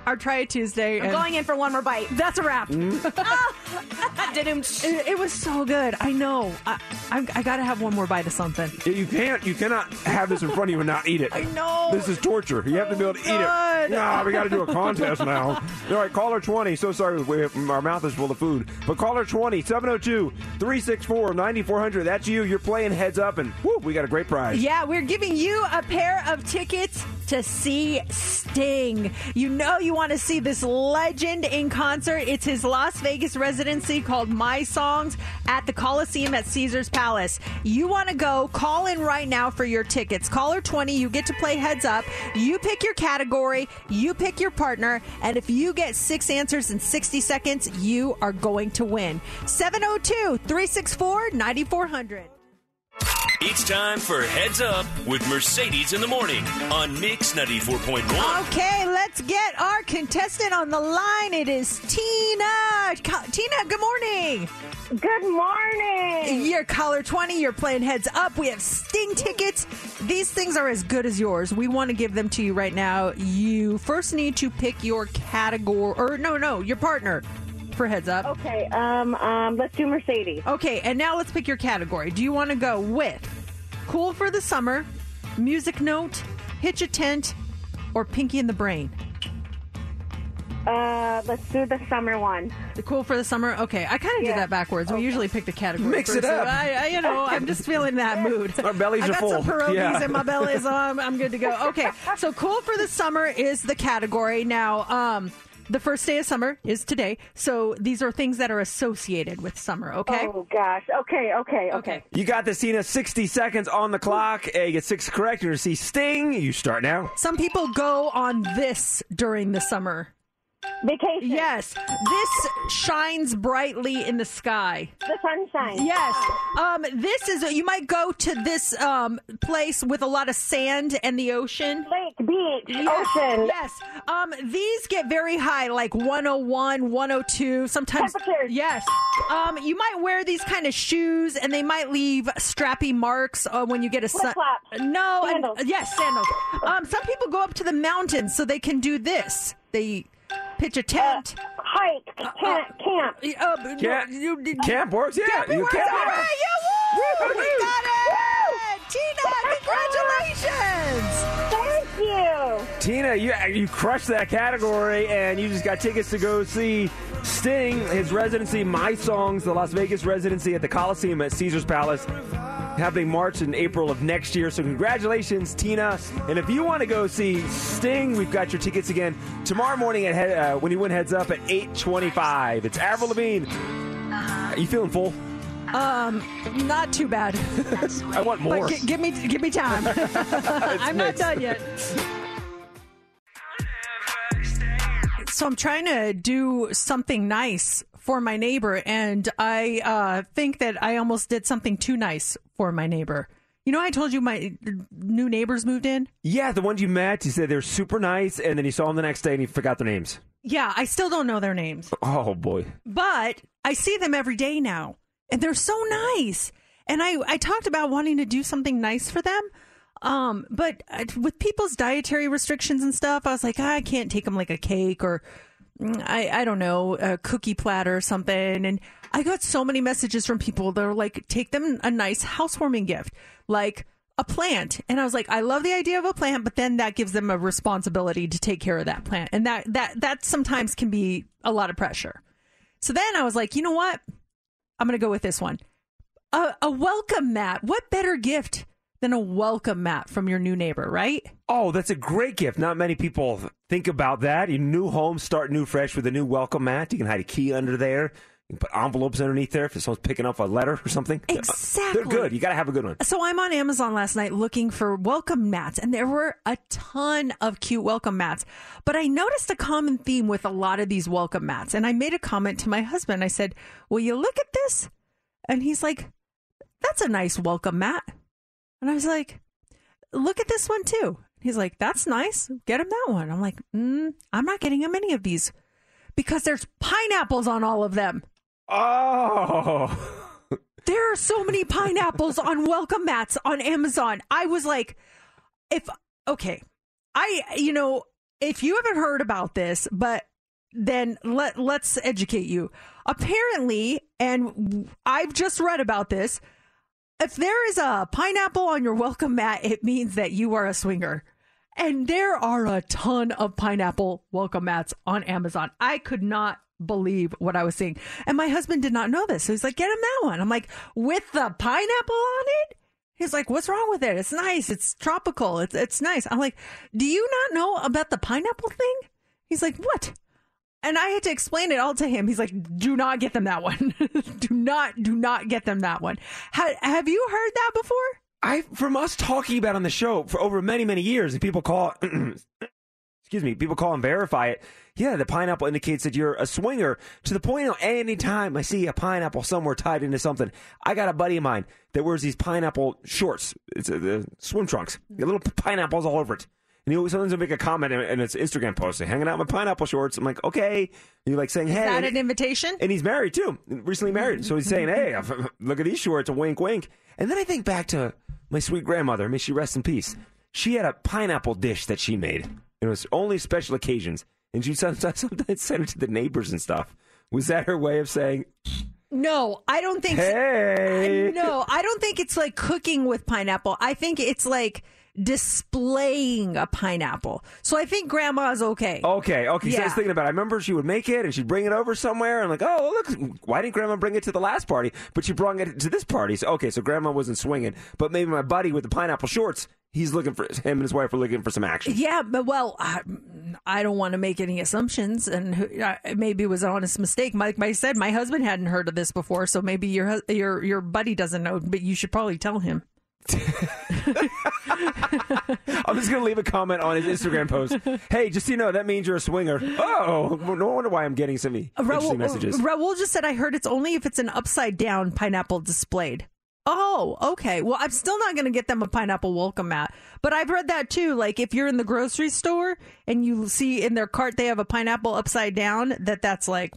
Speaker 3: our Try It Tuesday.
Speaker 7: I'm
Speaker 3: and-
Speaker 7: going in for one more bite.
Speaker 3: That's a wrap. Mm. [LAUGHS] Ah. [LAUGHS] it, it was so good. I know. I, I, I got to have one more bite of something.
Speaker 4: You can't. You cannot have this in front of you and not eat it. [LAUGHS] I
Speaker 3: know.
Speaker 4: This is torture. You have to be able to eat it.
Speaker 3: Good.
Speaker 4: Nah, we got to do a contest now. All right, caller 20. So sorry, we our mouth is full of food. But caller 20, 702 364 9400. That's you. You're playing heads up, and whoo, we got a great prize.
Speaker 3: Yeah, we're giving you a pair of tickets to see Sting. You know you want to see this legend in concert. It's his Las Vegas residency called My Songs at the Coliseum at Caesars Palace. You want to go, call in right now for your tickets. Caller 20, you get to play heads up. You pick your category, you pick your partner, and if you get six answers in 60 seconds, you are going to win. 702 364 9400.
Speaker 2: It's time for Heads Up with Mercedes in the Morning on Mix 94.1.
Speaker 3: Okay, let's get our contestant on the line. It is Tina. Co- Tina, good morning.
Speaker 12: Good morning.
Speaker 3: You're caller 20. You're playing heads up. We have Sting tickets. These things are as good as yours. We want to give them to you right now. You first need to pick your category, or no, no, your partner for heads up.
Speaker 12: Okay, um, um, let's do Mercedes.
Speaker 3: Okay, and now let's pick your category. Do you want to go with Cool for the Summer, Music Note, Hitch a Tent, or Pinky and the Brain?
Speaker 12: Uh, let's do the summer one.
Speaker 3: The cool for the summer. Okay, I kind of
Speaker 12: Yeah.
Speaker 3: did that backwards. We usually pick the category.
Speaker 4: Mix it
Speaker 3: first, so
Speaker 4: up.
Speaker 3: I, I, you know, I'm just feeling that [LAUGHS] mood.
Speaker 4: Our bellies
Speaker 3: I
Speaker 4: are
Speaker 3: got
Speaker 4: full.
Speaker 3: some pierogies
Speaker 4: Yeah.
Speaker 3: in my belly, so I'm, I'm good to go. Okay, so cool for the summer is the category. Now, um, the first day of summer is today, so these are things that are associated with summer. Okay.
Speaker 12: Oh gosh. Okay. Okay. Okay.
Speaker 4: You got this, Tina. 60 seconds on the clock. Hey, you get six correct. You're going to see Sting. You start now.
Speaker 3: Some people go on this during the summer.
Speaker 12: Vacation.
Speaker 3: Yes, this shines brightly in the sky.
Speaker 12: The sunshine.
Speaker 3: Yes. Um, this is you might go to this um place with a lot of sand and the ocean.
Speaker 12: Lake, beach,
Speaker 3: Yes,
Speaker 12: ocean.
Speaker 3: Yes. Um, these get very high, like 101, 102, sometimes.
Speaker 12: Temperatures.
Speaker 3: Yes. Um, you might wear these kind of shoes, and they might leave strappy marks uh, when you get a sun. No, and- yes, sandals. Um, some people go up to the mountains so they can do this. They pitch a tent.
Speaker 12: Hike. Camp. camp.
Speaker 3: Uh,
Speaker 4: Camp-
Speaker 3: you, you,
Speaker 4: Camp works, yeah.
Speaker 3: Camping
Speaker 4: You
Speaker 3: works.
Speaker 4: camp
Speaker 3: All
Speaker 4: works.
Speaker 3: right, yeah, woo! We got it! Tina, congratulations!
Speaker 12: Thank you.
Speaker 4: Tina, you you crushed that category, and you just got tickets to go see Sting, his residency, My Songs, the Las Vegas residency at the Coliseum at Caesar's Palace, happening March and April of next year. So congratulations, Tina! And if you want to go see Sting, we've got your tickets again tomorrow morning at head, uh, when you win heads up at eight twenty-five. It's Avril Lavigne. Are you feeling full?
Speaker 3: Um, not too bad.
Speaker 4: I want more.
Speaker 3: But give me, give me time. [LAUGHS] I'm not done yet. So I'm trying to do something nice for my neighbor, and I uh, think that I almost did something too nice for my neighbor. You know, I told you my new neighbors moved in.
Speaker 4: Yeah, the ones you met, you said they're super nice, and then you saw them the next day and you forgot their names.
Speaker 3: Yeah, I still don't know their names.
Speaker 4: Oh boy.
Speaker 3: but I see them every day now, and they're so nice. And I, I talked about wanting to do something nice for them. Um, but uh, with people's dietary restrictions and stuff, I was like, "Ah, I can't take them like a cake or mm, I, I don't know, a cookie platter or something. And I got so many messages from people that are like, take them a nice housewarming gift, like a plant. And I was like, I love the idea of a plant, but then that gives them a responsibility to take care of that plant. And that, that, that sometimes can be a lot of pressure. So then I was like, you know what? I'm going to go with this one. A, a welcome mat. What better gift than a welcome mat from your new neighbor, right?
Speaker 4: Oh, that's a great gift. Not many people think about that. Your new home, start new fresh with a new welcome mat. You can hide a key under there. You can put envelopes underneath there if someone's picking up a letter or something.
Speaker 3: Exactly.
Speaker 4: They're good. You got to have a good one.
Speaker 3: So I'm on Amazon last night looking for welcome mats, and there were a ton of cute welcome mats. But I noticed a common theme with a lot of these welcome mats, and I made a comment to my husband. I said, "Will you look at this?" And he's like, "That's a nice welcome mat." And I was like, "Look at this one too." He's like, "That's nice. Get him that one." I'm like, mm, "I'm not getting him any of these because there's pineapples on all of them."
Speaker 4: Oh. [LAUGHS]
Speaker 3: There are so many pineapples on welcome mats on Amazon. I was like, if okay, I you know, if you haven't heard about this, but then let let's educate you. Apparently, and I've just read about this, if there is a pineapple on your welcome mat, it means that you are a swinger. And there are a ton of pineapple welcome mats on Amazon. I could not believe what I was seeing. And my husband did not know this. So he's like, get him that one. I'm like, with the pineapple on it? He's like, what's wrong with it? It's nice. It's tropical. It's, it's nice. I'm like, do you not know about the pineapple thing? He's like, what? And I had to explain it all to him. He's like, do not get them that one. [LAUGHS] do not, do not get them that one. Ha- have you heard that before?
Speaker 4: I from us talking about on the show for over many many years, and people call, [CLEARS THROAT] excuse me, people call and verify it. Yeah, the pineapple indicates that you're a swinger to the point of any time I see a pineapple somewhere tied into something. I got a buddy of mine that wears these pineapple shorts. It's uh, the swim trunks. Got little pineapples all over it. And he always sometimes will make a comment in, in his Instagram post, saying, hanging out in my pineapple shorts. I'm like, okay. And you're like saying,
Speaker 3: Is
Speaker 4: hey.
Speaker 3: that
Speaker 4: and-
Speaker 3: an invitation?
Speaker 4: and he's married too, recently married. So he's saying, "Hey, [LAUGHS] look at these shorts, a wink, wink." And then I think back to my sweet grandmother. May she rest in peace. She had a pineapple dish that she made. It was only special occasions, and she sometimes, [LAUGHS] sometimes sent it to the neighbors and stuff. Was that her way of saying,
Speaker 3: No, I don't think.
Speaker 4: "Hey"?
Speaker 3: No, I don't think it's like cooking with pineapple. I think it's like displaying a pineapple. So I think grandma's okay.
Speaker 4: Okay, okay. So I was thinking about. It. I remember she would make it and she'd bring it over somewhere. And like, oh look, why didn't Grandma bring it to the last party? But she brought it to this party. So okay, so Grandma wasn't swinging, but maybe my buddy with the pineapple shorts, he's looking for him and his wife are looking for some action.
Speaker 3: Yeah, but well, I, I don't want to make any assumptions, and who- uh, maybe it was an honest mistake. Like I said, my husband hadn't heard of this before, so maybe your your your buddy doesn't know, but you should probably tell him. [LAUGHS]
Speaker 4: I'm just gonna leave a comment on his Instagram post. Hey, just so you know, that means you're a swinger. Oh, no wonder why I'm getting some interesting messages.
Speaker 3: Raul just said, "I heard it's only if it's an upside down pineapple displayed." Oh, okay. Well, I'm still not going to get them a pineapple welcome mat, but I've read that too. Like if you're in the grocery store and you see in their cart they have a pineapple upside down, that that's like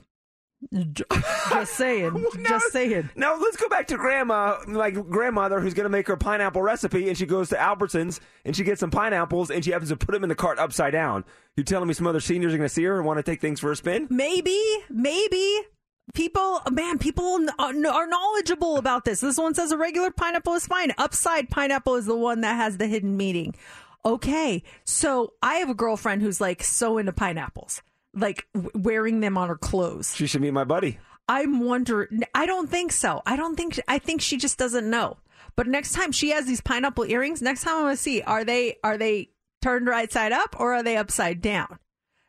Speaker 3: just saying, [LAUGHS] just saying.
Speaker 4: Now let's go back to grandma, my grandmother, who's going to make her pineapple recipe, and she goes to Albertsons and she gets some pineapples, and she happens to put them in the cart upside down. You're telling me some other seniors are going to see her and want to take things for a spin?
Speaker 3: Maybe, maybe people, man, people are uh, are knowledgeable about this. This one says a regular pineapple is fine. Upside pineapple is the one that has the hidden meaning. Okay, so I have a girlfriend who's like so into pineapples, like w- wearing them on her clothes.
Speaker 4: She should meet my buddy.
Speaker 3: I'm wondering. I don't think so. I don't think. I think she just doesn't know. But next time she has these pineapple earrings, next time I'm gonna see are they are they turned right side up or are they upside down?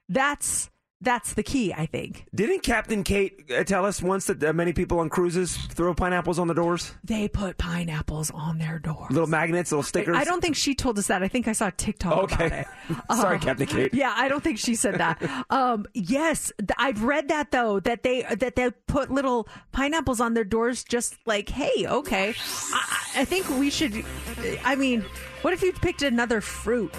Speaker 3: That's that's the key. I think
Speaker 4: Didn't Captain Kate uh, tell us once that uh, many people on cruises throw pineapples on the doors?
Speaker 3: they put pineapples on their door.
Speaker 4: Little magnets, little stickers.
Speaker 3: I don't think she told us that. I think I saw a TikTok
Speaker 4: Okay.
Speaker 3: about it. [LAUGHS]
Speaker 4: Sorry,
Speaker 3: Uh,
Speaker 4: Captain Kate.
Speaker 3: Yeah, I don't think she said that. [LAUGHS] um, yes, th- I've read that though that they that they put little pineapples on their doors, just like, hey, okay. I, I think we should. I mean, what if you picked another fruit?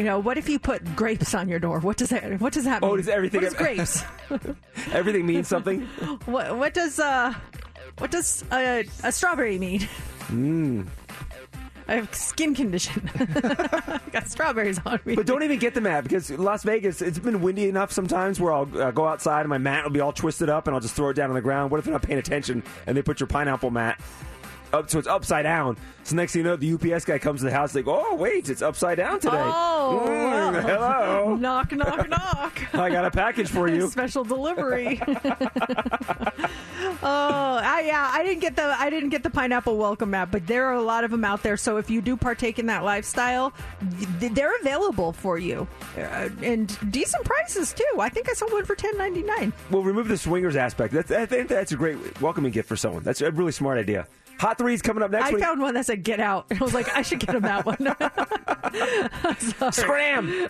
Speaker 3: You know, what if you put grapes on your door? What does that? What does that mean?
Speaker 4: Oh, does everything-
Speaker 3: What is grapes? [LAUGHS]
Speaker 4: Everything means something. [LAUGHS]
Speaker 3: what What does uh, what does uh, a strawberry mean?
Speaker 4: Mm.
Speaker 3: I have skin condition. I [LAUGHS] got strawberries on me.
Speaker 4: But don't even get the mat because Las Vegas, it's been windy enough sometimes where I'll uh, go outside and my mat will be all twisted up and I'll just throw it down on the ground. What if they're not paying attention and they put your pineapple mat up so it's upside down? So next thing you know, the UPS guy comes to the house They go, oh, wait, it's upside down today.
Speaker 3: Oh,
Speaker 4: Mm,
Speaker 3: well.
Speaker 4: hello. [LAUGHS]
Speaker 3: Knock, knock, knock. [LAUGHS]
Speaker 4: I got a package for you. [LAUGHS]
Speaker 3: Special delivery. oh, I, yeah, I didn't get the I didn't get the pineapple welcome mat, but there are a lot of them out there. So if you do partake in that lifestyle, they're available for you, uh, and decent prices too. I think I saw one for ten ninety nine.
Speaker 4: We'll remove the swingers aspect. That's, I think that's a great welcoming gift for someone. That's a really smart idea. Hot threes coming up next
Speaker 3: I
Speaker 4: week.
Speaker 3: found one that said "Get out." [LAUGHS] I was like, I should get him that one. [LAUGHS]
Speaker 4: Scram!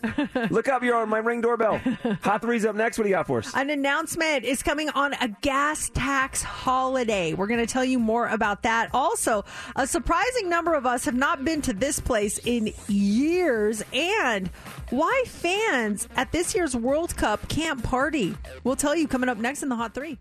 Speaker 4: Look up your my ring doorbell. Hot three's up next. What do you got for us?
Speaker 3: An announcement is coming on a gas tax holiday. We're going to tell you more about that. Also, a surprising number of us have not been to this place in years, and why fans at this year's World Cup can't party. We'll tell you coming up next in the Hot Three.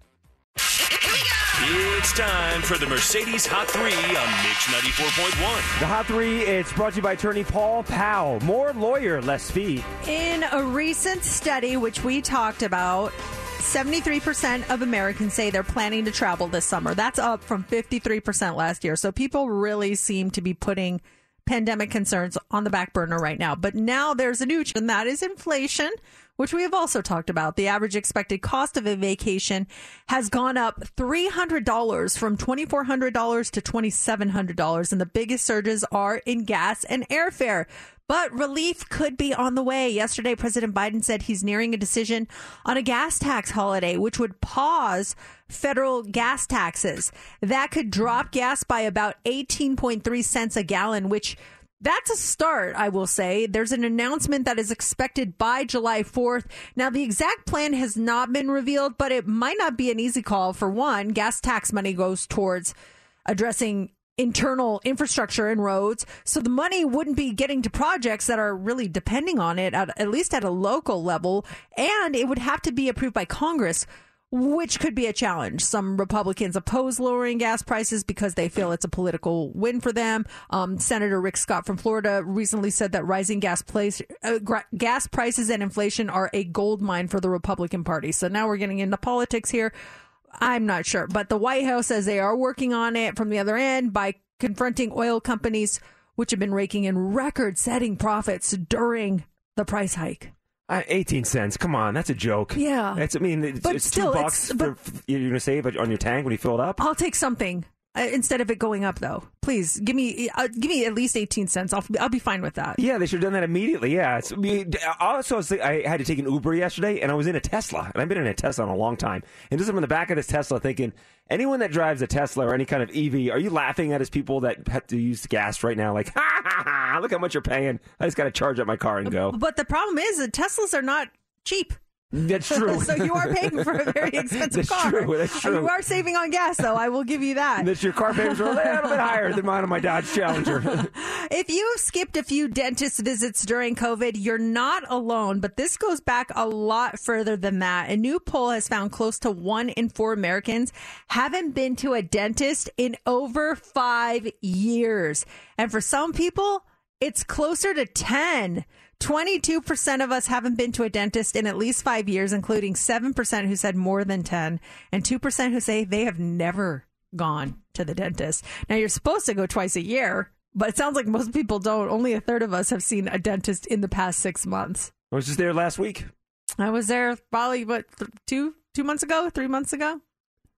Speaker 2: It's time for the Mercedes Hot 3 on Mix 94.1.
Speaker 4: The Hot Three, it's brought to you by attorney Paul Powell. More lawyer, less fee.
Speaker 3: In a recent study, which we talked about, 73% of Americans say they're planning to travel this summer. That's up from 53% last year. So people really seem to be putting pandemic concerns on the back burner right now. But now there's a new, ch- and that is inflation, which we have also talked about. The average expected cost of a vacation has gone up $300 from $2,400 to $2,700. And the biggest surges are in gas and airfare. But relief could be on the way. Yesterday, President Biden said he's nearing a decision on a gas tax holiday, which would pause federal gas taxes. That could drop gas by about 18.3 cents a gallon, which that's a start, I will say. There's an announcement that is expected by July 4th. Now, the exact plan has not been revealed, but it might not be an easy call. For one, gas tax money goes towards addressing internal infrastructure and roads. So the money wouldn't be getting to projects that are really depending on it, at, at least at a local level. And it would have to be approved by Congress. Which could be a challenge. Some Republicans oppose lowering gas prices because they feel it's a political win for them. Um, Senator Rick Scott from Florida recently said that rising gas place, uh, gra- gas prices and inflation are a gold mine for the Republican Party. So now we're getting into politics here. I'm not sure, but the White House says they are working on it from the other end by confronting oil companies which have been raking in record setting profits during the price hike.
Speaker 4: Uh, 18 cents. Come on, that's a joke.
Speaker 3: Yeah.
Speaker 4: That's, I mean, it's,
Speaker 3: But
Speaker 4: it's
Speaker 3: still,
Speaker 4: two
Speaker 3: it's-
Speaker 4: bucks
Speaker 3: but-
Speaker 4: for, you're going to save on your tank when you fill it up.
Speaker 3: I'll take something instead of it going up, though. Please give me uh, give me at least 18 cents. I'll, I'll be fine with that.
Speaker 4: Yeah, they should have done that immediately. Yeah. It's, also, I, was I had to take an Uber yesterday, and I was in a Tesla, and I've been in a Tesla in a long time. And just from the back of this Tesla, thinking, anyone that drives a Tesla or any kind of EV, are you laughing at us people that have to use gas right now? Like, [LAUGHS] ha ha ha! Look how much you're paying. I just got to charge up my car and go.
Speaker 3: But the problem is that Teslas are not cheap.
Speaker 4: That's [LAUGHS] true.
Speaker 3: so you are paying for a very [LAUGHS] expensive
Speaker 4: That's
Speaker 3: car.
Speaker 4: true, that's true.
Speaker 3: You are saving on gas, though. I will give you that.
Speaker 4: That your car payments are a little bit higher than mine on my Dodge Challenger. [LAUGHS]
Speaker 3: If you have skipped a few dentist visits during COVID, you're not alone, but this goes back a lot further than that. A new poll has found close to one in four Americans haven't been to a dentist in over five years. And for some people, it's closer to 10. 22% of us haven't been to a dentist in at least five years, including 7% who said more than 10, and 2% who say they have never gone to the dentist. Now, you're supposed to go twice a year, but it sounds like most people don't. Only a third of us have seen a dentist in the past six months.
Speaker 4: I was just there last week.
Speaker 3: I was there probably, what, th- two, two months ago, three months ago?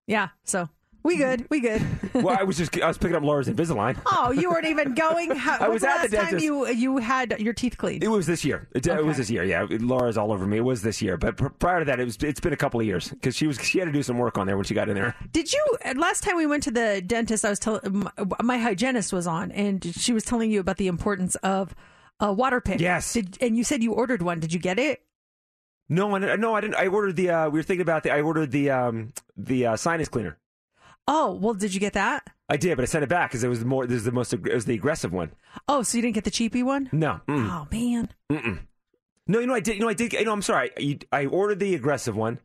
Speaker 3: Yeah, so we good, we good. [LAUGHS]
Speaker 4: well, I was just I was picking up Laura's Invisalign.
Speaker 3: Oh, you weren't even [LAUGHS] going. How,
Speaker 4: I was
Speaker 3: when's
Speaker 4: at the
Speaker 3: last time
Speaker 4: dentist.
Speaker 3: you you had your teeth cleaned.
Speaker 4: It was this year. It, it was this year. Yeah, Laura's all over me. It was this year, but pr- prior to that, it was. It's been a couple of years because she was. She had to do some work on there when she got in there.
Speaker 3: Did you last time we went to the dentist? I was telling my hygienist was on, and she was telling you about the importance of a water pick.
Speaker 4: Yes.
Speaker 3: Did, and you said you ordered one. Did you get it?
Speaker 4: No, I, no, I didn't. I ordered the. Uh, we were thinking about the. I ordered the um the uh, sinus cleaner.
Speaker 3: Oh well, did you get that?
Speaker 4: I did, but I sent it back because it was the more. This is the most. It was the aggressive one.
Speaker 3: Oh, so you didn't get the cheapy one?
Speaker 4: No. Mm.
Speaker 3: Oh man.
Speaker 4: Mm-mm. No, you know I did. You know I did. You know I'm sorry. I, I ordered the aggressive one,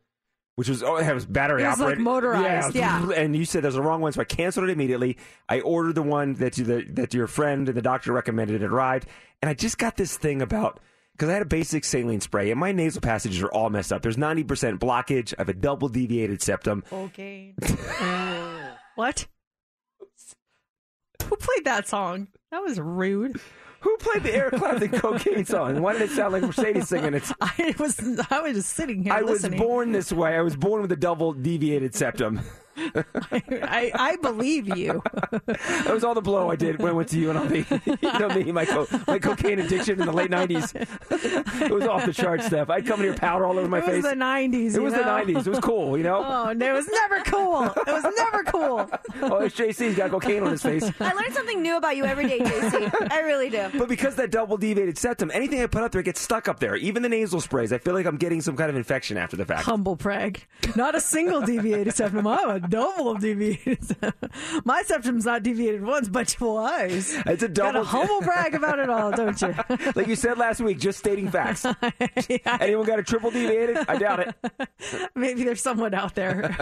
Speaker 4: which was oh it was battery
Speaker 3: It was, like,
Speaker 4: operated,
Speaker 3: motorized, yeah.
Speaker 4: And you said there's the wrong one, so I canceled it immediately. I ordered the one that you, the, that your friend and the doctor recommended. It arrived, and I just got this thing about because I had a basic saline spray, and my nasal passages are all messed up. There's 90% blockage. I have a double deviated septum.
Speaker 3: Okay. [LAUGHS] what? Who played that song? That was rude.
Speaker 4: Who played the Eric Clapton [LAUGHS] cocaine song? Why did it sound like Mercedes singing it? [LAUGHS]
Speaker 3: I was I was just sitting here
Speaker 4: I was born this way. I was born with a double deviated septum.
Speaker 3: I, I believe you.
Speaker 4: That was all the blow I did when I went to UNLV. you know me, my, co- my cocaine addiction in the late 90s. it was off the chart stuff. I'd come in here powder all over my
Speaker 3: it was
Speaker 4: face.
Speaker 3: the '90s.
Speaker 4: It
Speaker 3: you
Speaker 4: was the 90s. It was cool, you know?
Speaker 3: Oh, it was never cool. It was never cool.
Speaker 4: Oh, it's JC's got cocaine on his face.
Speaker 7: I learn something new about you every day, JC. I really do.
Speaker 4: But because that double deviated septum, anything I put up there gets stuck up there. Even the nasal sprays, I feel like I'm getting some kind of infection after the fact.
Speaker 3: Humble brag. Not a single deviated septum. I'm a double deviated. [LAUGHS] My septum's not deviated once, but twice.
Speaker 4: It's a
Speaker 3: Got
Speaker 4: double.
Speaker 3: a humble brag about it all, don't you? [LAUGHS]
Speaker 4: like you said last week, just stating facts. [LAUGHS] Anyone got a triple deviated? I doubt it.
Speaker 3: Maybe there's someone out there.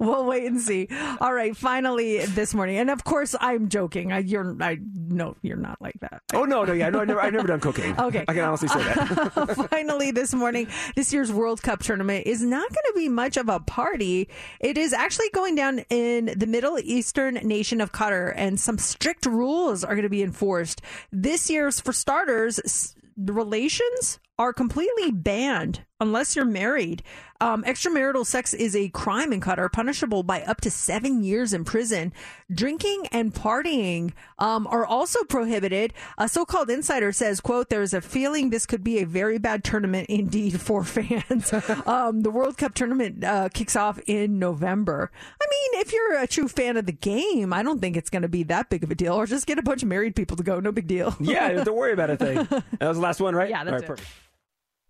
Speaker 3: we'll wait and see. All right, finally this morning, and of course I'm joking. I, you're, I no, you're not like that.
Speaker 4: Oh no, no, yeah, no, I've never, I've never done cocaine.
Speaker 3: Okay.
Speaker 4: I can honestly say that.
Speaker 3: Finally, this morning, this year's World Cup tournament is not going to be much of a party. It is actually going down in the Middle Eastern nation of Qatar, and some strict rules are going to be enforced. This year's, for starters, relations are completely banned unless you're married. Um, extramarital sex is a crime in Qatar, punishable by up to seven years in prison. Drinking and partying um, are also prohibited. A so-called insider says, "quote There is a feeling this could be a very bad tournament indeed for [LAUGHS] fans." um, the World Cup tournament uh, kicks off in November. I mean, if you're a true fan of the game, I don't think it's going to be that big of a deal. Or just get a bunch of married people to go. No big deal.
Speaker 4: yeah, don't worry about a thing. [LAUGHS] That was the last one, right?
Speaker 3: Yeah, that's
Speaker 4: All right,
Speaker 3: it.
Speaker 4: perfect.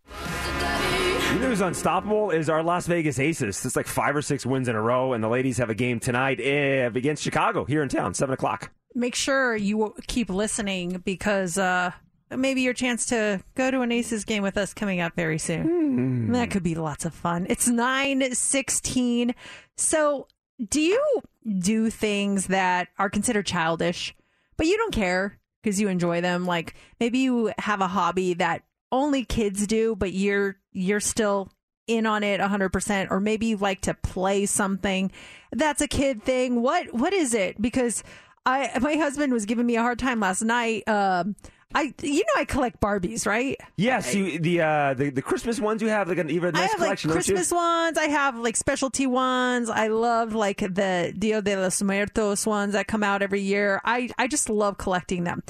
Speaker 4: You know who's unstoppable is our Las Vegas Aces. It's like five or six wins in a row, and the ladies have a game tonight eh, against Chicago here in town, seven o'clock.
Speaker 3: make sure you keep listening because uh, maybe your chance to go to an Aces game with us coming up very soon. That could be lots of fun. It's nine sixteen. So, do you do things that are considered childish, but you don't care because you enjoy them? Like maybe you have a hobby that only kids do, but you're you're still in on it 100% or maybe you like to play something that's a kid thing what what is it because I my husband was giving me a hard time last night. Um, I you know I collect Barbies, right?
Speaker 4: Yes, you, the uh, the the Christmas ones you have like an even a
Speaker 3: I
Speaker 4: nice
Speaker 3: have like
Speaker 4: collection. you?
Speaker 3: Christmas ones. I have like specialty ones. I love like the Dia de los Muertos ones that come out every year. I I just love collecting them,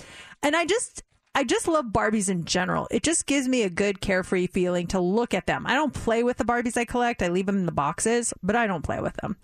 Speaker 3: and I just I just love Barbies in general. It just gives me a good carefree feeling to look at them. I don't play with the Barbies I collect. I leave them in the boxes, but I don't play with them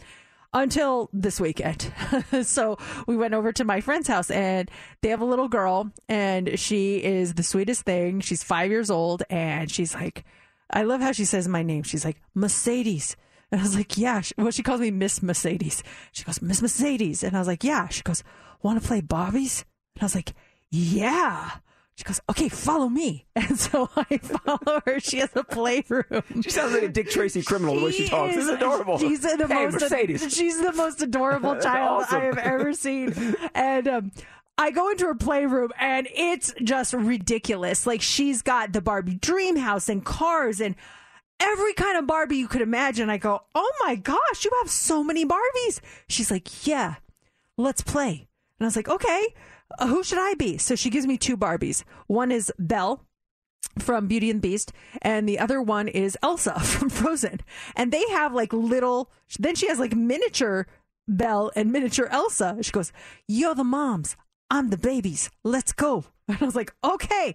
Speaker 3: until this weekend. [LAUGHS] so we went over to my friend's house and they have a little girl and she is the sweetest thing. She's five years old and she's like, I love how she says my name. She's like, Mercedes. And I was like, yeah. Well, she calls me Miss Mercedes. She goes, Miss Mercedes. And I was like, yeah. She goes, want to play Barbies? And I was like, yeah. She goes, okay, follow me. [LAUGHS] And so I [LAUGHS] follow her. She has a playroom.
Speaker 4: She sounds like a Dick Tracy criminal the way she talks. It's
Speaker 3: is-
Speaker 4: adorable.
Speaker 3: She's the
Speaker 4: hey,
Speaker 3: most
Speaker 4: Mercedes.
Speaker 3: she's the most adorable [LAUGHS] child
Speaker 4: awesome.
Speaker 3: I have ever seen. And um I go into her playroom and it's just ridiculous. Like she's got the Barbie dream house and cars and every kind of Barbie you could imagine. I go, "Oh my gosh, you have so many Barbies." She's like, "Yeah. Let's play." And I was like, "Okay. Uh, who should I be?" So she gives me two Barbies. One is Belle from Beauty and Beast, and the other one is Elsa [LAUGHS] from Frozen. And they have like little, then she has like miniature Belle and miniature Elsa. She goes, You're the moms, I'm the babies, let's go. [LAUGHS] And I was like, Okay.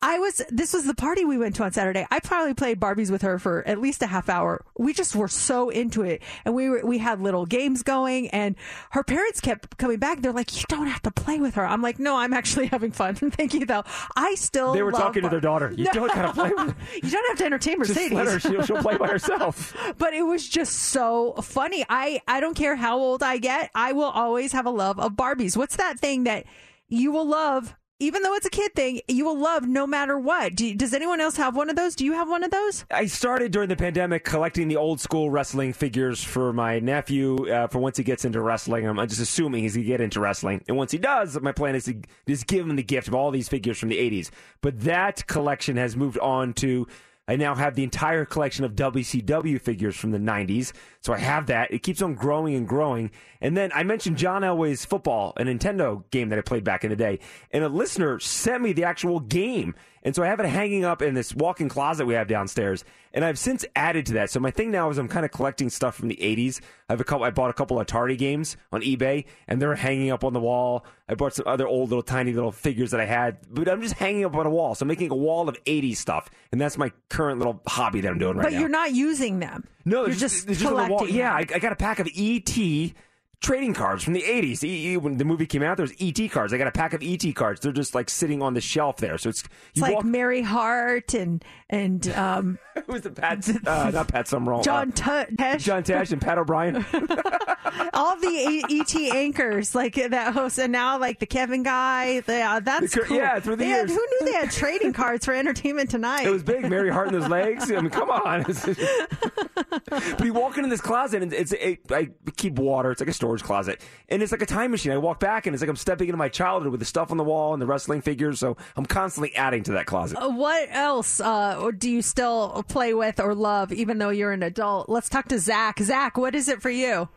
Speaker 3: I was, this was the party we went to on Saturday. I probably played Barbies with her for at least a half hour. We just were so into it. And we were, we had little games going and her parents kept coming back. They're like, you don't have to play with her. I'm like, no, I'm actually [LAUGHS] having fun. [LAUGHS] Thank you though. I still
Speaker 4: They were talking to their daughter. You don't gotta play with [LAUGHS] her.
Speaker 3: you don't have to entertain Mercedes.
Speaker 4: Just let her. She'll, she'll play by herself.
Speaker 3: but it was just so funny. I I don't care how old I get. I will always have a love of Barbies. What's that thing that you will love? Even though it's a kid thing, you will love no matter what. Do you- does anyone else have one of those? Do you have one of those?
Speaker 4: I started during the pandemic collecting the old school wrestling figures for my nephew uh, for once he gets into wrestling. I'm just assuming he's going to get into wrestling. And once he does, my plan is to just give him the gift of all these figures from the 80s. But that collection has moved on to. I now have the entire collection of WCW figures from the 90s. So I have that. It keeps on growing and growing. And then I mentioned John Elway's football, a Nintendo game that I played back in the day. And a listener sent me the actual game. And so I have it hanging up in this walk-in closet we have downstairs. And I've since added to that. So my thing now is I'm kind of collecting stuff from the 80s. I have a couple. I bought a couple Atari games on eBay, and they're hanging up on the wall. I bought some other old little tiny little figures that I had, but I'm just hanging up on a wall. So I'm making a wall of 80s stuff, and that's my current little hobby that I'm doing right
Speaker 3: but
Speaker 4: now.
Speaker 3: But you're not using them.
Speaker 4: No,
Speaker 3: you're just,
Speaker 4: the wall.
Speaker 3: collecting.
Speaker 4: Yeah, I. I got a pack of ET trading cards from the 80s. E- E- when the movie came out, there was ET cards. I got a pack of ET cards. They're just like sitting on the shelf there. So it's
Speaker 3: It's
Speaker 4: you
Speaker 3: like. Mary Hart and and um, [LAUGHS]
Speaker 4: Who's the Pat? Uh, not Pat Summerall.
Speaker 3: John
Speaker 4: uh,
Speaker 3: Tesh.
Speaker 4: John Tesh and Pat O'Brien. [LAUGHS] [LAUGHS]
Speaker 3: all the ET anchors like that host, and now like the Kevin guy. The, uh, that's
Speaker 4: The
Speaker 3: cool.
Speaker 4: yeah, through the
Speaker 3: They had-
Speaker 4: years.
Speaker 3: who knew they had trading cards for Entertainment Tonight?
Speaker 4: It was big. Mary Hart in those legs. I mean, come on. but you walk into this closet and it's it, I keep water. It's like a storage closet, and it's like a time machine. I walk back and it's like I'm stepping into my childhood with the stuff on the wall and the wrestling figures. So I'm constantly adding to that closet.
Speaker 3: Uh, what else uh, do you still play with or love, even though you're an adult? Let's talk to Zach. Zach, what is it for you?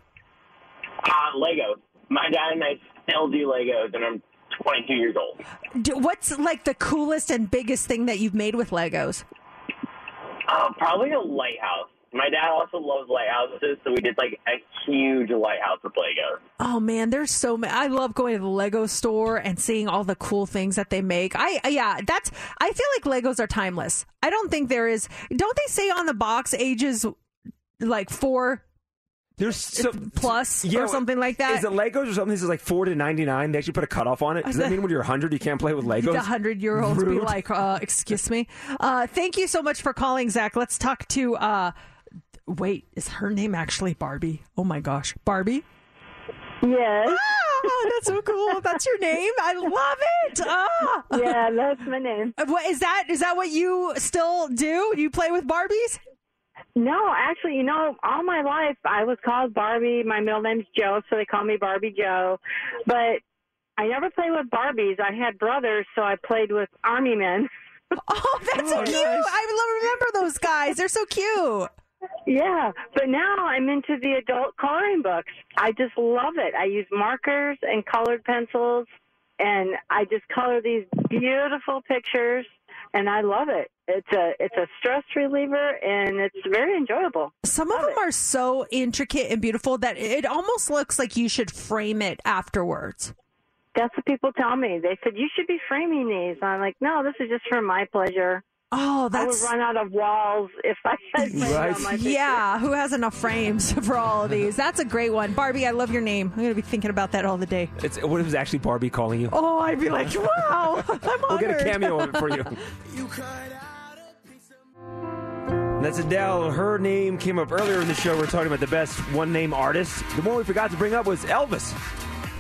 Speaker 13: Uh, Legos. My dad and I still do Legos, and I'm 22 years old.
Speaker 3: Do, what's like the coolest and biggest thing that you've made with Legos?
Speaker 13: Uh, probably a lighthouse. My dad also loves lighthouses, so we did like a huge lighthouse with Legos.
Speaker 3: Oh man, there's so many. I love going to the Lego store and seeing all the cool things that they make. I yeah, that's. I feel like Legos are timeless. I don't think there is. Don't they say on the box ages like four
Speaker 4: There's so,
Speaker 3: plus
Speaker 4: Yeah,
Speaker 3: or something like that?
Speaker 4: Is it Legos or something? This is like four to ninety nine. They actually put a cutoff on it. Does that mean when you're hundred you can't play with Legos?
Speaker 3: The hundred year olds be like, uh, "Excuse me." Uh, thank you so much for calling, Zach. Let's talk to. Uh, wait, is her name actually Barbie? Oh my gosh, Barbie.
Speaker 12: Yes.
Speaker 3: Ah, that's so cool. That's your name. I love it. Ah.
Speaker 12: Yeah, that's my name. [LAUGHS]
Speaker 3: What is that? Is that what you still do? You play with Barbies?
Speaker 12: No, actually, you know, all my life I was called Barbie. My middle name's Joe, so they call me Barbie Joe. But I never played with Barbies. I had brothers, so I played with Army men. [LAUGHS]
Speaker 3: Oh, that's so cute. I remember those guys. They're so cute.
Speaker 12: Yeah, but now I'm into the adult coloring books. I just love it. I use markers and colored pencils, and I just color these beautiful pictures, and I love it. It's a it's a stress reliever, and it's very enjoyable.
Speaker 3: Some of them are so intricate and beautiful that it almost looks like you should frame it afterwards.
Speaker 12: That's what people tell me. They said you should be framing these. I'm like, no, this is just for my pleasure.
Speaker 3: Oh,
Speaker 12: I would run out of walls if I had [LAUGHS] frames on my
Speaker 3: yeah. Who has enough frames [LAUGHS] for all of these? That's a great one, Barbie. I love your name. I'm gonna be thinking about that all the day.
Speaker 4: It's what was actually Barbie calling you?
Speaker 3: Oh, I'd be like, [LAUGHS] wow, I'm
Speaker 4: We'll get a cameo of it for you. That's Adele. Her name came up earlier in the show. We're talking about the best one name artist. The one we forgot to bring up was Elvis.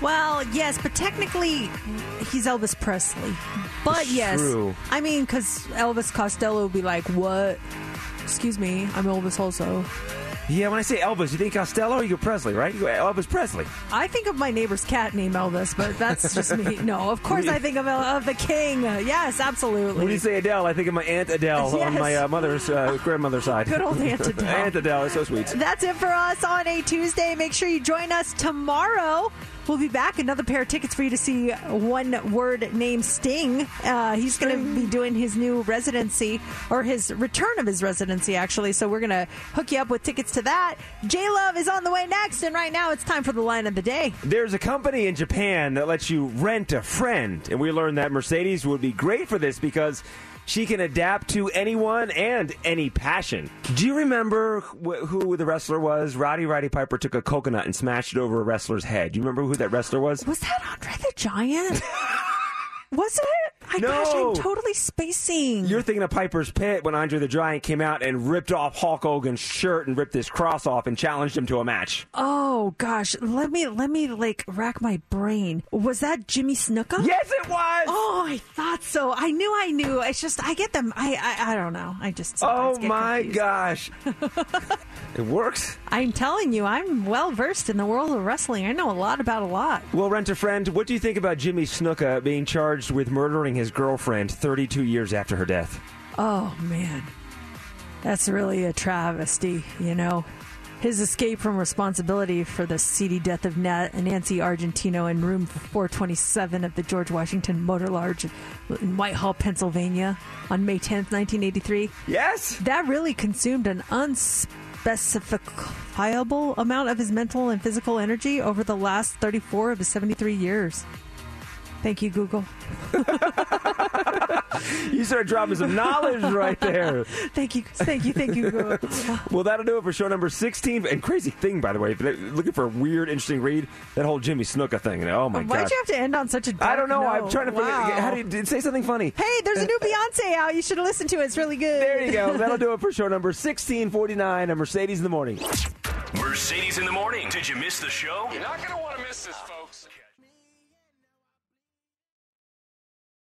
Speaker 3: Well, yes, but technically, he's Elvis Presley. But
Speaker 4: It's
Speaker 3: yes,
Speaker 4: true.
Speaker 3: I mean, because Elvis Costello would be like, "What? Excuse me, I'm Elvis also."
Speaker 4: Yeah, when I say Elvis, you think Costello or you go Presley, right? You go Elvis Presley.
Speaker 3: I think of my neighbor's cat named Elvis, but that's just me. [LAUGHS] No, of course I think of, of the king. Yes, absolutely.
Speaker 4: When you say Adele, I think of my Aunt Adele on my uh, mother's uh, [LAUGHS] grandmother's side.
Speaker 3: Good old Aunt [LAUGHS] Adele.
Speaker 4: Aunt Adele is so sweet.
Speaker 3: That's it for us on a Tuesday. Make sure you join us tomorrow. We'll be back. Another pair of tickets for you to see one word name Sting. Uh, he's going to be doing his new residency or his return of his residency, actually. So we're going to hook you up with tickets to that. J Love is on the way next. And right now it's time for the line of the day.
Speaker 4: There's a company in Japan that lets you rent a friend, and we learned that Mercedes would be great for this because she can adapt to anyone and any passion. Do you remember wh- who the wrestler was? Rowdy Roddy Piper took a coconut and smashed it over a wrestler's head. Do you remember who that wrestler was?
Speaker 3: Was that Andre the Giant? [LAUGHS] was it? My gosh, I'm totally spacing.
Speaker 4: You're thinking of Piper's Pit when Andre the Giant came out and ripped off Hulk Hogan's shirt and ripped his cross off and challenged him to a match.
Speaker 3: Oh gosh, let me let me like rack my brain. Was that Jimmy Snuka?
Speaker 4: Yes, it was.
Speaker 3: Oh, I thought so. I knew, I knew. It's just I get them. I I, I don't know. I just
Speaker 4: Oh
Speaker 3: get
Speaker 4: my
Speaker 3: confused.
Speaker 4: gosh. [LAUGHS] it works.
Speaker 3: I'm telling you, I'm well versed in the world of wrestling. I know a lot about a lot.
Speaker 4: Well, rent a friend. What do you think about Jimmy Snuka being charged with murdering his girlfriend 32 years after her death?
Speaker 3: Oh man, that's really a travesty. You know, his escape from responsibility for the seedy death of Na- Nancy Argentino in room 427 of the George Washington Motor Lodge in Whitehall, Pennsylvania, on May 10th, 1983.
Speaker 4: Yes,
Speaker 3: that really consumed an unspecifiable amount of his mental and physical energy over the last 34 of his 73 years. Thank you, Google. [LAUGHS]
Speaker 4: You started dropping some knowledge right there. [LAUGHS]
Speaker 3: Thank you, thank you, thank you. Google. [LAUGHS]
Speaker 4: Well, that'll do it for show number 16. And crazy thing, by the way, if you're looking for a weird, interesting read, that whole Jimmy Snuka thing. Oh my God.
Speaker 3: Why'd
Speaker 4: god.
Speaker 3: you have to end on such a dark
Speaker 4: I don't know. I'm trying to figure
Speaker 3: Wow.
Speaker 4: how do you did- say something funny.
Speaker 3: Hey, there's a new Beyonce out. You should have listened to it. It's really good.
Speaker 4: There you go. That'll do it for show number 1649 of Mercedes in the Morning.
Speaker 2: Mercedes in the morning. Did you miss the show? You're not going to want to miss this, folks.